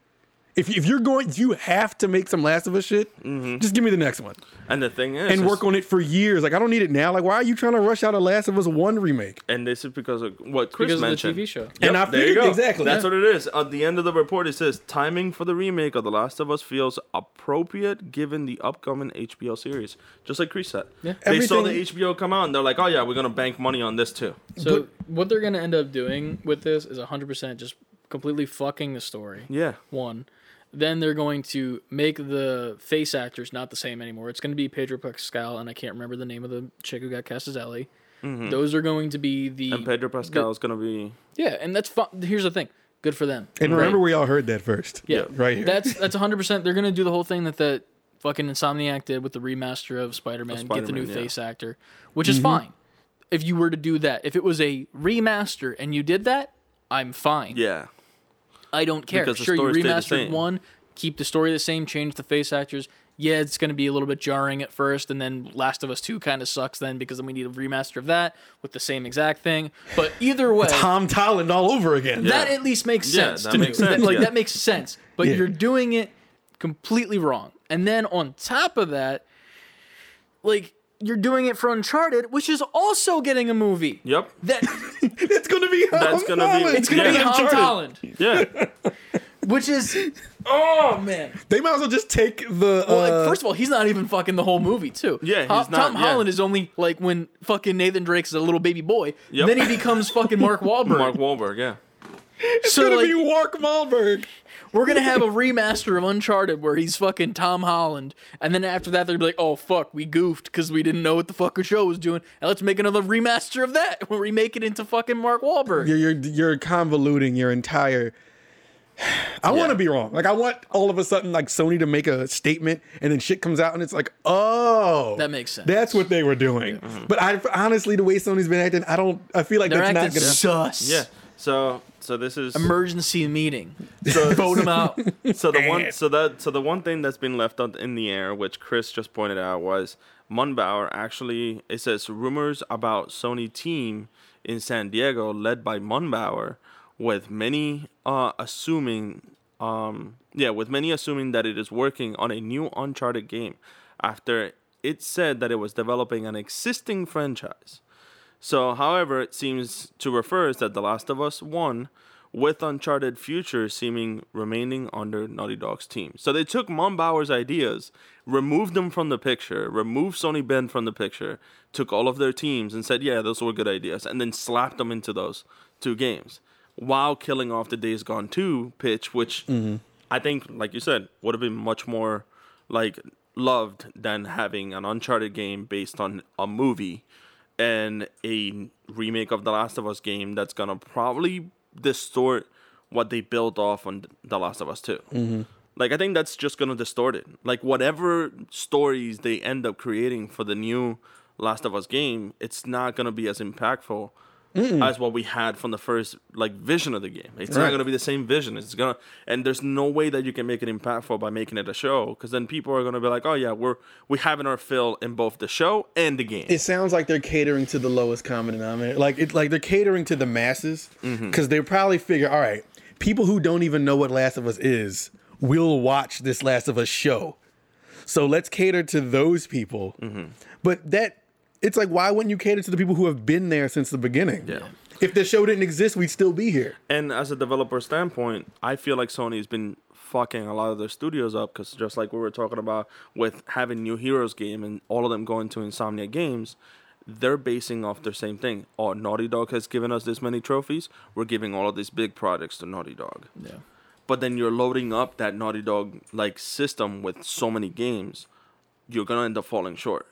B: If, if you're going, if you have to make some Last of Us shit, mm-hmm. just give me the next one
C: and the thing is,
B: and work on it for years. Like I don't need it now. Like why are you trying to rush out a Last of Us one remake?
C: and this is because of what Chris
A: Because of the
C: mentioned.
A: TV show.
C: Yep,
B: And I
C: there you go.
B: exactly,
C: That's
B: yeah.
C: what it is. At the end of the report, it says timing for the remake of The Last of Us feels appropriate given the upcoming HBO series. Just like Chris said,
A: Yeah.
C: they saw the
B: Everything-
C: HBO come out, and they're like, "Oh yeah, we're gonna bank money on this too."
A: So what they're gonna end up doing with this is hundred percent just completely fucking the story.
C: Yeah,
A: One. Then they're going to make the face actors not the same anymore. It's going to be Pedro Pascal, and I can't remember the name of the chick who got cast as Ellie. Those are going to be the
C: Mm-hmm. and Pedro Pascal is gonna be.
A: yeah, and that's fun. Here's the thing, good for them.
B: And
A: Right.
B: remember, we all heard that first.
A: Yeah,
B: right here.
A: That's that's 100. percent They're gonna do the whole thing that that fucking Insomniac did with the remaster of Spider-Man. get the new
C: yeah.
A: face actor, which is fine. If you were to do that, if it was a remaster and you did that, I'm fine.
C: Yeah,
A: I don't care.
C: Because the
A: sure, you
C: story the
A: remastered
C: same.
A: one, keep the story the same, change the face actors. Yeah, it's going to be a little bit jarring at first, and then Last of Us 2 kind of sucks then because then we need a remaster of that with the same exact thing. But either way,
B: Tom Holland all over again.
A: that at least makes
C: Yeah,
A: sense
C: that
A: to
C: makes
A: me.
C: sense,
A: like
C: yeah.
A: that makes sense. But
B: Yeah.
A: you're doing it completely wrong. And then on top of that, like you're doing it for Uncharted, which is also getting a movie.
C: yep,
A: That
B: it's gonna be.
C: That's gonna be-
B: Holland.
A: it's gonna
C: Yeah.
A: be Tom
B: Uncharted.
A: Holland,
C: yeah.
A: which is oh man.
B: They might as well just take the.
A: Well,
B: uh,
A: like, first of all, he's not even fucking the whole movie, too.
C: Yeah,
A: Ho-
C: not,
A: Tom
C: yeah.
A: Holland is only like when fucking Nathan Drake's a little baby boy.
C: Yep.
A: Then he becomes fucking Mark Wahlberg.
C: Mark Wahlberg, yeah.
B: it's
A: so
B: gonna
A: like,
B: be Mark Wahlberg.
A: We're gonna have a remaster of Uncharted where he's fucking Tom Holland, and then after that they're be like, "Oh fuck, we goofed because we didn't know what the fuck our show was doing, and let's make another remaster of that where we make it into fucking Mark Wahlberg."
B: You're you're you're convoluting your entire. I want to be wrong. Like I want all of a sudden like Sony to make a statement and then shit comes out and it's like, oh,
A: That makes sense.
B: That's what they were doing. Mm-hmm. But I honestly, the way Sony's been acting, I don't. I feel like
A: They're
B: that's not gonna.
A: sus.
C: Yeah. So so this is
A: Emergency meeting.
C: so,
A: Vote him out.
C: so the one so that so the one thing that's been left up in the air, which Chris just pointed out, was Mumbauer actually it says rumors about Sony team in San Diego led by Mumbauer, with many uh assuming um yeah, with many assuming that it is working on a new Uncharted game after it said that it was developing an existing franchise. So, however, it seems to refer refers that The Last of Us 1 with Uncharted Future seeming remaining under Naughty Dog's team. So they took Mumbauer's ideas, removed them from the picture, removed Sony Bend from the picture, took all of their teams and said, yeah, those were good ideas, and then slapped them into those two games while killing off the Days Gone 2 pitch, which mm-hmm. I think, like you said, would have been much more like loved than having an Uncharted game based on a movie and a remake of the Last of Us game that's gonna probably distort what they built off on The Last of Us 2. Mm-hmm. Like I think that's just gonna distort it. Like whatever stories they end up creating for the new Last of Us game, it's not gonna be as impactful as what we had from the first like vision of the game. It's not gonna be the same vision. It's gonna and there's no way that you can make it impactful by making it a show because then people are gonna be like, oh yeah, we're we having our fill in both the show and the game.
B: It sounds like they're catering to the lowest common denominator. Like it, like they're catering to the masses because they probably figure, all right, people who don't even know what Last of Us is will watch this Last of Us show. So let's cater to those people.
C: Mm-hmm.
B: But that it's like why wouldn't you cater to the people who have been there since the beginning?
C: Yeah.
B: If the show didn't exist, we'd still be here.
C: And as a developer standpoint, I feel like Sony's been fucking a lot of their studios up because just like we were talking about with having New Heroes game and all of them going to Insomniac Games, they're basing off the same thing. Oh, Naughty Dog has given us this many trophies. We're giving all of these big projects to Naughty Dog.
A: Yeah.
C: But then you're loading up that Naughty Dog like system with so many games, you're gonna end up falling short.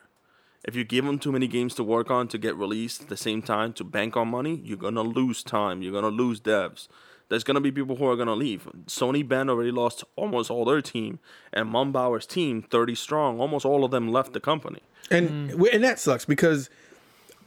C: If you give them too many games to work on to get released at the same time to bank on money, you're gonna lose time. You're gonna lose devs. There's gonna be people who are gonna leave. Sony Bend already lost almost all their team, and Mumbauer's team, 30 strong, almost all of them left the company.
B: And mm. and that sucks because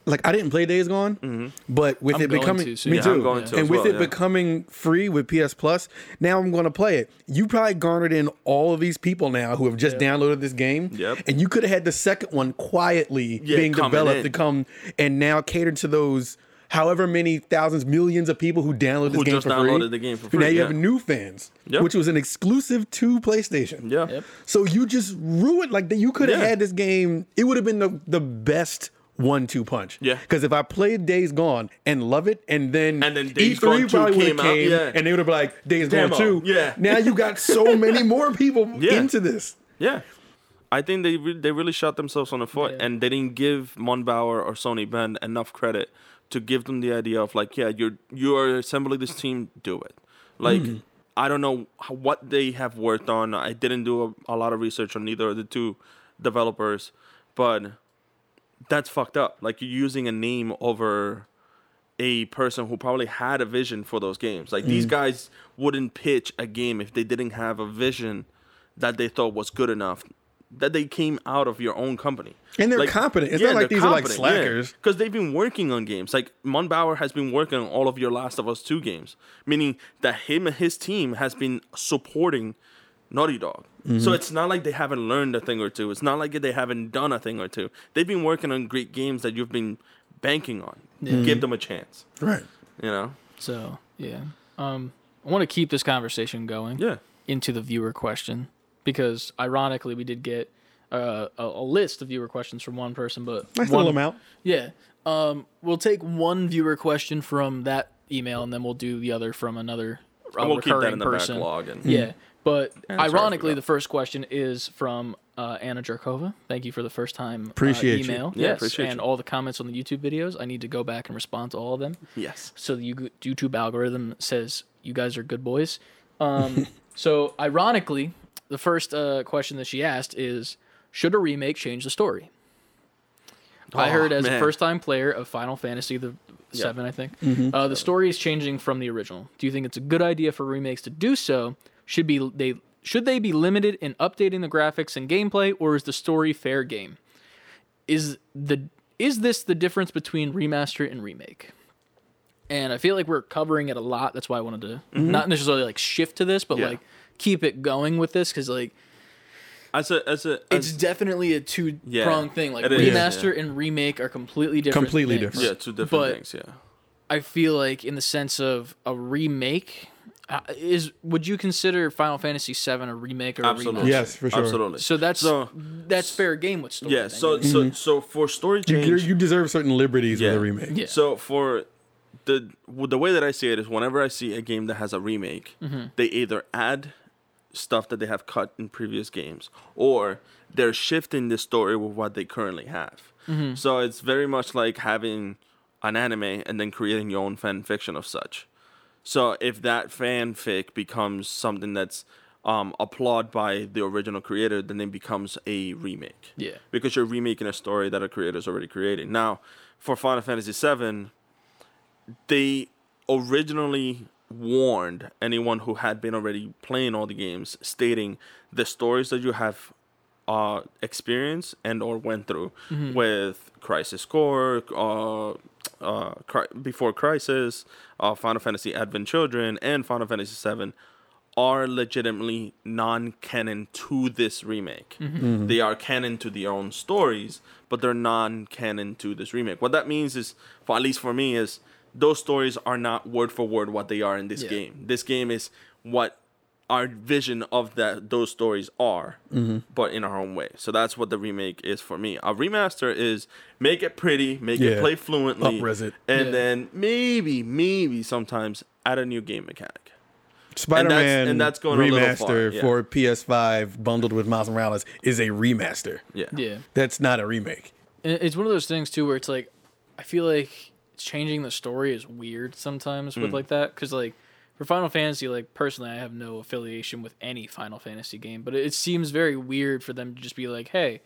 B: like I didn't play Days Gone, mm-hmm. but with
A: I'm
B: it becoming
A: to soon.
B: me
A: Yeah,
B: too,
C: I'm going to
B: and with
C: well,
B: it
C: yeah.
B: becoming free with PS Plus, now I'm going to play it. You probably garnered in all of these people now who have just downloaded this game,
C: Yep.
B: and you could have had the second one quietly
C: Yeah,
B: being developed
C: in.
B: to come and now cater to those. However many thousands, millions of people who downloaded this
C: Who
B: game
C: just
B: for free.
C: the game for
B: Now
C: free,
B: you have new fans,
C: Yep.
B: which was an exclusive to PlayStation.
C: Yeah.
A: Yep.
B: So you just ruined like you could have
C: Yeah.
B: had this game. It would have been the the best one-two punch.
C: Yeah.
B: Because if I played Days Gone and love it, and then
C: And then Days
B: E3
C: Gone
B: probably would
C: came
B: have
C: out,
B: came,
C: yeah.
B: and they would have been like Days
C: Demo,
B: Gone two.
C: yeah.
B: Now you got so many more people
C: Yeah.
B: into this.
C: Yeah. I think they re- they really shot themselves on the foot,
A: Yeah.
C: and they didn't give Mumbauer or Sony Bend enough credit to give them the idea of like, yeah, you're you are assembling this team, do it. Like, mm-hmm. I don't know how, what they have worked on. I didn't do a, a lot of research on either of the two developers, but that's fucked up. Like you're using a name over a person who probably had a vision for those games. Like these mm. guys wouldn't pitch a game if they didn't have a vision that they thought was good enough. That they came out of your own company.
B: And they're competent. It's not like these are, like, slackers.
C: Because they've been working on games. Like Mumbauer has been working on all of your Last of Us 2 games. Meaning that him and his team has been supporting Naughty Dog.
B: Mm-hmm.
C: So it's not like they haven't learned a thing or two. It's not like they haven't done a thing or two. They've been working on great games that you've been banking on. Give them a chance.
B: Right.
C: You know?
A: So yeah, um, I want to keep this conversation going.
C: Yeah.
A: Into the viewer question because ironically we did get uh, a, a list of viewer questions from one person, but
B: Nice
A: one,
B: little amount.
A: Yeah. Um, we'll take one viewer question from that email and then we'll do the other from another uh,
C: And we'll keep that
A: recurring
C: in the
A: person.
C: backlog. And
A: Yeah. But
C: sorry, I
A: ironically, the first question is from uh, Anna Jarkova. Thank you for the first time uh,
B: Appreciate you.
A: email.
C: Yeah,
A: yes,
C: appreciate
A: and
C: you.
A: all the comments on the YouTube videos. I need to go back and respond to all of them.
C: Yes.
A: So the YouTube algorithm says you guys are good boys. Um, so ironically, the first uh, question that she asked is, should a remake change the story? I
C: Oh,
A: heard as a first-time player of Final Fantasy the seven, I think,
B: Mm-hmm.
A: uh, the story is changing from the original. Do you think it's a good idea for remakes to do so? Should be they should they be limited in updating the graphics and gameplay, or is the story fair game? Is the is this the difference between remaster and remake? And I feel like we're covering it a lot. That's why I wanted to mm-hmm. not necessarily like shift to this, but
C: Yeah.
A: like keep it going with this because like
C: As a as a
A: it's definitely a two
C: Yeah,
A: prong thing. Like
C: it is,
A: remaster and remake are completely different.
B: Completely
A: things.
B: different.
C: yeah, two different
A: but-
C: things. Yeah.
A: I feel like in the sense of a remake, is would you consider Final Fantasy VII a remake or a
C: Absolutely.
A: remaster?
B: Yes, for sure.
C: Absolutely.
A: So that's
C: So-
A: that's fair game with story.
C: yeah.
A: then.
C: So so so for story
B: You,
C: change,
B: you deserve certain liberties
C: Yeah.
B: with a remake.
A: Yeah.
C: So for the the way that I see it is, whenever I see a game that has a remake,
A: Mm-hmm.
C: they either add stuff that they have cut in previous games, or they're shifting the story with what they currently have.
A: Mm-hmm.
C: So it's very much like having an anime and then creating your own fan fiction of such. So if that fanfic becomes something that's um, applauded by the original creator, then it becomes a remake
A: yeah,
C: because you're remaking a story that a creator's already created. Now, for Final Fantasy VII, they originally warned anyone who had been already playing all the games, stating the stories that you have uh, experienced and or went through with Crisis Core, uh, uh, Cri- before Crisis, uh, Final Fantasy Advent Children, and Final Fantasy VII are legitimately non-canon to this remake. They are canon to their own stories, but they're non-canon to this remake. What that means is, for at least for me, is those stories are not word for word what they are in this
A: Yeah.
C: game. This game is what our vision of that those stories are,
B: Mm-hmm.
C: but in our own way. So that's what the remake is for me. A remaster is make it pretty, make it play fluently,
B: Up-res it.
C: and
A: Yeah.
C: then maybe, maybe sometimes add a new game mechanic.
B: Spider-Man
C: and that's going a little
B: remaster
C: far, yeah.
B: for PS5 bundled with Miles Morales is a remaster.
C: Yeah.
A: Yeah.
B: That's not a remake.
A: And it's one of those things too where it's like I feel like changing the story is weird sometimes
C: Mm.
A: with like that because like for Final Fantasy, like personally, I have no affiliation with any Final Fantasy game, but it seems very weird for them to just be like, "Hey,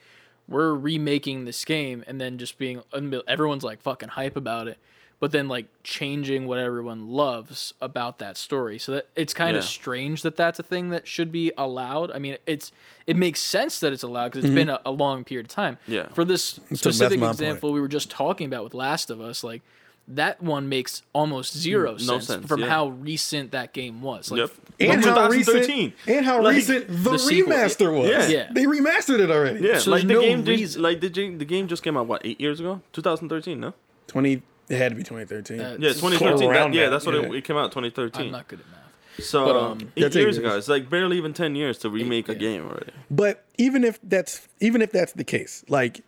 A: we're remaking this game," and then just being everyone's like fucking hype about it, but then like changing what everyone loves about that story. So that it's kind of
C: Yeah.
A: strange that that's a thing that should be allowed. I mean, it's it makes sense that it's allowed because it's been a, a long period of time.
C: Yeah.
A: For this specific
B: my
A: example we were just talking about with Last of Us, like that one makes almost zero
C: No
A: sense,
C: sense,
A: from
C: yeah.
A: how recent that game was. Like,
C: Yep.
B: And how recent and how
C: Like,
B: recent the,
A: the sequel.
B: remaster was.
C: Yeah.
A: Yeah.
B: They remastered it already.
C: Yeah,
A: So
C: like the
A: no
C: game did, like the game, the game just came out what eight years ago, 2013, no?
B: 20 it had to be 2013.
A: Uh,
C: Yeah, 2013. That, yeah, that's what
B: yeah.
C: It, it came out 2013.
A: I'm not good at math.
C: so
A: but, um,
C: eight
B: eight
C: years
B: years.
C: ago, it's like barely even 10 years to remake a
A: yeah.
C: game already.
B: But even if that's even if that's the case, like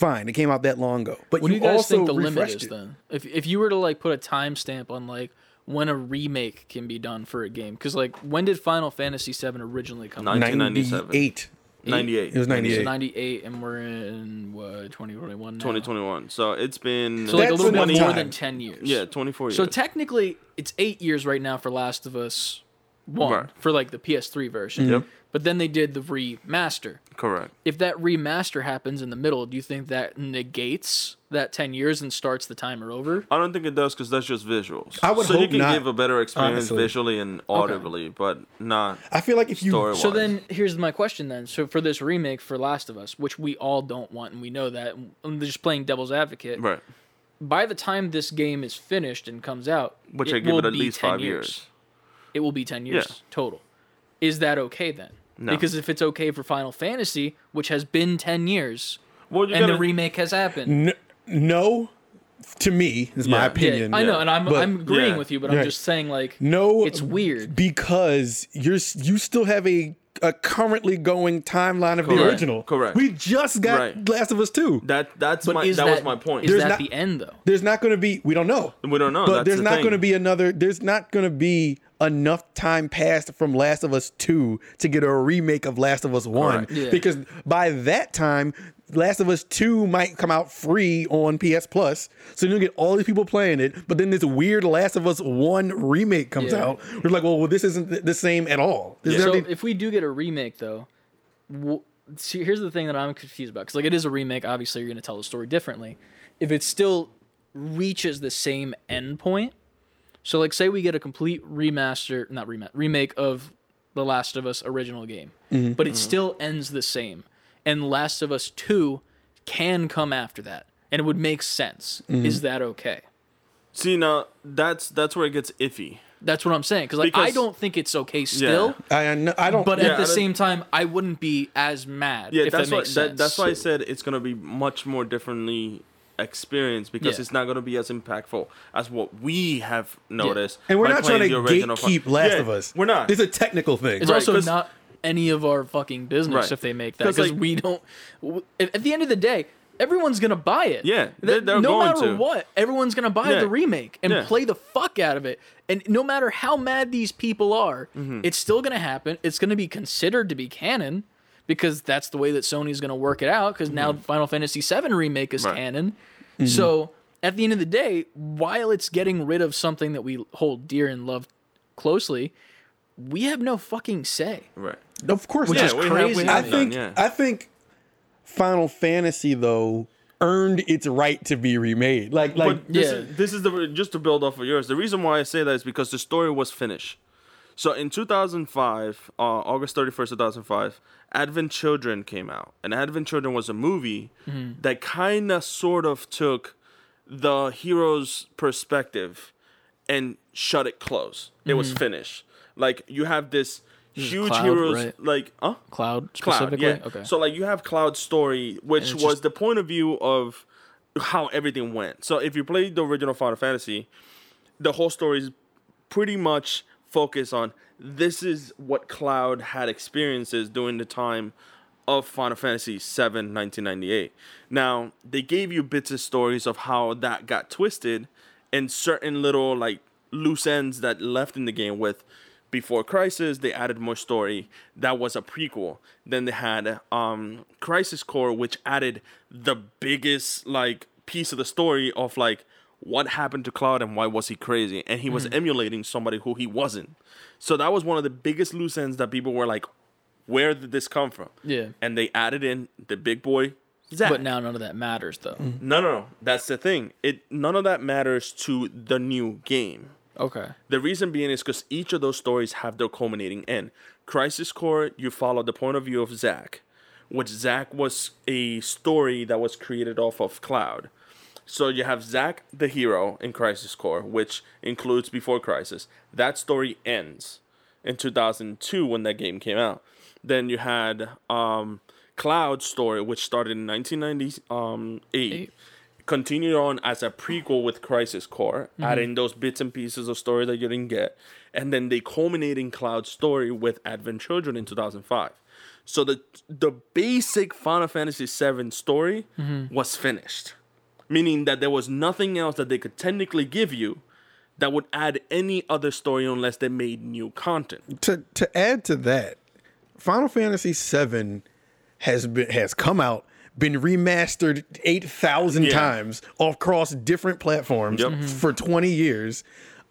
B: fine, it came out that long ago. But
A: What do
B: you,
A: you guys
B: also
A: think the limit is
B: it.
A: then? If if you were to like put a timestamp on like when a remake can be done for a game, because like when did Final Fantasy VII originally come out?
C: 1997.
B: 98.
C: 98.
B: It was 98.
A: So 98, and we're in what 2021 now.
C: 2021. So it's been
A: So like a little bit more
B: time.
A: than 10 years.
C: yeah, 24 years.
A: So technically, it's eight years right now for Last of Us One
C: Right.
A: for like the PS3 version.
C: Yep.
A: But then they did the remaster.
C: Correct.
A: If that remaster happens in the middle, do you think that negates that 10 years and starts the timer over?
C: I don't think it does because that's just visuals.
B: I would
C: so you can
B: not,
C: give a better experience
B: honestly.
C: visually and audibly, but not
B: I feel like if you
C: story wise.
A: So then here's my question then. So for this remake for Last of Us, which we all don't want and we know that, I'm just playing devil's advocate.
C: right,
A: By the time this game is finished and comes out,
C: which
A: it
C: I give
A: will
C: it at
A: be
C: least
A: 10
C: five years.
A: It will be 10 years
C: Yeah.
A: total. Is that okay then?
C: No.
A: Because if it's okay for Final Fantasy, which has been 10 years,
C: Well,
A: and
C: gotta,
A: the remake has happened.
B: N- no, to me is my
C: Yeah.
A: Yeah,
B: opinion.
A: I know, and I'm,
B: But-
A: I'm agreeing
C: Yeah.
A: with you, but I'm
B: Right.
A: just saying, like,
B: No,
A: it's weird.
B: because you're you still have a a currently going timeline of the original.
C: Correct.
B: We just got
C: Right.
B: Last of Us two.
C: that that's
A: But
C: my that,
A: that,
C: was my point.
A: Is
B: There's
A: that
B: not-
A: the end, though?
B: There's not going to be. We don't know.
C: we don't know,
B: But
C: that's
B: there's
C: the
B: not going to be another. There's not going to be enough time passed from Last of Us two to get a remake of Last of Us one.
C: Correct.
A: Yeah.
B: Because by that time, Last of Us two might come out free on PS Plus, so you'll get all these people playing it. But then this weird Last of Us one remake comes
A: Yeah.
B: out. We're like, well, well, this isn't the same at all. Is
A: So if we do get a remake, though, w- see, here's the thing that I'm confused about because like it is a remake. Obviously, you're going to tell the story differently. If it still reaches the same endpoint, so like say we get a complete remaster, not remaster, remake of the Last of Us original game,
B: Mm-hmm.
A: but it still ends the same, and Last of Us Two can come after that, and it would make sense.
B: Mm-hmm.
A: Is that okay?
C: See now, that's that's where it gets iffy.
A: That's what I'm saying because like I don't think it's okay still.
B: I, I I don't.
A: But
C: Yeah,
A: at the same time, I wouldn't be as mad.
C: Yeah,
A: if
C: that's
A: that
C: why
A: makes
C: that,
A: sense.
C: that's why I said it's gonna be much more differently experienced because
A: Yeah.
C: it's not gonna be as impactful as what we have noticed.
B: and we're
C: by
B: not trying to
C: the
B: gatekeep
C: Fin-
B: Last
C: Yeah,
B: of Us.
C: We're not.
B: It's a technical thing.
A: It's
C: Right,
A: also
C: 'cause-
A: not any of our fucking business
C: Right.
A: if they make that because
C: like-
A: we don't. w- At at the end of the day, everyone's gonna buy it.
C: Yeah, they're- they're
A: no
C: going
A: matter
C: to.
A: what, everyone's gonna buy
C: Yeah.
A: the remake and
C: Yeah.
A: play the fuck out of it. And no matter how mad these people are,
C: Mm-hmm.
A: it's still gonna happen. It's gonna be considered to be canon because that's the way that Sony's gonna work it out. Because now Final Fantasy VII remake is
C: Mm-hmm. Right.
A: canon. Mm-hmm. So at the end of the day, while it's getting rid of something that we hold dear and love closely, we have no fucking say.
C: right.
B: of course,
A: Which
B: not.
A: is
C: we
A: crazy.
C: Have, we
B: I
C: have none,
B: think
C: yeah.
B: I think Final Fantasy though earned its right to be remade. Like like
C: But this,
A: Yeah.
C: is, this is the just to build off of yours. The reason why I say that is because the story was finished. So in 2005, uh, August 31st, 2005, Advent Children came out, and Advent Children was a movie
A: Mm-hmm.
C: that kind of sort of took the hero's perspective and shut it close. It was finished. Like you have this huge
A: Mm-hmm. Cloud,
C: heroes,
A: right?
C: like huh?
A: Cloud
C: Cloud, yeah.
A: Okay.
C: So like you have Cloud's story, which was
A: just-
C: the point of view of how everything went. So if you played the original Final Fantasy, the whole story is pretty much focused on this is what Cloud had experiences during the time of Final Fantasy VII 1998. Now, they gave you bits of stories of how that got twisted and certain little like loose ends that left in the game with before Crisis, they added more story. That was a prequel. Then they had um Crisis Core, which added the biggest like piece of the story of like what happened to Cloud and why was he crazy? And he was mm-hmm. emulating somebody who he wasn't. So that was one of the biggest loose ends that people were like, where did this come from?
A: Yeah.
C: And they added in the big boy Zack.
A: But now none of that matters though. Mm-hmm.
C: no, no, no. That's the thing. It none of that matters to the new game.
A: Okay.
C: The reason being is because each of those stories have their culminating end. Crisis Core, you follow the point of view of Zack, which Zack was a story that was created off of Cloud. So you have Zack, the hero, in Crisis Core, which includes Before Crisis. That story ends in 2002 when that game came out. Then you had um, Cloud's story, which started in 1998 um,
A: Eight.
C: continued on as a prequel with Crisis Core, mm-hmm. adding those bits and pieces of story that you didn't get, and then they culminating Cloud story with Advent Children in 2005. So the the basic Final Fantasy VII story mm-hmm. was finished, meaning that there was nothing else that they could technically give you that would add any other story unless they made new content.
B: to to add to that, Final Fantasy VII has been has come out, been remastered eight thousand
C: Yeah.
B: times across different platforms
C: Yep.
B: For twenty years.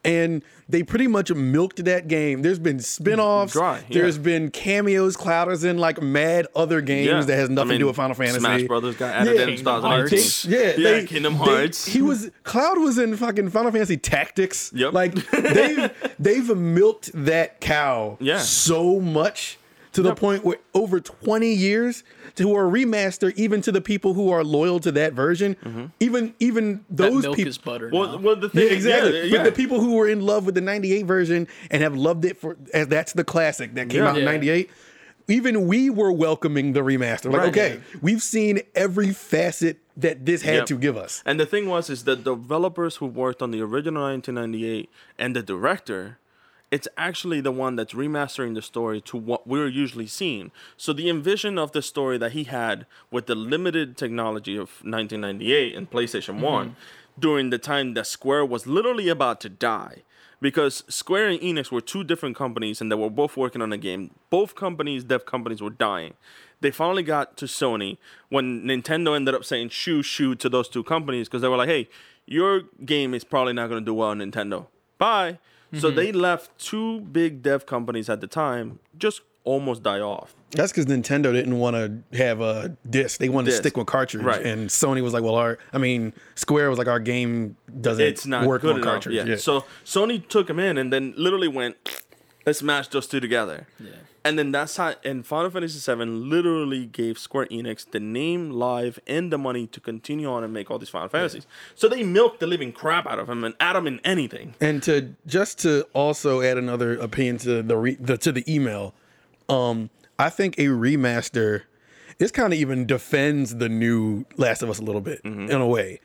B: And they pretty much milked that game. There's been spin-offs.
C: Dry, yeah.
B: There's been cameos. Cloud is in like mad other games that has
C: I
B: nothing to do with Final Fantasy.
C: Smash Brothers got added
B: Yeah.
C: in
A: Kingdom
C: 2018.
A: Hearts.
B: They- yeah,
C: yeah,
B: they-
C: Kingdom
B: they-
C: Hearts.
B: he was Cloud was in fucking Final Fantasy Tactics.
C: Yep.
B: Like they've they've milked that cow
C: Yeah.
B: so much to the point where over 20 years to a remaster, even to the people who are loyal to that version, mm-hmm. even
A: even
B: those people.
A: is butter.
C: well,
A: now.
C: well, the
B: Yeah,
C: thing,
B: exactly.
C: Yeah,
B: But the people who were in love with the 98 version and have loved it for as that's the classic that came
C: Yeah.
B: out in 98. Even we were welcoming the remaster. Like,
C: Right.
B: okay, we've seen every facet that this had
C: Yep.
B: to give us.
C: And the thing was, is the developers who worked on the original 1998 and the director, it's actually the one that's remastering the story to what we're usually seeing. So the envision of the story that he had with the limited technology of 1998 and PlayStation mm-hmm. 1 during the time that Square was literally about to die. Because Square and Enix were two different companies and they were both working on a game. Both companies, dev companies, were dying. They finally got to Sony when Nintendo ended up saying shoo shoo to those two companies because they were like, hey, your game is probably not going to do well on Nintendo. Bye. So mm-hmm. they left two big dev companies at the time just almost die off.
B: That's because Nintendo didn't want to have a disc. They wanted
C: Disc.
B: to stick with cartridge.
C: Right.
B: And Sony was like, well, our, I mean, Square was like, our game doesn't
C: It's not
B: work
C: good
B: on
C: enough.
B: cartridge.
C: Yeah.
B: Yeah.
C: So Sony took them in and then literally went, let's mash those two together.
A: Yeah.
C: And then that's how, and Final Fantasy VII literally gave Square Enix the name, live, and the money to continue on and make all these Final Fantasies. So they milked the living crap out of him and add him in anything.
B: And to just to also add another opinion to the, re, the to the email, um, I think a remaster, this kind of even defends the new Last of Us a little bit
C: Mm-hmm.
B: in a way.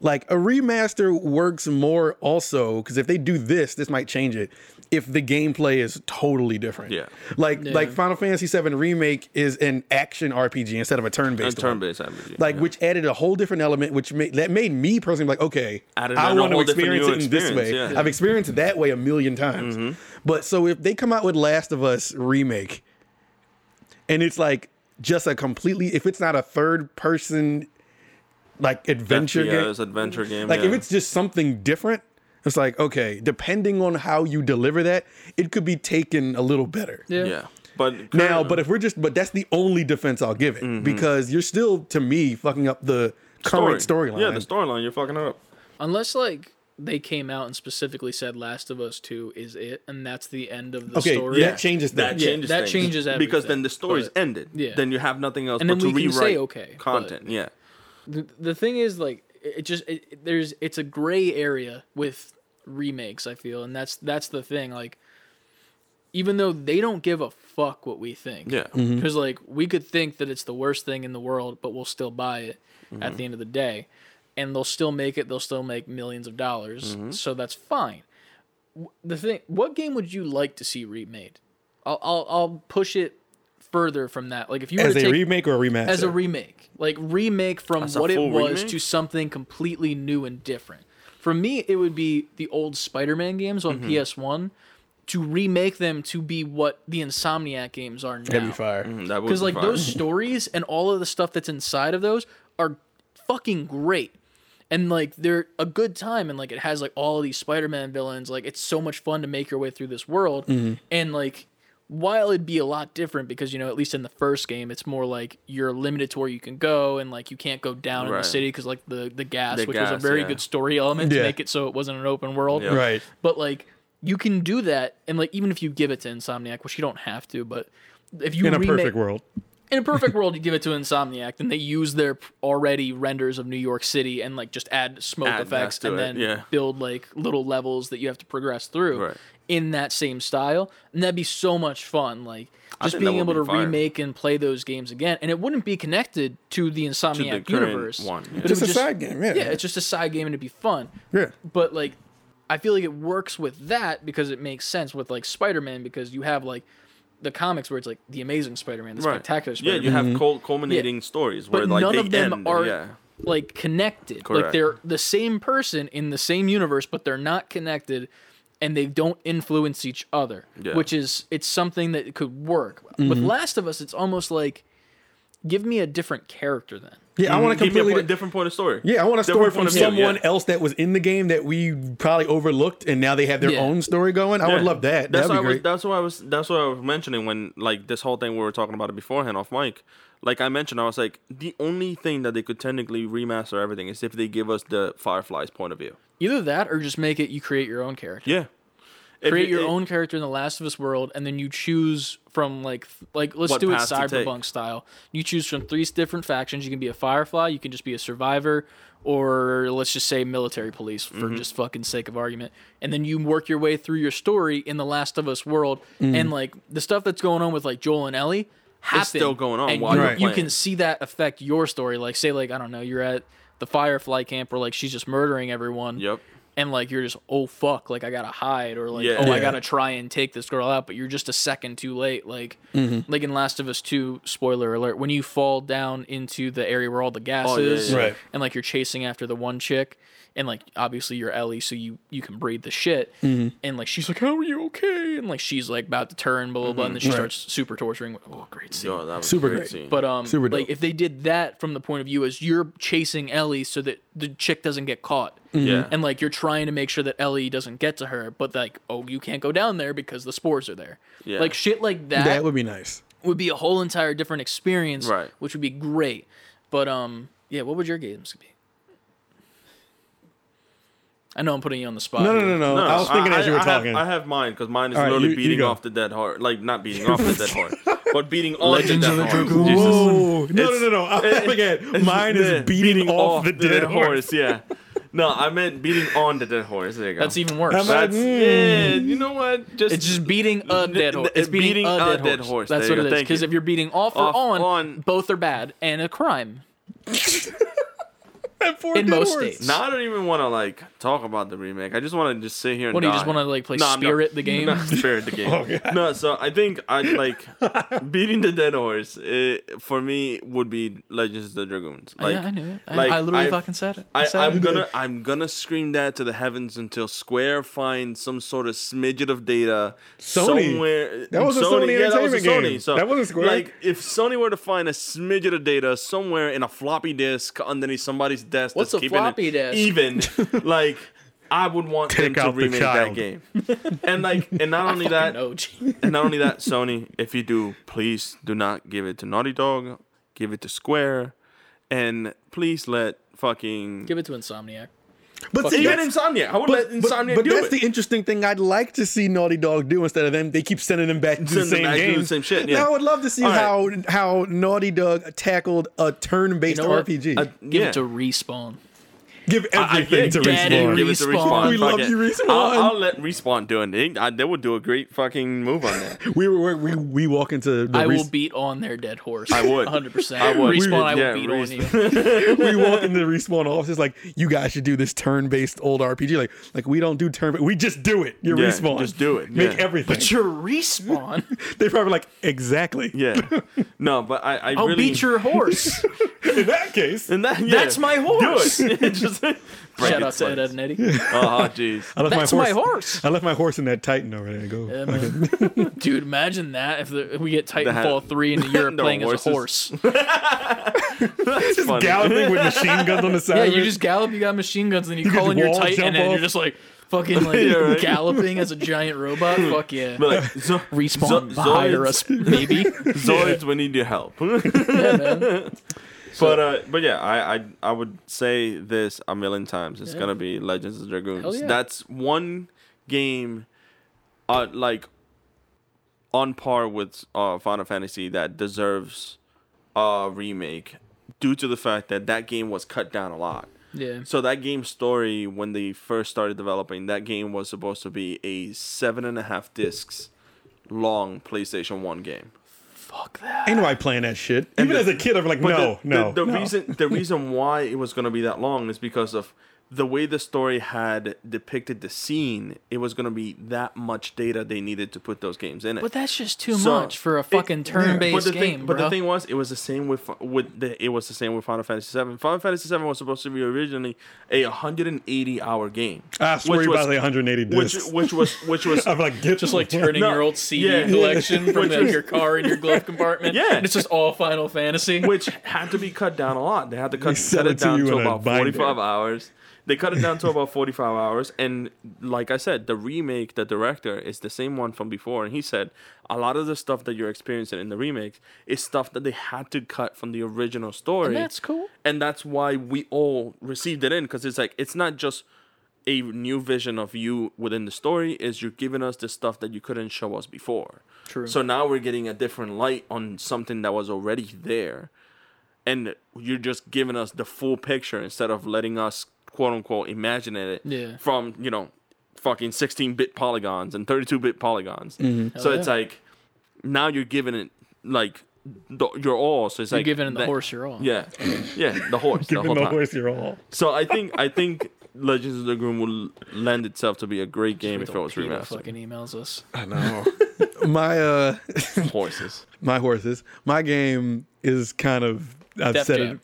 B: Like a remaster works more also because if they do this, this might change it. If the gameplay is totally different,
C: Yeah.
B: like like Final Fantasy VII remake is an action RPG instead of a turn
C: And
B: based
C: turn based RPG.
B: like
C: yeah.
B: which added a whole different element which made that made me personally like okay
C: Added
B: i want to experience it in this way
C: yeah.
B: i've experienced it that way a million times mm-hmm. but so if they come out with last of us remake and it's like just a completely if it's not a third person like adventure game
C: adventure game.
B: like
C: yeah.
B: if it's just something different it's like okay depending on how you deliver that it could be taken a little better
A: yeah.
C: yeah. But
B: now,
C: current-
B: but if we're just, but that's the only defense I'll give it
C: Mm-hmm.
B: because you're still, to me, fucking up the current
C: story.
B: storyline.
C: Yeah, the storyline, you're fucking up.
A: Unless like they came out and specifically said Last of Us 2 is it and that's the end of the
B: Okay,
A: story.
B: that changes
C: That
B: things.
A: Yeah,
C: changes
A: that
C: things.
A: changes
C: because then the story's
A: but-
C: ended.
A: yeah.
C: Then you have nothing else
A: And
C: but
A: then
C: to
A: we can
C: rewrite
A: say, okay, but-
C: content. yeah.
A: The, the thing is like it just it, it- there's it's a gray area with remakes i feel and that's that's the thing like even though they don't give a fuck what we think
C: Yeah. Mm-hmm.
A: because like we could think that it's the worst thing in the world but we'll still buy it at mm-hmm. the end of the day and they'll still make it they'll still make millions of dollars mm-hmm. so that's fine the thing. What game would you like to see remade? I'll I'll, I'll push it further from that. Like if you were
B: As
A: to
B: a
A: take
B: remake or a remaster?
A: as a remake, like remake from
C: As
A: what it was
C: remake?
A: to something completely new and different. For me, it would be the old Spider-Man games
C: Mm-hmm.
A: on PS1 to remake them to be what the Insomniac games are now.
B: That'd be fire.
C: Mm,
A: Because
C: be
A: like
C: fire.
A: those stories and all of the stuff that's inside of those are fucking great. And like they're a good time and like it has like all of these Spider-Man villains. Like it's so much fun to make your way through this world.
C: Mm-hmm.
A: And like while it'd be a lot different because you know at least in the first game it's more like you're limited to where you can go and like you can't go down in the city because like the the gas
C: The
A: which was a very
C: yeah.
A: good story element
B: Yeah.
A: to make it so it wasn't an open world
C: Yeah.
B: Right.
A: but like you can do that and like even if you give it to insomniac which you don't have to but if you
B: In a
A: remake,
B: perfect world.
A: in a perfect world, you give it to Insomniac, then they use their already renders of New York City and like just add smoke
C: Add
A: effects and
C: it,
A: then
C: yeah.
A: build like little levels that you have to progress through
C: Right.
A: In that same style, and that'd be so much fun. Like just being able
C: be
A: to
C: fire.
A: remake and play those games again, and it wouldn't be connected to the Insomniac
C: current
A: universe.
C: one, yeah.
A: but it
B: Just a side game, yeah.
A: Yeah, it's just a side game and it'd be fun
B: Yeah.
A: but like I feel like it works with that because it makes sense with like Spider-Man because you have like the comics where it's like the Amazing Spider-Man, the
C: Right.
A: Spectacular Spider-Man, Yeah,
C: you have cul- culminating stories where
A: but
C: like
A: none
C: they
A: of them
C: end.
A: are
C: yeah.
A: like connected.
C: Correct.
A: Like they're the same person in the same universe, but they're not connected, and they don't influence each other.
C: Yeah.
A: Which is it's something that could work. With mm-hmm. Last of Us, it's almost like give me a different character then.
B: Yeah, I mm-hmm. want to
C: Give me a point- different point of story.
B: yeah, I want a story
C: Different
B: from
C: point of view,
B: someone
C: yeah.
B: else that was in the game that we probably overlooked, and now they have their
A: Yeah.
B: own story going. I would love that.
C: That's
B: That'd
C: what
B: be
C: I was. That's what I was. That's what I was mentioning when like this whole thing we were talking about it beforehand off mic. Like I mentioned, I was like the only thing that they could technically remaster everything is if they give us the Firefly's point of view.
A: Either that or just make it you create your own character.
C: Yeah. If
A: create
C: you-
A: your
C: it-
A: own character in the Last of Us world, and then you choose from like like let's do it
C: path to take.
A: cyberpunk style. You choose from three different factions. You can be a Firefly. You can just be a survivor, or let's just say military police for
C: Mm-hmm.
A: just fucking sake of argument. And then you work your way through your story in the Last of Us world, and like the stuff that's going on with like Joel and Ellie. Happen,
C: still going on
A: and
C: while
A: you,
B: you're
A: you can see that affect your story. Like, say, like I don't know, you're at the Firefly camp where like she's just murdering everyone
C: Yep.
A: And like you're just oh fuck like i gotta hide or like
C: Yeah.
A: oh i gotta try and take this girl out but you're just a second too late like mm-hmm. like in last of us 2 spoiler alert when you fall down into the area where all the gas
C: Oh, yeah,
A: is
C: yeah.
B: Right.
A: and like you're chasing after the one chick and like obviously you're ellie so you you can breathe the shit
B: Mm-hmm.
A: and like she's like how are you okay and like she's like about to turn blah blah blah and then she
B: Right.
A: starts super torturing oh great scene
C: Yo, that was
B: Super
C: great.
B: great.
C: Scene.
A: but um,
B: Super
A: like
B: dope.
A: if they did that from the point of view as you're chasing Ellie so that the chick doesn't get caught,
C: Yeah.
A: and like you're trying to make sure that Ellie doesn't get to her, but like oh you can't go down there because the spores are there.
C: Yeah.
A: Like shit like that,
B: That
A: would,
B: would be nice.
A: Would be a whole entire different experience,
C: Right.
A: Which would be great. But um, yeah, what would your games be? I know I'm putting you on the spot.
B: No, no,
A: here.
B: no, no. I was thinking as you were
C: I
B: talking.
C: Have, I have mine because mine is
B: All right,
C: literally
B: you- you
C: beating
B: go.
C: off the dead horse. Like not beating off the dead horse, but beating on
A: Legends
C: the dead
A: the
C: horse.
A: Dragoon.
C: Jesus.
B: Whoa! No, no, no, no. I forget. Mine is
C: Yeah,
B: beating, off, the dead, horse.
C: Yeah. No, I meant beating on the dead horse. There you go.
A: That's even worse.
B: How about-
C: That's
B: Mm.
C: yeah. You know what? Just
A: It's just beating a dead horse. It's beating,
C: beating
A: a,
C: a
A: dead,
C: dead
A: horse.
C: horse.
A: That's
C: There
A: what
C: you
A: it
C: go.
A: is.
C: Thank
A: Because
C: you.
A: if you're beating off or
C: Off,
A: on,
C: on.
A: both are bad and a crime.
B: And for a
A: In most states.
C: No, I don't even want to like talk about the remake. I just want to just sit here and
A: What do you
C: die.
A: just want to like play
C: No, I'm not-
A: Spirit the game?
C: No, Spirit the game.
B: Oh, okay.
C: No, so I think I like beating the dead horse. It, for me, would be Legends of the Dragoons. Oh, like,
A: yeah, I knew it. I,
C: like,
A: I literally
C: I've-
A: fucking said it. I,
C: I,
A: said
C: I'm
A: it.
C: gonna I'm gonna scream that to the heavens until Square finds some sort of smidget of data
B: Sony.
C: somewhere.
B: That was a Sony
C: yeah, that was a Sony.
B: game.
C: So
B: That wasn't Square.
C: Like if Sony were to find a smidget of data somewhere in a floppy disk underneath somebody's desk,
A: What's
C: that's
A: a
C: keeping
A: floppy
C: it
A: disk?
C: even, like I would want
B: Take
C: them to
B: out the
C: remake that game. And like, and not only that,
A: no, G.
C: and not only that, Sony, if you do, please do not give it to Naughty Dog. Give it to Square, and please let fucking
A: Give it to Insomniac.
B: But see,
C: even Insomniac. I would
B: but,
C: let
B: but,
C: Insomniac
B: but
C: do
B: that's
C: it.
B: the interesting thing I'd like to see Naughty Dog do instead of them. They keep sending them back to the
C: Send them
B: same
C: back to the same shit, yeah.
B: Now I would love to see
C: All
B: how
C: right.
B: how Naughty Dog tackled a turn-based
A: You know?
B: RPG.
C: Uh,
A: Give
C: yeah.
A: it to Respawn.
B: Give
C: I- I-
B: everything
C: yeah,
B: to respawn.
C: Give it to
A: Respawn.
C: respawn.
B: We love
C: it.
B: you, Respawn.
C: I'll, I'll let respawn do it. They, I, they would do a great fucking move on that.
B: We were we we walk into the
A: I
B: res-
A: will beat on their dead horse.
C: I would.
A: 100%.
C: I would.
A: Respawn, I will
C: Yeah,
A: beat
C: res-
A: on you.
B: we walk into the respawn office like you guys should do this turn-based old RPG like like we don't do turn we just do it you're
C: Yeah,
B: respawn
C: just do it,
B: make
C: yeah.
B: everything
A: But you're Respawn.
B: they probably like exactly
C: Yeah. No, but I, I
A: I'll
C: really
A: beat your horse.
B: in that case
C: And that, yeah,
A: That's my horse.
C: Do it. Just break
A: Shout
C: its
A: out to Ed, Ed and Eddie.
C: Oh, jeez.
B: I left
A: That's
B: my
A: my
B: horse,
A: horse.
B: I left my horse in that Titan over there go
A: Yeah, man. Dude, imagine that if, the, if we get Titanfall
C: The-
A: 3 and you're
C: the
A: playing as a
C: horses.
A: horse.
C: That's
B: just
C: funny.
B: galloping with machine guns on the side
A: Yeah,
B: of
A: you
B: it.
A: just gallop, you got machine guns, and you,
B: You
A: call
B: just
A: in your
B: wall
A: Titan,
B: jump
A: and
B: off.
A: you're just like fucking like
C: Yeah, right.
A: galloping as a giant robot. Fuck yeah.
C: But like, zo-
A: Respawn,
C: zo-
A: hire
C: Zoids-
A: us, maybe.
C: Zoids, we need your help.
A: yeah, man.
C: But uh, but yeah, I, I I would say this a million times. It's
A: Yeah.
C: gonna be Legends of Dragoons.
A: Yeah.
C: That's one game, uh, like on par with uh Final Fantasy that deserves a remake due to the fact that that game was cut down a lot.
A: Yeah.
C: So that game story, when they first started developing, that game was supposed to be a seven and a half discs long PlayStation One game.
A: Fuck that.
B: ain't nobody playing that shit even
C: the-
B: as a kid I'm like no
C: the,
B: no
C: The, the
B: no.
C: reason the reason why it was gonna be that long is because of the way the story had depicted the scene. It was gonna be that much data they needed to put those games in it.
A: But that's just too
C: So,
A: much for a fucking
C: but
A: turn-based
C: the
A: game,
C: thing, but the thing was, it was the same with with the it was the same with Final Fantasy VII. Final Fantasy VII was supposed to be originally a 180 hour game.
B: I swear
C: which
B: you
C: was-
B: about to 180
C: which
B: discs
C: which was which was
B: I'm like get
A: just like turning
C: No,
A: your old CD
C: yeah.
A: collection from
C: Which
A: like,
C: was-
A: your car in your glove compartment.
C: Yeah.
A: And it's just all Final Fantasy.
C: which had to be cut down a lot. They had to cut,
B: sell
C: cut
B: it
C: it down
B: you
C: to
B: in a
C: about
B: binder.
C: 45 hours. They cut it down to about 45 hours. And like I said, the remake, the director is the same one from before. And he said a lot of the stuff that you're experiencing in the remake is stuff that they had to cut from the original story.
A: And that's cool.
C: And that's why we all received it in because it's like, it's not just a new vision of you within the story is you're giving us the stuff that you couldn't show us before.
A: True.
C: So now we're getting a different light on something that was already there. And you're just giving us the full picture instead of letting us quote unquote imagine it
A: Yeah.
C: from, you know, fucking 16 bit polygons and 32 bit polygons. So
A: Hell
C: it's like now you're giving it like the, your all. So it's like
A: You're
C: like
A: giving the
C: that-
A: horse your all.
C: Yeah. Yeah, the horse. the
B: giving
C: whole
B: the
C: time.
B: horse your all
C: So I think I think Legends of the Dragoon will lend itself to be a great game if it was remastered.
A: fucking emails us.
B: I know my uh
C: Horses.
B: my horses my game is kind of I've
A: Def
B: said
A: Jam.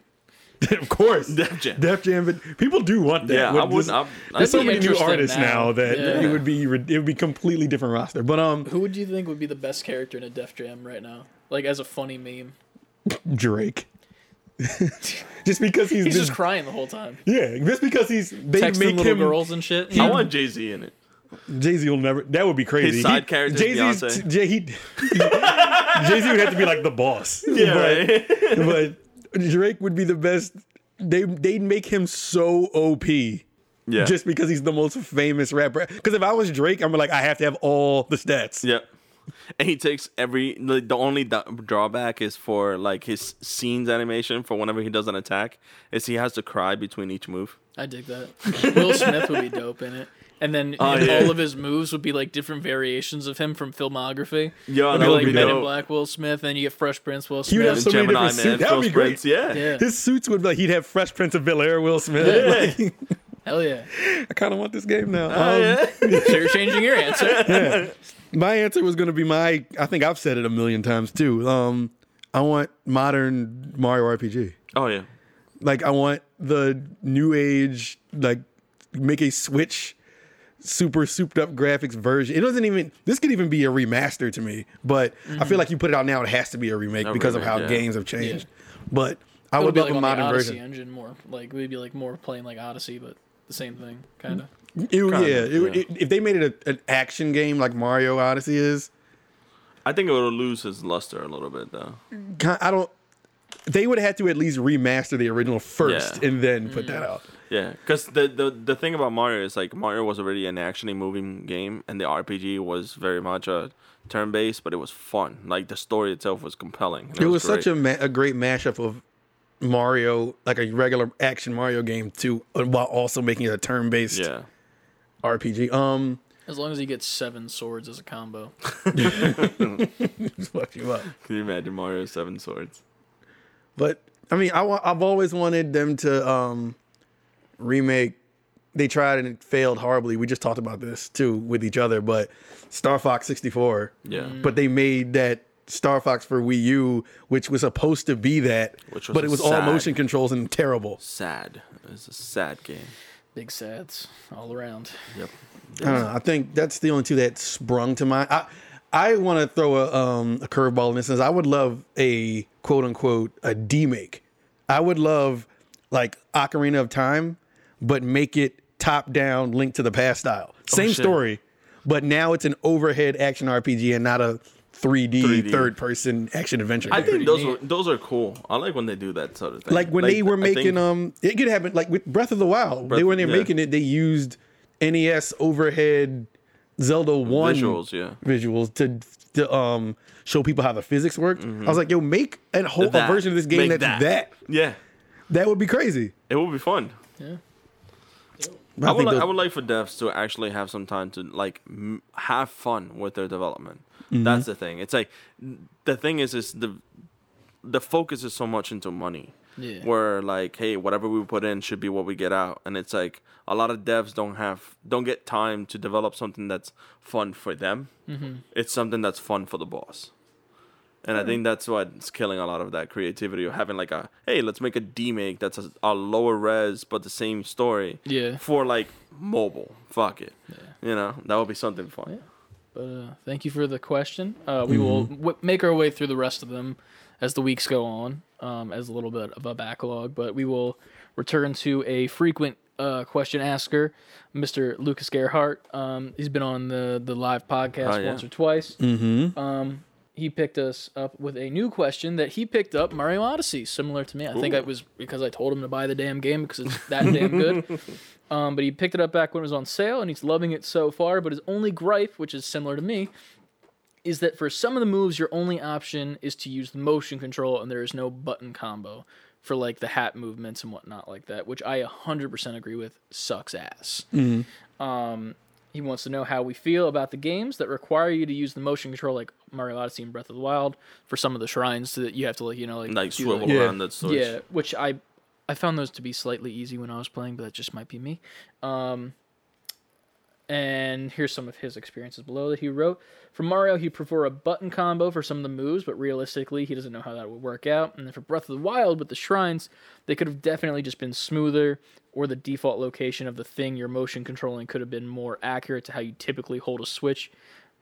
B: it of course
C: Def Jam.
B: Def Jam, but people do want that.
C: Yeah,
B: With
C: I
B: this-
C: wouldn't. I, I
B: There's so many new
A: interesting
B: artists now,
A: now.
B: that
A: Yeah.
B: it would be it would be completely different roster. But um,
A: Who would you think would be the best character in a Def Jam right now? Like as a funny meme.
B: Drake, just because he's,
A: He's
B: this-
A: just crying the whole time.
B: yeah, just because he's they
A: Texting
B: make
A: little
B: him
A: girls and shit.
C: I want Jay Z in it.
B: Jay Z will never. That would be crazy.
C: His side character is
B: Jay
C: Beyonce.
B: Jay he Jay Z would have to be like the boss.
C: Yeah,
B: but,
C: right.
B: but Drake would be the best. They they'd make him so OP.
C: Yeah.
B: Just because he's the most famous rapper. Because if I was Drake, I'm like, I have to have all the stats.
C: yeah. And he takes every. The the only da- drawback is for like his scenes animation for whenever he does an attack is he has to cry between each move.
A: I dig that. Will Smith would be dope in it. And then
C: Oh, yeah.
A: all of his moves would be like different variations of him from filmography.
C: Yo,
A: It'd
C: that
A: be
C: would
A: like
C: be
A: Men in. Black Will Smith, and you get Fresh Prince Will
B: He would have
A: Smith.
B: so many
C: Gemini
B: different suits. That would be great.
C: Prince, yeah.
A: Yeah.
B: His suits would be like he'd have Fresh Prince of Bel Air, Will Smith. Like,
A: Hell yeah.
B: I kind of want this game now.
C: Oh,
B: Um,
C: yeah.
A: So you're changing your answer. Yeah.
B: My answer was going to be my. I think I've said it a million times too. Um, I want modern Mario RPG.
C: Oh yeah.
B: Like I want the new age, like make a Switch super souped up graphics version. It doesn't even. This could even be a remaster to me. But I feel mm-hmm. like you put it out now, it has to be a remake
C: A
B: because of how
C: yeah.
B: games have changed. But I
A: It
B: would
A: would be
B: love
A: like
B: a
A: on the
B: modern
A: Odyssey
B: version.
A: engine more. Like we'd be like more playing like Odyssey, but the same thing, kind of.
B: It would-
C: Kinda,
B: yeah, it
C: yeah.
B: it- if they made it a, an action game like Mario Odyssey is,
C: I think it would lose his luster a little bit though.
B: I don't. They would have to at least remaster the original first
C: Yeah.
B: and then put that mm. out.
C: Yeah, because the, the the thing about Mario is like Mario was already an actiony moving game, and the RPG was very much a turn based, but it was fun. Like the story itself was compelling. and
B: It was such a, ma- a great mashup of Mario, like a regular action Mario game, to uh, while also making it a turn-based
C: Yeah.
B: RPG. Um,
A: As long as he gets seven swords as a combo.
B: fuck you up.
C: Can you imagine Mario Seven Swords?
B: But I mean, I, wa- I've always wanted them to um, remake. They tried and it failed horribly. We just talked about this too with each other. But Star Fox 64.
C: Yeah.
B: But they made that Star Fox for Wii U, which was supposed to be that,
C: Which was
B: but it was all motion controls and terrible.
C: Sad. It's a sad game.
A: Big sads all around.
C: Yep.
B: I don't know. I think that's the only two that sprung to mind. I I want to throw a um a curveball in this sense. I would love a quote unquote a demake. I would love like Ocarina of Time, but make it top down, link to the past style. Same
C: shit.
B: story, but now it's an overhead action RPG and not a 3D,
C: 3D.
B: third person action adventure.
C: I
B: game.
C: think those
A: neat.
C: are those are cool. I like when they do that sort of thing.
B: like when they were making
C: think-
B: um it could happen like with Breath of the Wild.
C: Breath-
B: they when they're
C: yeah.
B: making it, they used NES overhead Zelda one
C: visuals, yeah.
B: visuals to to um show people how the physics worked. I was like, yo, make a whole a
C: Mm-hmm.
B: Version of this game
C: Make
B: that's that.
C: Yeah.
B: that. would be crazy.
C: It would be fun.
A: Yeah.
B: But
C: I would, like, I would like for devs to actually have some time to like m- have fun with their development.
B: Mm-hmm.
C: That's the thing. It's like the thing is is the the focus is so much into money.
A: Yeah.
C: Where like, hey, whatever we put in should be what we get out, and it's like a lot of devs don't have don't get time to develop something that's fun for them.
A: Mm-hmm.
C: It's something that's fun for the boss. And I think that's what's killing a lot of that creativity of having like a hey, let's make a demake that's a, a lower res but the same story
A: Yeah.
C: for like mobile. Fuck it. You know, that would be something fun.
A: But uh, thank you for the question. Uh, we will w- make our way through the rest of them as the weeks go on, um, as a little bit of a backlog. But we will return to a frequent uh, question asker, Mr. Lucas Gerhart. Um, he's been on the the live podcast
C: Oh, yeah.
A: once or twice. Mm-hmm. Um, he picked us up with a new question that he picked up Mario Odyssey, similar to me. I think it was because I told him to buy the damn game because it's that damn good. Um, but he picked it up back when it was on sale, and he's loving it so far. But his only gripe, which is similar to me, is that for some of the moves, your only option is to use the motion control, and there is no button combo for like the hat movements and whatnot like that, which I 100% agree with. Sucks ass. Um, he wants to know how we feel about the games that require you to use the motion control, like Mario Odyssey and Breath of the Wild, for some of the shrines that you have to like you know like
C: Like
A: do,
C: swivel
B: Yeah.
C: around that switch.
A: yeah, which I I found those to be slightly easy when I was playing, but that just might be me. Um, and here's some of his experiences below that he wrote. For Mario, he'd prefer a button combo for some of the moves, but realistically, he doesn't know how that would work out. And then for Breath of the Wild, with the shrines, they could have definitely just been smoother, or the default location of the thing you're motion controlling could have been more accurate to how you typically hold a switch.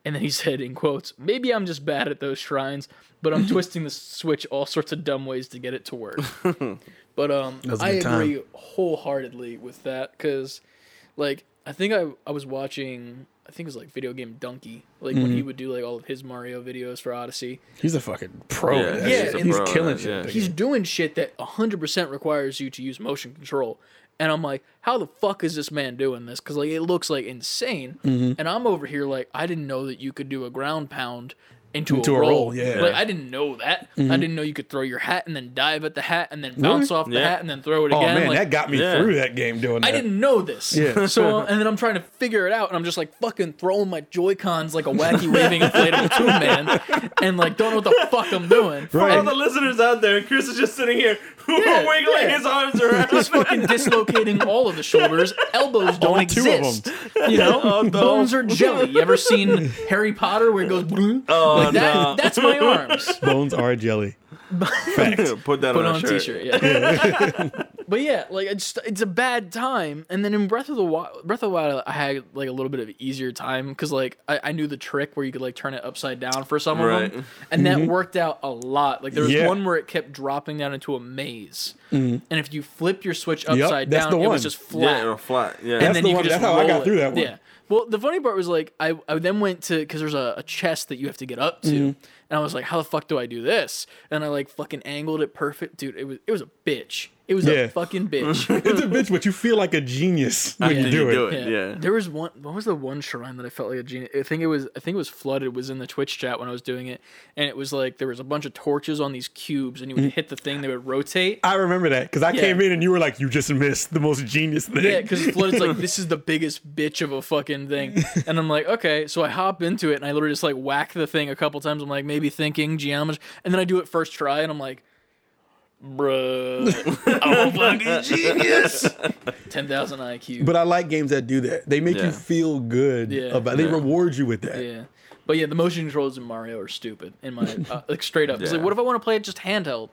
A: And then he said, in quotes, maybe I'm just bad at those shrines, but I'm twisting the switch all sorts of dumb ways to get it to work. but um,
B: was a
A: I
B: time.
A: agree wholeheartedly with that because, like, I think I I was watching. I think it was like video game Dunkey, like when
B: Mm-hmm.
A: he would do like all of his Mario videos for Odyssey.
B: he's a fucking pro.
C: Yeah,
A: yeah,
B: shit.
A: and
B: he's
C: pro at
B: killing
C: it,
B: shit.
C: yeah.
A: He's doing shit that 100% requires you to use motion control. And I'm like, how the fuck is this man doing this? Because like it looks like insane.
B: Mm-hmm.
A: And I'm over here like, I didn't know that you could do a ground pound into,
B: Into
A: a
B: a
A: roll.
B: roll, yeah. Mm-hmm.
A: Like I didn't know that. I didn't know you could throw your hat and then dive at the hat and then bounce off the
C: Yeah.
A: hat and then throw it
B: Oh
A: again.
B: man,
A: like,
B: that got me
C: Yeah.
B: through that game doing that.
A: I didn't know this.
B: Yeah.
A: So and then I'm trying to figure it out, and I'm just like fucking throwing my Joy Cons like a wacky waving inflatable tube man, and like don't know what the fuck I'm doing. Right.
C: For all the listeners out there, Chris is just sitting here
A: Yeah,
C: wiggling
A: yeah.
C: his arms around.
A: just fucking dislocating all of the shoulders. Elbows don't
B: All two of
A: exist. You know,
C: Oh, no.
A: bones are jelly. You ever seen Harry Potter where it goes?
C: Oh,
A: like that,
C: no.
A: That's my arms.
B: Bones are jelly.
C: Put that
A: Put
C: on a
A: on a
C: shirt.
A: t-shirt. Yeah. But yeah, like it's it's a bad time. And then in Breath of the Wild, Breath of the Wild, I had like a little bit of an easier time because like I, I knew the trick where you could like turn it upside down for some of them, and that worked out a lot. Like there was
B: Mm-hmm. Yeah.
A: one where it kept dropping down into a maze, and if you flip your switch upside
B: that's
A: down, it was just flat.
C: Yeah, flat. Yeah.
A: and
B: That's
A: then
B: the
A: you
B: one-
A: could just
B: that's how I got
A: it.
B: through that one.
A: Yeah. Well, the funny part was like I, I then went to because there's a, a chest that you have to get up to,
B: Mm-hmm.
A: And I was like, how the fuck do I do this? And I like fucking angled it perfect, dude. It was it was a bitch. It was
B: Yeah.
A: a fucking bitch.
B: It's a bitch, but you feel like a genius when
C: After
B: you do
C: you
B: it.
C: do it. Yeah.
A: There was one. What was the one shrine that I felt like a genius? I think it was. I think it was flooded. It was in the Twitch chat when I was doing it, and it was like there was a bunch of torches on these cubes, and you would
B: Mm.
A: hit the thing, they would rotate.
B: I remember that because I
A: Yeah.
B: came in and you were like, "You just missed the most genius thing."
A: Yeah, because flooded's like this is the biggest bitch of a fucking thing, and I'm like, okay, so I hop into it and I literally just like whack the thing a couple times. I'm like maybe thinking geometry, and then I do it first try, and I'm like, bruh, I'm a fucking genius. Ten thousand IQ.
B: But I like games that do that. They make you feel good
A: Yeah.
B: about. They
C: Yeah.
B: reward you with that.
A: Yeah. But yeah, the motion controls in Mario are stupid. In my uh, like straight up, it's like,
C: Yeah.
A: what if I want to play it just handheld?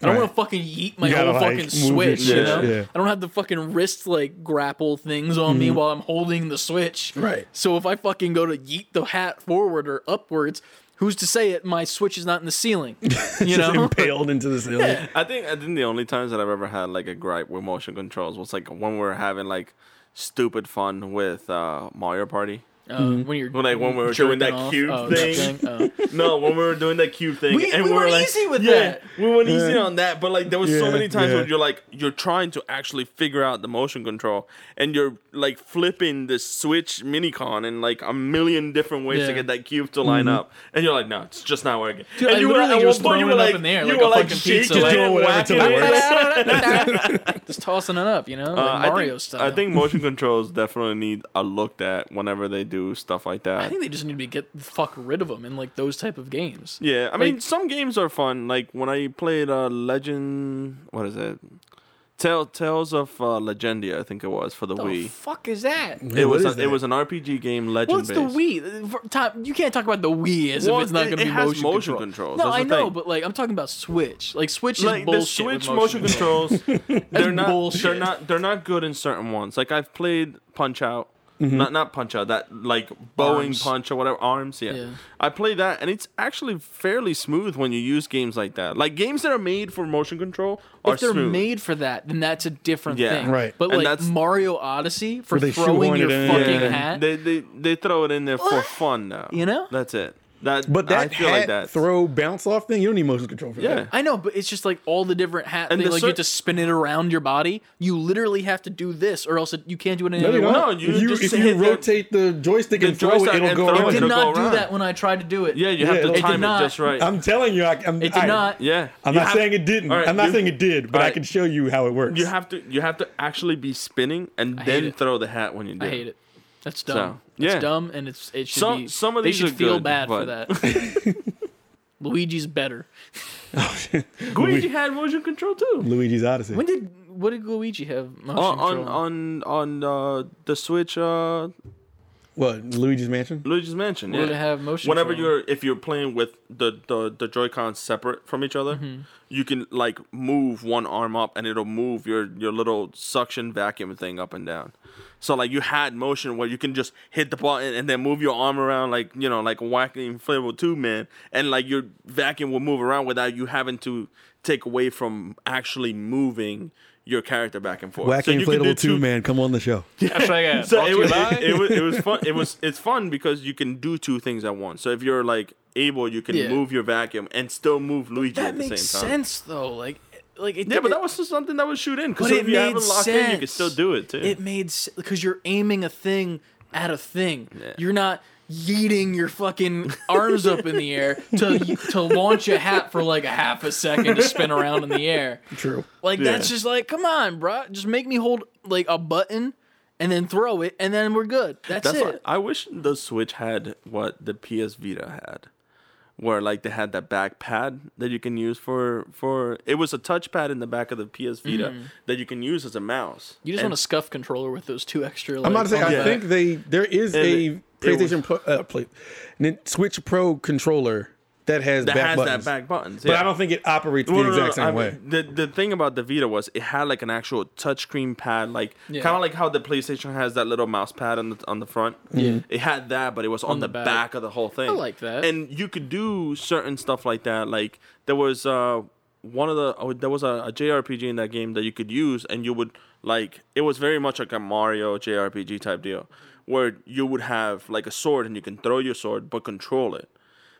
A: I don't
B: Right.
A: want to fucking yeet my
B: You gotta,
A: whole
B: like,
A: fucking
B: move your
A: switch. You
C: shit,
A: know,
B: yeah.
A: I don't have the fucking wrist like grapple things on me while I'm holding the switch.
B: Right.
A: So if I fucking go to yeet the hat forward or upwards, who's to say it? My switch is not in the ceiling. You know.
B: impaled into the ceiling.
C: I think I think the only times that I've ever had like a gripe with motion controls was like when we were having like stupid fun with uh, Mario Party.
A: Uh, when you're
C: When, like, when we were doing that
A: off.
C: cube
A: Oh, that
C: thing.
A: Oh.
C: No, when we were doing that cube thing,
A: We-
C: and
A: we
C: we, were
A: were
C: like,
A: easy with
C: yeah,
A: that.
C: We went easy on that, but like there was so many times
B: yeah.
C: where you're like you're trying to actually figure out the motion control, and you're like flipping the Switch Minicon in like a million different ways to get that cube to line up, and you're like, no, it's just not working.
A: Dude,
C: and
A: I
C: you were
A: literally
C: at
A: just
C: one point, you
A: throwing
C: were
A: it up
C: like,
A: in the air
C: you
A: like a
C: were like
A: fucking pizza,
C: shaking
A: like-
C: it,
B: whatever
C: whacking
B: till it
C: it.
A: just tossing it up, you know, like
C: Uh, I
A: Mario
C: think,
A: style.
C: I think motion controls definitely need a looked at whenever they do stuff like that.
A: I think they just need to get the fuck rid of them in like those type of games.
C: Yeah, I mean, some games are fun. Like when I played uh, Legend, what is it? Tale, Tales of uh, Legendia, I think it was for the Wii.
A: What The
C: Wii.
A: fuck is that?
B: Yeah,
C: it
B: what
C: was
B: is
C: a, it was an RPG game, Legend
A: What's
C: based.
A: the Wii? For- Tom, you can't talk about the Wii as
C: Well,
A: if it's not
C: it-
A: going to be motion,
C: motion
A: control.
C: controls,
A: No,
C: that's
A: I know,
C: thing.
A: but like I'm talking about Switch. Like Switch is
C: Like the
A: bullshit.
C: Switch
A: with
C: motion controls, they're not
A: bullshit.
C: they're not they're not good in certain ones. Like I've played Punch Out,
B: Mm-hmm.
C: not not Punch Out, that like Boeing
A: Arms.
C: Punch or whatever arms. Yeah.
A: Yeah.
C: I play that, and it's actually fairly smooth when you use games like that. Like games that are made for motion control are
A: If they're
C: smooth.
A: made for that, then that's a different
C: Yeah.
A: thing.
B: Right.
A: But
C: And
A: like
C: that's-
A: Mario Odyssey for throwing your fucking
C: Yeah.
A: hat.
C: They they they throw it in there for fun now.
A: You know?
C: That's it. That
B: But that
C: I feel
B: hat
C: like that.
B: throw bounce off thing, you don't need motion control for
C: Yeah.
B: that.
A: I know, but it's just like all the different hat
C: And
A: things.
C: the
A: Like you have to spin it around your body. You literally have to do this, or else it, you can't do it any
B: No,
A: other way.
C: No, you
B: if you,
C: just
B: if you rotate the joystick
C: the
B: and throw it,
C: joystick
B: it'll go around.
A: It did
C: it'll
A: not do
C: around.
A: that when I tried to do it.
C: yeah, you
B: Yeah,
C: have to
B: it
C: time
A: did
C: it
A: not.
C: just right.
B: I'm telling you, I, I'm,
A: It did
B: I,
A: not.
C: yeah,
B: I'm not
C: have-
B: saying it didn't.
C: All right,
B: I'm not saying it did, but I can show you how it works.
C: You have to you have to actually be spinning and then throw the hat when you do.
A: I hate it. That's dumb.
C: So,
A: It's
C: yeah.
A: dumb, and it's it should
C: Some-
A: be.
C: some of
A: they
C: these
A: should feel
C: good,
A: bad for that. Luigi's better.
C: Luigi had motion control too.
B: Luigi's Odyssey.
A: When did what did Luigi have motion
C: On on
A: control?
C: on, on uh, the Switch, uh,
B: what? Luigi's Mansion?
C: Luigi's Mansion. Yeah.
A: did it have motion
C: Whenever
A: control?
C: you're if you're playing with the the the Joy Cons separate from each other,
A: Mm-hmm.
C: you can like move one arm up and it'll move your your little suction vacuum thing up and down. So like you had motion where you can just hit the button and then move your arm around like you know like a whacking inflatable tube man, and like your vacuum will move around without you having to take away from actually moving your character back and forth.
B: Wacky
C: So you can do
B: inflatable
C: two-
B: two man, come on the show.
C: so it was, it, was it was fun. It was it's fun because you can do two things at once. So if you're like able, you can
A: Yeah.
C: move your vacuum and still move Luigi
A: that
C: at the
A: makes
C: same time.
A: sense though. Like like it
C: Yeah,
A: did
C: but that was just something that was shoot in. Because
A: But
C: if
A: it
C: you have it
A: made
C: locked in, you can
A: sense.
C: still do it too.
A: it made because you're aiming a thing at a thing.
C: Yeah.
A: You're not yeeting your fucking arms up in the air to to launch a hat for like a half a second to spin around in the air.
B: True.
A: Like
C: Yeah.
A: that's just like, come on, bro. Just make me hold like a button and then throw it, and then we're good. That's,
C: That's
A: it.
C: why I wish the Switch had what the PS Vita had, where like they had that back pad that you can use for for. It was a touchpad in the back of the PS Vita that you can use as a mouse.
A: You just
C: And-
A: want a scuff controller with those two extra. Like,
B: I'm about to say, I
A: the
B: think they there is
C: And
B: a
C: it- it
B: PlayStation Pro, uh, play, Nin- Switch Pro controller that has
C: that
B: back
C: has
B: buttons,
C: that back buttons.
B: but. I don't think it operates the
C: Well, no, no,
B: exact
C: no,
B: same
C: I
B: way.
C: mean, the the thing about the Vita was it had like an actual touchscreen pad, like
A: Yeah.
C: kind of like how the PlayStation has that little mouse pad on the on the front.
A: Yeah.
C: it had that, but it was on,
A: the
C: the,
A: back.
C: back. of the whole thing.
A: I like that.
C: and you could do certain stuff like that. Like there was uh one of the oh, there was a, a JRPG in that game that you could use, and you would like it was very much like a Mario JRPG type deal, where you would have like a sword and you can throw your sword but control it.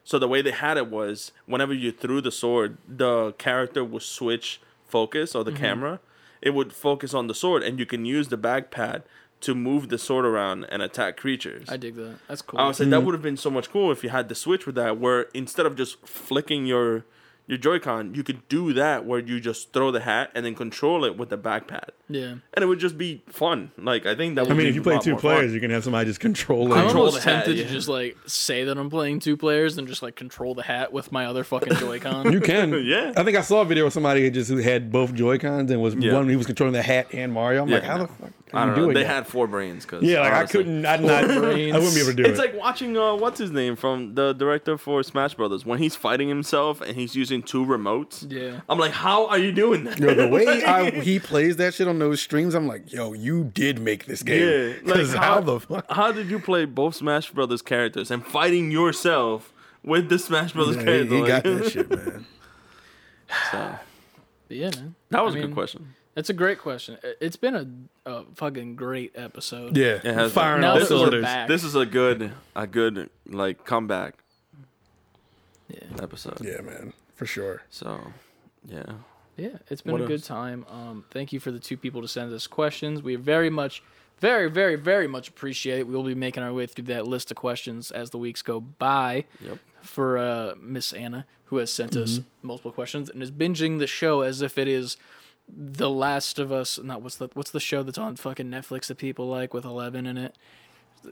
C: So the way they had it was whenever you threw the sword, the character would switch focus or the
A: Mm-hmm.
C: camera. It would focus on the sword, and you can use the back pad to move the sword around and attack creatures.
A: I dig that. That's cool.
C: I was like, that would have been so much cool if you had the switch with that, where instead of just flicking your your Joy-Con, you could do that where you just throw the hat and then control it with the back pad,
A: yeah.
C: and it would just be fun. Like I think that. Would
B: I mean,
C: be
B: if you play two
C: more
B: players,
C: fun.
B: you can have somebody just control
A: I'm
B: it.
C: Control
A: almost
C: the hat,
A: tempted
C: yeah.
A: to just like say that I'm playing two players and just like control the hat with my other fucking Joy-Con.
B: You can.
C: Yeah.
B: I think I saw a video of somebody who just who had both Joy Cons and was
C: Yeah.
B: one he was controlling the hat and Mario. I'm like,
C: Yeah.
B: how the fuck
C: I
B: are you
C: don't know. They
B: that?
C: had four brains because
B: yeah, like I couldn't. I'd not. I wouldn't be able to do
C: It's
B: it.
C: It's like watching uh, what's his name from the director for Smash Brothers when he's fighting himself and he's using two remotes.
A: yeah.
C: I'm like, how are you doing that?
B: Yo, the way I, he plays that shit on those streams, I'm like, yo, you did make this game.
C: Yeah, like
B: 'Cause how, the fuck?
C: How did you play both Smash Brothers characters and fighting yourself with the Smash Brothers
B: Yeah, he,
C: character?
B: he
C: Like,
B: got that shit, man.
C: so,
A: But yeah, man.
C: that was
A: I
C: a
A: mean,
C: good question.
A: It's a great question. It's been a, a fucking great episode.
B: Yeah,
C: It has
B: firing
A: Now
B: all
A: that we're
B: cylinders.
A: back.
C: This is a good, a good like comeback
A: Yeah.
C: episode.
B: Yeah, man, for sure.
C: So, yeah.
A: Yeah, it's been
C: What
A: a good time. Um, thank you for the two people to send us questions. We very much, very, very, very much appreciate it. We will be making our way through that list of questions as the weeks go by.
C: Yep.
A: For uh, Miss Anna, who has sent us
B: Mm-hmm.
A: multiple questions and is binging the show as if it is the Last of Us. Not what's the what's the show that's on fucking Netflix that people like with Eleven in it.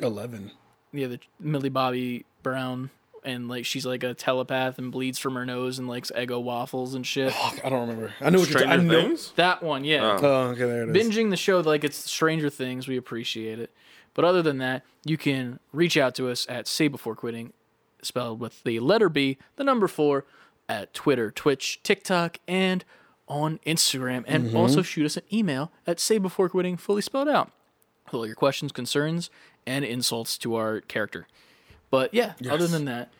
B: Eleven.
A: Yeah, the Millie Bobby Brown. And like she's like a telepath and bleeds from her nose and likes Eggo waffles and shit.
B: Fuck, I don't remember. I know what you're. talking
C: about.
A: That one, yeah.
C: Oh.
B: Oh, okay, there it is.
A: binging the show like it's Stranger Things. We appreciate it. But other than that, you can reach out to us at Save Before Quitting, spelled with the letter B, the number four, at Twitter, Twitch, TikTok, and on Instagram. And mm-hmm. also shoot us an email at Save Before Quitting, fully spelled out. With all your questions, concerns, and insults to our character. But yeah, other than that,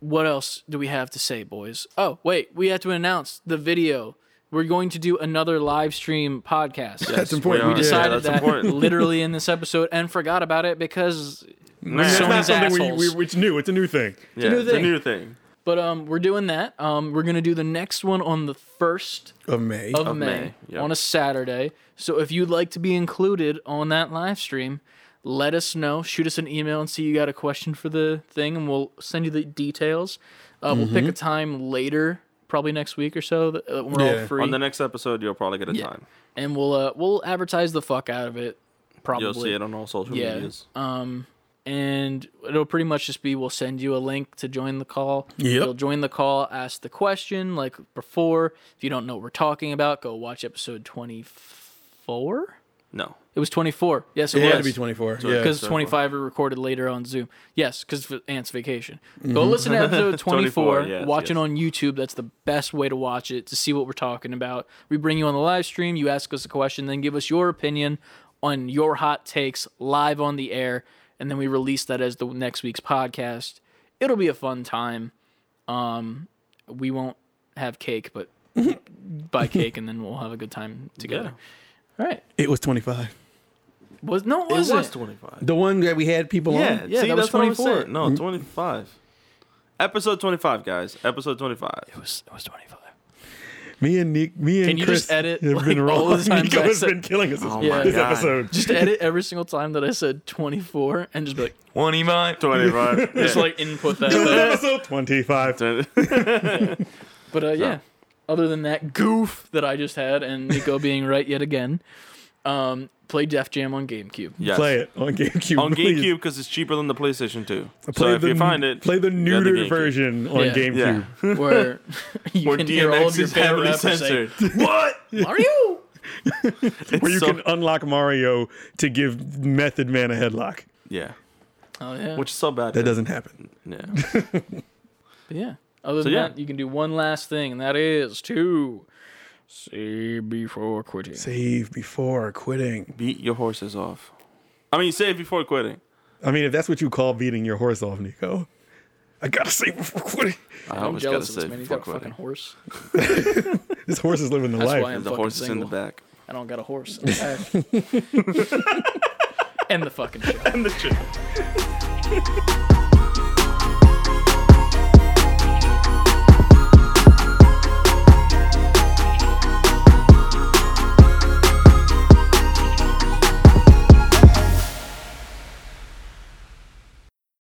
A: what else do we have to say, boys? Oh, wait, we have to announce the video. We're going to do another live stream podcast.
B: That's important.
C: We,
A: We decided
C: that's
A: that
C: important.
A: literally in this episode and forgot about it because
C: Nah.
B: It's not
A: Sony's
B: something we, we, it's new. It's a new thing.
C: Yeah,
A: new
C: it's a
A: thing.
C: new thing.
A: But um, we're doing that. Um, we're gonna do the next one on the first
B: Of May.
A: of,
C: Of
A: May,
C: May, yep.
A: on a Saturday. So if you'd like to be included on that live stream, let us know. Shoot us an email and see you got a question for the thing, and we'll send you the details. Uh, We'll
B: Mm-hmm.
A: pick a time later, probably next week or so. That uh, we're all free,
C: On the next episode, you'll probably get a
A: Yeah.
C: time.
A: and we'll uh, we'll advertise the fuck out of it. Probably
C: You'll see it on all social
A: Yeah.
C: medias.
A: Um, and it'll pretty much just be we'll send you a link to join the call.
B: Yep.
A: You'll join the call, ask the question like before. If you don't know what we're talking about, go watch episode 24.
C: No.
A: It was 24. Yes, it
B: it had to
A: was.
B: be 24.
C: So-
B: yeah.
A: Because 25 are recorded later on Zoom. Yes, because Ant's vacation. Go listen to episode 24.
C: 24, yes,
A: watch it on YouTube. That's the best way to watch it to see what we're talking about. We bring you on the live stream. You ask us a question, then give us your opinion on your hot takes live on the air, and then we release that as the next week's podcast. It'll be a fun time. Um, we won't have cake, but buy cake, and then we'll have a good time together. All right.
B: It was 25.
A: Was no,
C: It
A: was
C: was
A: it?
C: 25.
B: The one that we had people
C: Yeah,
B: on.
A: Yeah,
C: see,
A: that was
C: that's what I was
A: 24.
C: saying. No, 25. Episode 25, guys. Episode 25.
A: It was. It was 25.
B: Me and Nick, me and
A: Can you
B: Chris
A: just edit,
B: have
A: like,
B: been
A: all
B: wrong.
A: the times
B: Nico
A: I
B: has
A: said-
B: been killing us this,
C: Oh
A: my
B: this
C: God.
B: episode.
A: Just edit every single time that I said 24 and just be like,
E: 25.
C: 25.
A: just like input that.
B: This
A: there.
B: episode 25.
A: But uh, yeah, other than that goof that I just had and Nico being right yet again, um, play Def Jam on GameCube.
C: yes.
B: Play it on GameCube.
C: On
B: please.
C: GameCube because it's cheaper than the PlayStation 2.
B: Play
C: so if
B: the,
C: you find it,
B: play the
C: get the
B: version on
A: Yeah.
B: GameCube.
C: Yeah.
A: Where you
C: Where
A: can hear all of your
C: is
A: favorite
C: heavily
A: rappers say. What? Mario?
B: Where you
C: so-
B: can unlock Mario to give Method Man a headlock.
C: Yeah.
A: Oh, yeah.
C: Which is so bad.
B: That doesn't happen.
C: Yeah.
A: But yeah. Other
C: So,
A: than
C: yeah.
A: that, you can do one last thing, and that is to save before quitting.
B: Save before quitting.
C: Beat your horses off. I mean, save before quitting.
B: I mean, if that's what you call beating your horse off, Nico, I gotta save before quitting.
C: I
A: I'm
C: always gotta
A: jealous of this
C: save
A: man. He's
C: before
A: got a fucking
C: quitting.
A: horse.
B: This horse is living the
A: That's
B: life.
A: why I'm
C: The
A: fucking
C: horse is in the back.
A: I don't got a horse. in the back. and the fucking show.
C: And the shit.